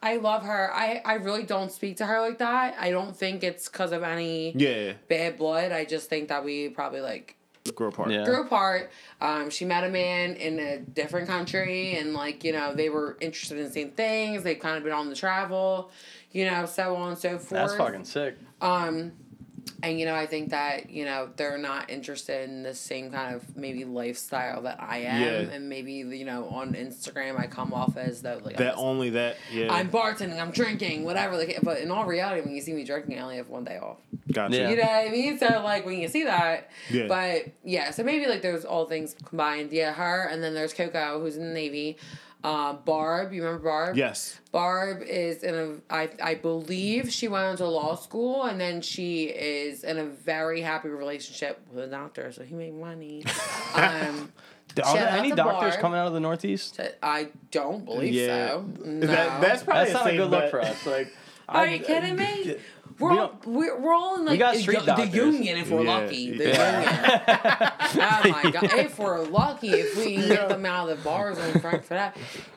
C: I love her. I, I really don't speak to her like that. I don't think it's because of any
A: Yeah.
C: bad blood. I just think that we probably like
A: Grow apart.
B: Yeah.
C: grew apart. Um, she met a man in a different country, and like you know, they were interested in the same things. They've kind of been on the travel, you know, so on and so forth.
B: That's fucking sick.
C: Um, and you know, I think that you know they're not interested in the same kind of maybe lifestyle that I am,
A: Yeah.
C: and maybe you know on Instagram I come off as though like
A: That only that. Yeah.
C: I'm bartending, I'm drinking, whatever. Like, but in all reality, when you see me drinking, I only have one day off.
A: gotcha.
B: Yeah.
C: You know what I mean? So like when you see that,
A: Yeah.
C: but yeah, so maybe like there's all things combined. Yeah, her, and then there's Coco, who's in the Navy. Uh, Barb, you remember Barb?
A: Yes.
C: Barb is in a I I believe she went into law school and then she is in a very happy relationship with a doctor, so he made money. (laughs) um,
B: Are there any doctors
C: Barb.
B: coming out of the Northeast?
C: I don't believe
A: Yeah.
C: so. No.
A: That, that's probably
B: That's not a
A: safe
B: good look for us. Like,
C: Are
B: I-
C: you kidding me? We're
B: we
C: all, we're, we're all in like
B: got
C: the,
B: street
C: the
B: doctors.
C: union if we're
A: Yeah.
C: lucky. The
A: Yeah.
C: union. (laughs) oh my god! If we're lucky, if we can get them out of the bars in front for that,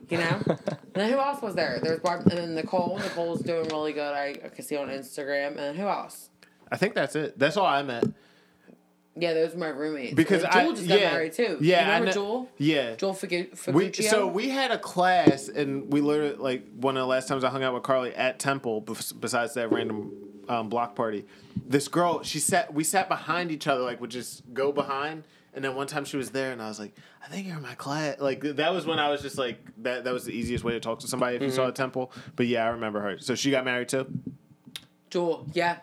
C: you know. And then who else was there? There's Barb and then Nicole. Nicole's doing really good. I, I can see on Instagram. And then who else?
A: I think that's it. That's all I met.
C: Yeah, those were my roommates.
A: Because
C: And
A: I
C: Jewel just got
A: yeah,
C: married too.
A: Yeah,
C: you remember
A: I know,
C: Jewel?
A: Yeah.
C: Joel Figu-
A: We,
C: Figuccio?
A: so we had a class, and we literally like one of the last times I hung out with Carlie at Temple. Besides that random um, block party, this girl she sat. We sat behind each other, like would just go behind. And then one time she was there, and I was like, "I think you're in my class." Like that was when I was just like that. That was the easiest way to talk to somebody if you
C: Mm-hmm.
A: saw a Temple. But yeah, I remember her. So she got married too.
C: Jewel, yeah.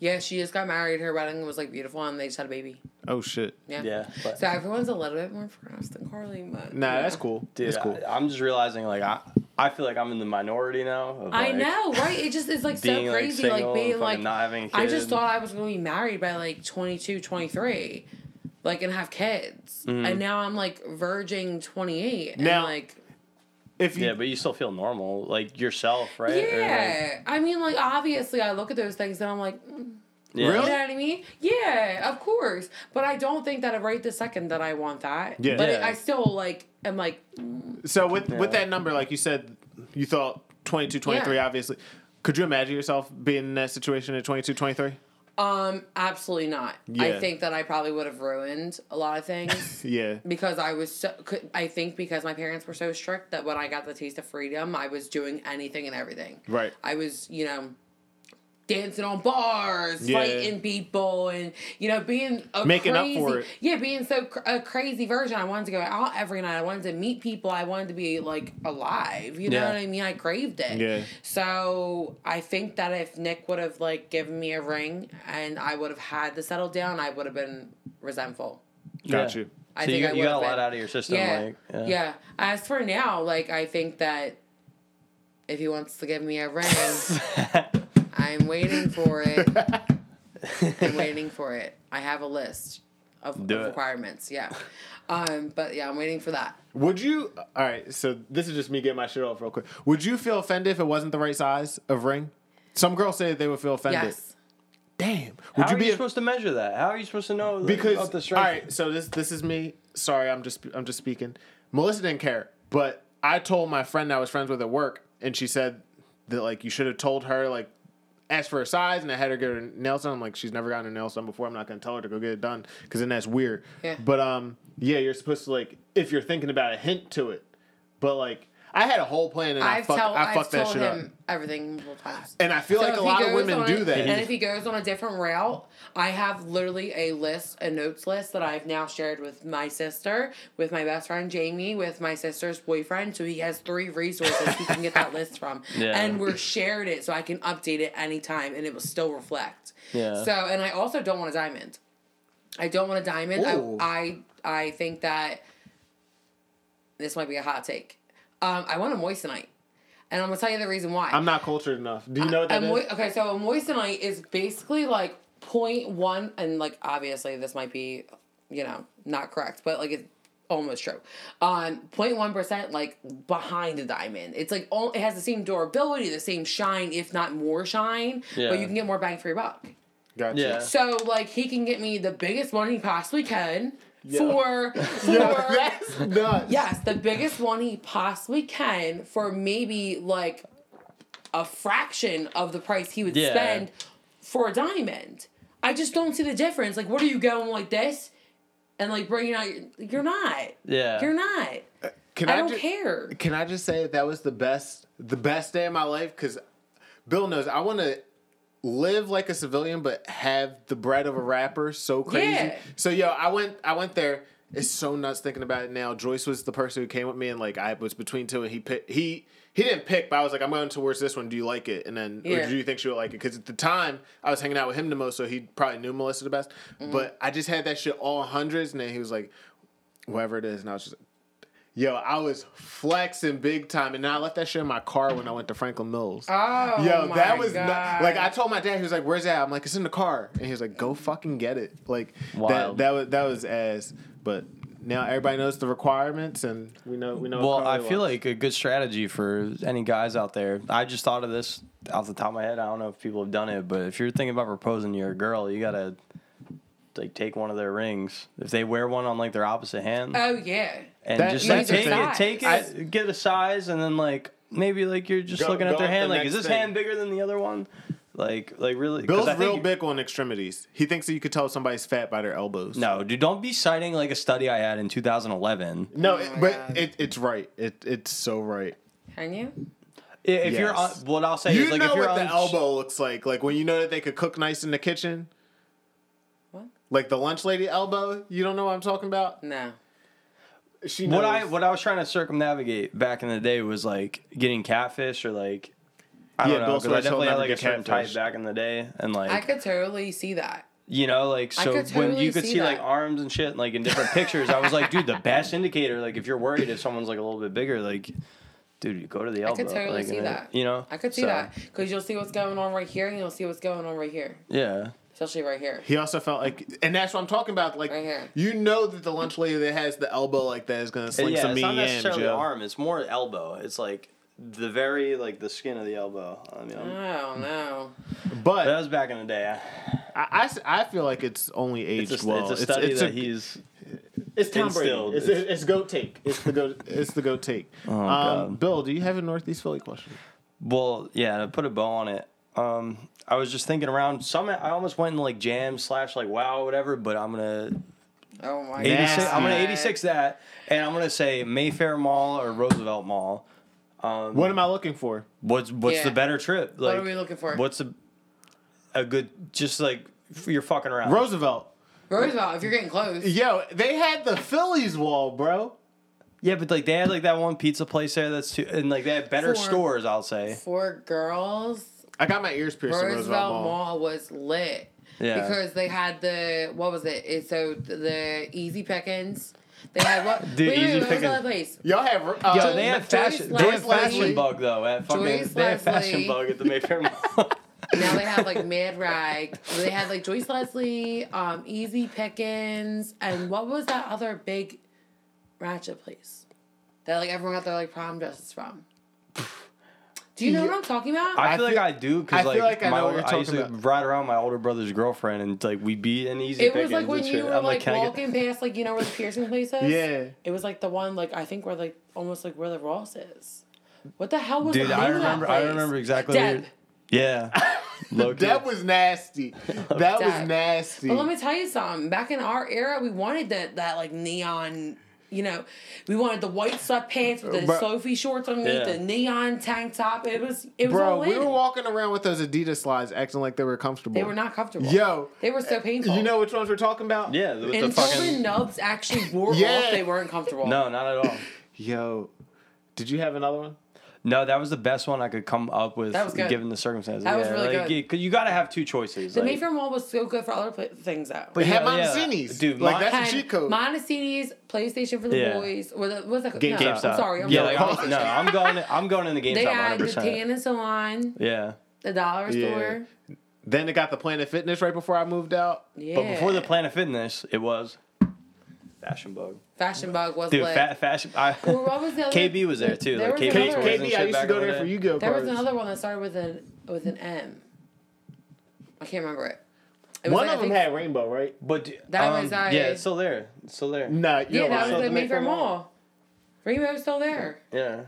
C: Yeah, she just got married. Her wedding was like beautiful, and they just had a baby.
A: Oh shit!
C: Yeah.
B: Yeah, but-
C: So everyone's a little bit more pronounced than Carlie, but
A: Nah,
C: you
A: that's cool.
B: Dude,
A: that's cool.
B: I, am just realizing like I, I feel like I'm in the minority now. Of,
C: I know, right? It just is like (laughs) so
B: being, like,
C: crazy,
B: single
C: like being like
B: not having
C: I just thought I was going to be married by like 22, 23, like and have kids,
B: Mm-hmm.
C: and now I'm like verging twenty eight, and
A: Now-
C: like
A: If you
B: Yeah, but you still feel normal, like yourself, right? Or, like-
C: yeah, I mean, like obviously, I look at those things and I'm like, mm,
B: yeah.
C: you
A: Really?
C: know what I mean? Yeah, of course, but I don't think that right the second that I want that.
A: Yeah.
C: but
B: Yeah.
C: I still like am like
A: So with with that number, like you said, you thought 22, 23,
C: Yeah.
A: obviously. Could you imagine yourself being in that situation at 22, 23?
C: um absolutely not.
A: Yeah.
C: I think that I probably would have ruined a lot of things. (laughs)
A: Yeah.
C: because I was so could- I think because my parents were so strict that when I got the taste of freedom, I was doing anything and everything.
A: Right.
C: I was, you know, dancing on bars,
A: Yeah.
C: fighting people, and you know being a
A: Making up
C: crazy,
A: for it.
C: Yeah, being so cr- a crazy version. I wanted to go out every night. I wanted to meet people. I wanted to be like alive. You know
B: Yeah.
C: what I mean? I craved it.
A: Yeah.
C: So I think that if Nick would have like given me a ring and I would have had to settle down, I would have been resentful.
A: Got
B: Yeah.
A: you.
C: I
B: so
C: think
B: you,
C: I
B: you got a
C: would've
B: lot out of your system.
C: Yeah.
B: Like,
C: yeah.
B: yeah.
C: As for now, like I think that if he wants to give me a ring, (laughs) I'm waiting for it. (laughs) I'm waiting for it. I have a list of, of requirements. Yeah. Um, but yeah, I'm waiting for that.
A: Would you? All right. So this is just me getting my shit off real quick. Would you feel offended if it wasn't the right size of ring? Some girls say they would feel offended.
C: Yes.
A: Damn.
B: How
A: Would you
B: are
A: be
B: you
A: a-
B: supposed to measure that? How are you supposed to know like,
A: because
B: about the
A: all
B: strength?
A: right? So this this is me. Sorry, I'm just I'm just speaking. Melissa didn't care, but I told my friend I was friends with at work, and she said that like you should have told her like ask for her size and I had her get her nails done. I'm like she's never gotten her nails done before. I'm not gonna tell her to go get it done because then that's weird.
C: Yeah.
A: But um yeah, you're supposed to like if you're thinking about a hint to it, but like I had a whole plan and I
C: I've,
A: fucked
C: tell,
A: I
C: I've
A: fucked that
C: told
A: shit up.
C: everything multiple times.
A: And I feel
C: So
A: like
C: if
A: a
C: he
A: lot of
C: goes
A: women
C: on
A: do
C: a-
A: that.
C: And if he goes on a different route, I have literally a list, a notes list that I've now shared with my sister, with my best friend Jamie, with my sister's boyfriend. So he has three resources he can get that (laughs) list from.
B: Yeah.
C: And we're shared it so I can update it anytime and it will still reflect.
B: Yeah.
C: So, and I also don't want a diamond. I don't want a diamond.
A: Ooh.
C: I, I I think that this might be a hot take. Um, I want a moissanite. And I'm gonna tell you the reason why.
A: I'm not cultured enough. Do you know what that is?
C: moi- okay, so a moissanite is basically like 0.1, and like obviously this might be, you know, not correct, but like it's almost true. Um, 0.1 percent like behind a diamond. It's like all, it has the same durability, the same shine, if not more shine,
B: Yeah.
C: but you can get more bang for your buck.
A: Gotcha.
B: Yeah.
C: So like he can get me the biggest one he possibly can for (laughs) for
A: Yeah, that's nuts.
C: Yes, the biggest one he possibly can for maybe like a fraction of the price he would
B: Yeah.
C: spend for a diamond. I just don't see the difference. Like, what are you going like this? And like bringing out, your, you're not.
B: Yeah.
C: You're not.
A: Uh, can
C: I don't
A: ju-
C: care.
A: Can I just say that was the best, the best day of my life? Because Bill knows I want to live like a civilian, but have the bread of a rapper. So crazy.
C: Yeah.
A: So yo, I went, I went there. It's so nuts thinking about it now. Joyce was the person who came with me, and like I was between two, and he picked. He he didn't pick, but I was like, I'm going towards this one. Do you like it? And then, or
C: Yeah.
A: do you think she would like it? Because at the time, I was hanging out with him the most, so he probably knew Melissa the best.
C: Mm-hmm.
A: But I just had that shit all hundreds, and then he was like, whatever it is, and I was just. Yo, I was flexing big time, and then I left that shit in my car when I went to Franklin Mills.
C: Oh,
A: Yo,
C: my
A: that was nu-
C: God.
A: like I told my dad. He was like, "Where's that?" I'm like, "It's in the car," and he was like, "Go fucking get it." Like that.
B: Wild.
A: That was that was ass. But now everybody knows the requirements, and we know we know.
B: Well, I feel
A: wants.
B: like a good strategy for any guys out there. I just thought of this off the top of my head. I don't know if people have done it, but if you're thinking about proposing to your girl, you gotta like take one of their rings. If they wear one on like their opposite hand,
C: Oh yeah.
B: And
A: That-
B: just
A: that's
B: like
A: the
B: take
A: thing.
B: it, take it,
A: I-
B: get a size, and then like maybe like you're just
A: Go-
B: looking
A: go
B: at their
A: up
B: hand.
A: the
B: Like, is
A: next
B: this
A: thing.
B: hand bigger than the other one? Like, like really? 'cause
A: Bill's
B: I think
A: real big on extremities. He thinks that you could tell somebody's fat by their elbows.
B: No, dude, don't be citing like a study I had in 2011.
A: no,
C: Oh
A: it- but it, it's right. It it's so right.
C: Can you?
B: If you're,
A: Yes.
B: on, what I'll say
A: You
B: is like
A: know
B: if you're
A: what the
B: on,
A: elbow looks like, like when you know that they could cook nice in the kitchen.
C: What?
A: Like the lunch lady elbow. You don't know what I'm talking about.
C: No.
A: She knows.
B: what I what I was trying to circumnavigate back in the day was like getting catfish or like I
A: Yeah,
B: don't know because I definitely had like a
A: get
B: certain
A: catfish.
B: type back in the day and like
C: I could totally see that.
B: you know like so
C: could
B: when
C: totally
B: you could
C: see
B: see, like
C: that.
B: arms and shit like in different pictures I was like dude the best indicator like if you're worried if someone's like a little bit bigger like dude you go to the elbow
C: could totally
B: like,
C: see
B: and it-
C: that.
B: you know
C: I could see
B: So,
C: that because you'll see what's going on right here, and you'll see what's going on right here,
B: yeah
C: especially right here.
A: He also felt like, and that's what I'm talking about. Like,
C: Right here.
A: you know that the lunch lady that has the elbow like that is gonna sling
B: yeah
A: some
B: it's
A: meat
B: not
A: in,
B: necessarily
A: Joe.
B: arm it's more elbow it's like the very like the skin of the elbow I mean I'm-
C: Oh no.
B: but that was back in the day
A: I, I s- I feel like it's only aged
B: it's a,
A: well.
B: it's a study
A: it's,
B: that
A: a,
B: he's
A: it's Tom Brady.
B: instilled.
A: It's, it's goat take. It's the goat. It's the goat take. (laughs)
B: Oh,
A: um,
B: God.
A: Bill, do you have a Northeast Philly question?
B: Well, yeah, to put a bow on it. Um, I was just thinking around. Some I almost went in like jam slash like wow whatever, but I'm gonna
C: Oh my
B: 86.
C: god.
B: I'm gonna 86 that, and I'm gonna say Mayfair Mall or Roosevelt Mall.
A: Um, what am I looking for?
B: What's what's
C: Yeah.
B: the better trip? Like,
C: What are we looking for?
B: What's the a good, just like you're fucking around.
A: Roosevelt.
C: Roosevelt, if you're getting close.
A: Yo, they had the Phillies wall, bro.
B: Yeah, but like they had like that one pizza place there that's too, and like they had better
C: For-
B: stores. I'll say.
C: For girls,
A: I got my ears pierced in
C: Roosevelt
A: Roosevelt Mall.
C: Mall was lit.
B: Yeah.
C: Because they had the what was it? It's so the easy pickings. They had what? (laughs)
B: Dude,
C: wait, wait,
B: Easy
C: wait, what was the
B: Pickins-
C: place?
A: Y'all have uh,
B: Yo, they have
C: Joyce
B: fashion. They have fashion bug though at fucking.
C: Joyce (laughs)
B: they have fashion bug at the Mayfair Mall. (laughs)
C: Now they have like Mad Rag. They had like Joyce Leslie, um, Easy Pickins, and what was that other big ratchet place that like everyone got their like prom dresses from? Do you know
A: Yeah.
C: what I'm talking about?
B: I
A: I
B: feel like I do
A: I
B: because
A: feel
B: like,
A: like I
B: my
A: know what
B: older,
A: you're
B: I used to
A: about.
B: ride around my older brother's girlfriend and like we'd be in easy.
C: it was like
B: Pickins
C: when
B: and
C: you were
B: I'm
C: like,
B: "Can I get-"
C: walking past like you know where the piercing place is.
A: Yeah.
C: It was like the one like I think where like almost like where the Ross is. What the hell was
B: Dude,
C: the name
B: I
C: of that
B: remember. I
C: place?
B: remember exactly.
C: Deb.
B: Yeah. (laughs) Low key.
A: That was nasty. That was
C: Deb.
A: nasty.
C: But let me tell you something. Back in our era, we wanted that that like neon. You know, we wanted the white sweatpants with the
A: Bro-
C: Soffe shorts underneath,
B: Yeah.
C: the neon tank top. It was it was all
A: Bro, we were walking around with those Adidas slides acting like they were comfortable.
C: They were not comfortable.
A: Yo.
C: they were so painful.
A: You know which ones we're talking about?
B: yeah. With the
C: until the
B: fucking.
C: nubs actually wore
A: Yeah.
C: off, they weren't comfortable.
B: No, not at all.
A: Yo. Did you have another one?
B: No, that was the best one I could come up with,
C: That was good.
B: given the circumstances.
C: That was
B: yeah,
C: really
B: like,
C: good.
B: You, 'cause you got to have two choices.
C: the
B: like-
C: Mayfair Mall was so good for other pla things though.
A: They had
B: Yeah, yeah.
A: Montesinis.
B: Dude,
A: like
B: Mon-
A: that's a cheat code.
C: Montesini's, PlayStation for the
B: Yeah.
C: boys. Or the, what's that?
A: GameStop.
C: No,
B: GameStop.
C: I'm sorry. I'm
B: yeah, like, I'm, no, I'm going. I'm going in the GameStop.
C: They had the
B: 100%.
C: tan and salon,
B: Yeah,
C: the dollar
A: Yeah.
C: store.
A: then it got the Planet Fitness right before I moved out.
C: Yeah.
B: but before the Planet Fitness, it was Fashion Bug.
C: Fashion Bug was
B: Dude,
C: lit.
B: fa- fashion. I,
C: Or what was the (laughs) other?
B: KB was there too.
C: There
B: like
C: was
B: KB,
C: another one.
A: KB, I used to go there for
B: day.
A: Yu-Gi-Oh
C: There was another one that started with an with an M. I can't remember it. It was
A: One
C: like,
A: of them
C: think-
A: had rainbow, right?
B: But
C: That
B: um,
C: was, uh,
B: yeah, it's still there. It's still there.
A: Nah, you
C: Yeah,
A: know
C: that was the
B: the
C: Mayfair
B: Mayfair
C: Mall.
B: Mall.
C: Rainbow's still there.
B: Yeah.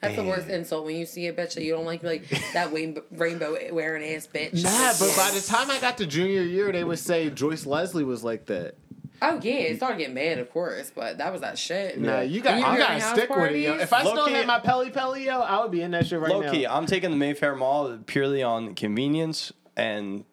C: That's the worst insult when you see a bitch that you don't like, like that rainbow, rainbow wearing ass bitch.
A: Nah, but by the time I got to junior year, they would say Joyce Leslie was like that.
C: Oh yeah, it started getting mad, of course, but that was that shit.
A: Nah,
B: Yeah.
A: you got
C: And
A: you
C: you
A: gotta
C: going house
A: stick with it, yo. If I still
B: Low-key-
A: had my Pelle Pelle, yo, I would be in that shit right
B: Low
A: now.
B: Low key, I'm taking the Mayfair Mall purely on convenience and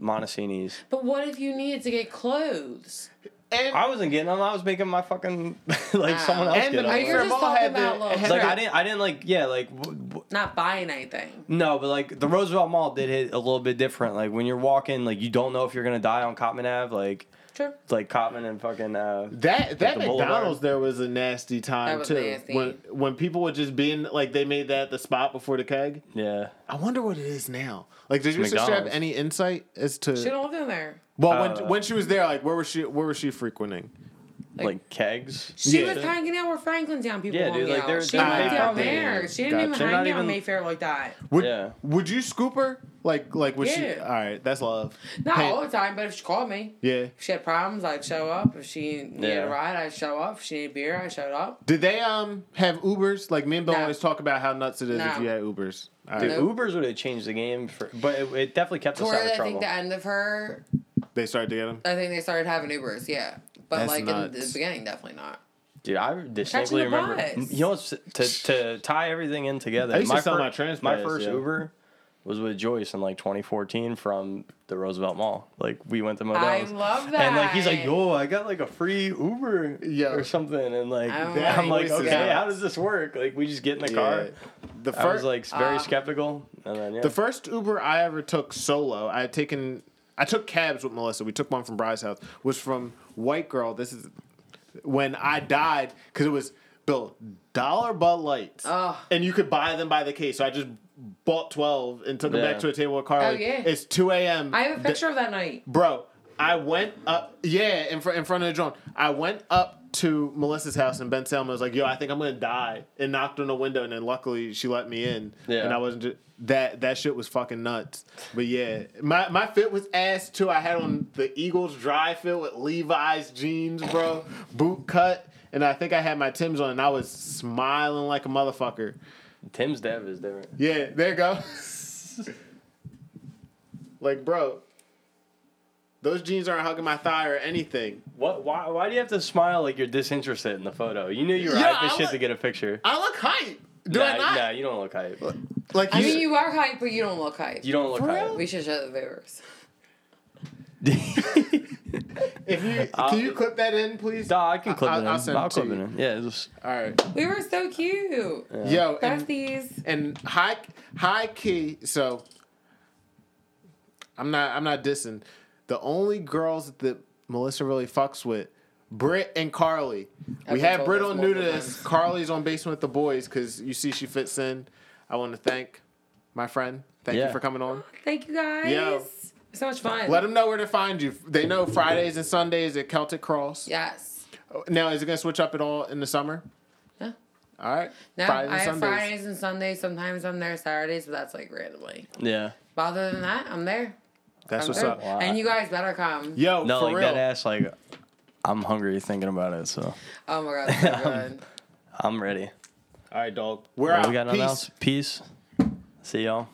B: Montesini's.
C: But what if you needed to get clothes?
A: And
B: I wasn't getting them. I was making my fucking (laughs) like
C: Wow.
B: someone else
A: And
B: get
A: the
B: them.
C: you're
A: Mayfair Mall had the-
C: about little
A: had
B: Like. I didn't, I didn't like, yeah, like w- w-
C: not buying anything.
B: no, but like the Roosevelt Mall did hit a little bit different. Like when you're walking, like you don't know if you're gonna die on Cottman Ave, like
C: True.
B: like Cottman and fucking uh,
A: that that
B: the Boulevard.
A: McDonald's there was a nasty time
C: That was
A: too.
C: nasty.
A: When when people would just be in like they made that the spot before the keg.
B: yeah.
A: I wonder what it is now. Like, did your sister have
B: McDonald's.
A: any insight as to?
C: She don't live in there.
A: well,
B: Uh,
A: when when she was there, like, where was she? Where was she frequenting?
B: Like, kegs.
C: She
A: Yeah.
C: was hanging out where Franklintown people
B: Yeah,
C: hung
B: dude, like, they're-
C: she
B: they're
C: went
A: Mayfair
C: down
A: people.
C: there. She didn't
B: Gotcha.
C: even hang out
B: even-
C: Mayfair like that.
A: Would,
B: Yeah.
A: Would you scoop her? Like, like was she?
C: Yeah.
A: All right, that's love.
C: Not
A: Hey,
C: all the time, but if she called me,
A: Yeah.
C: if she had problems, I'd show up. If she needed
B: Yeah.
C: a ride, I'd show up. If she needed beer, I showed up.
A: Did they um have Ubers? Like me and Bill
C: No.
A: always talk about how nuts it is if you had Ubers. All
B: Dude,
A: right.
C: Nope.
B: Ubers would have changed the game for, but it, it definitely kept us out of
C: I
B: trouble.
C: I think the end of her,
A: They started to get them.
C: I think they started having Ubers. Yeah, but
A: That's
C: like in the beginning, definitely not.
B: Dude, I distinctly
C: the
B: remember.
C: bus.
B: You know, what's- to to tie everything in together.
A: I used to
B: my
A: sell
B: fir-
A: my trans
B: My
A: pass,
B: first
A: yeah.
B: Uber was with Joyce in like 2014 from the Roosevelt Mall. Like we went to
C: I love that.
B: And like he's like, yo, I got like a free Uber
A: Yeah.
B: or something, and like
C: Oh
B: I'm
C: my
B: like,
A: God.
B: okay, how does this work? Like we just get in the car.
A: The
B: I was
A: first
B: like very
C: Uh,
B: skeptical, and then yeah,
A: the first Uber I ever took solo, I had taken I took cabs with Melissa. We took one from Bry's house. Was from White Girl. This is when I died because it was Bill dollar Bud Lights,
C: Ugh.
A: and you could buy them by the case. So I just bought twelve and took them back to a table with Carlie.
C: Oh, yeah.
A: It's two a.m.
C: I have a
A: The-
C: picture of that night.
A: Bro, I went up, yeah, in, fr- in front of the drone. I went up to Melissa's house, and Ben Selma was like, "Yo, I think I'm gonna die," and knocked on the window, and then luckily she let me in,
B: Yeah.
A: and I wasn't. Just, that that shit was fucking nuts. But yeah, my my fit was ass too. I had on the Eagles dry fit with Levi's jeans, bro, boot cut, and I think I had my Tim's on, and I was smiling like a motherfucker.
B: Tim's Dev is different.
A: Yeah, there you go. (laughs) like, bro, those jeans aren't hugging my thigh or anything.
B: What? Why? Why do you have to smile like you're disinterested in the photo? You knew you were
A: Yeah,
B: hype as shit
A: wa-
B: to get a picture.
A: I look hype. Do I not?
B: Nah, you don't look hype.
A: Like
C: I
A: you,
C: mean, you are hype, but you don't look hype.
B: You don't look
A: For
B: hype.
A: real?
C: we should show the viewers. (laughs)
A: if you can you clip that in, please?
B: Nah, I can clip
A: I'll-
B: it in.
A: I'll
B: I'll,
A: send it to
B: clip it in. Yeah, just
A: All right.
C: We were so cute. Yeah.
A: Yo, and,
C: Besties.
A: and high high key. So I'm not I'm not dissing. The only girls that Melissa really fucks with, Britt and Carlie.
C: I've
A: we had Britt on new to this. Carlie's on basement with the boys because you see she fits in. I want to thank my friend. Thank
B: Yeah.
A: you for coming on.
C: Thank you guys.
A: Yo.
C: So much fun.
A: Let them know where to find you. They know Fridays and Sundays at Celtic Cross.
C: Yes.
A: Now, is it going to switch up at all in the summer?
C: Yeah.
A: All right.
C: Now,
A: Fridays
C: I
A: and
C: have
A: Sundays.
C: Fridays and Sundays. Sometimes I'm there Saturdays, but that's like randomly.
B: yeah.
C: But other than that, I'm there.
A: That's
C: I'm
A: what's
C: there.
A: up.
B: Wow.
C: And you guys better come.
A: Yo,
B: No,
A: for
B: like
A: real.
B: that ass. Like, I'm hungry thinking about it. So
C: Oh my god, (laughs) so good.
B: I'm ready.
A: All right, dog. We're
B: Well,
A: out.
B: we got nothing
A: Peace.
B: else. Peace. See y'all.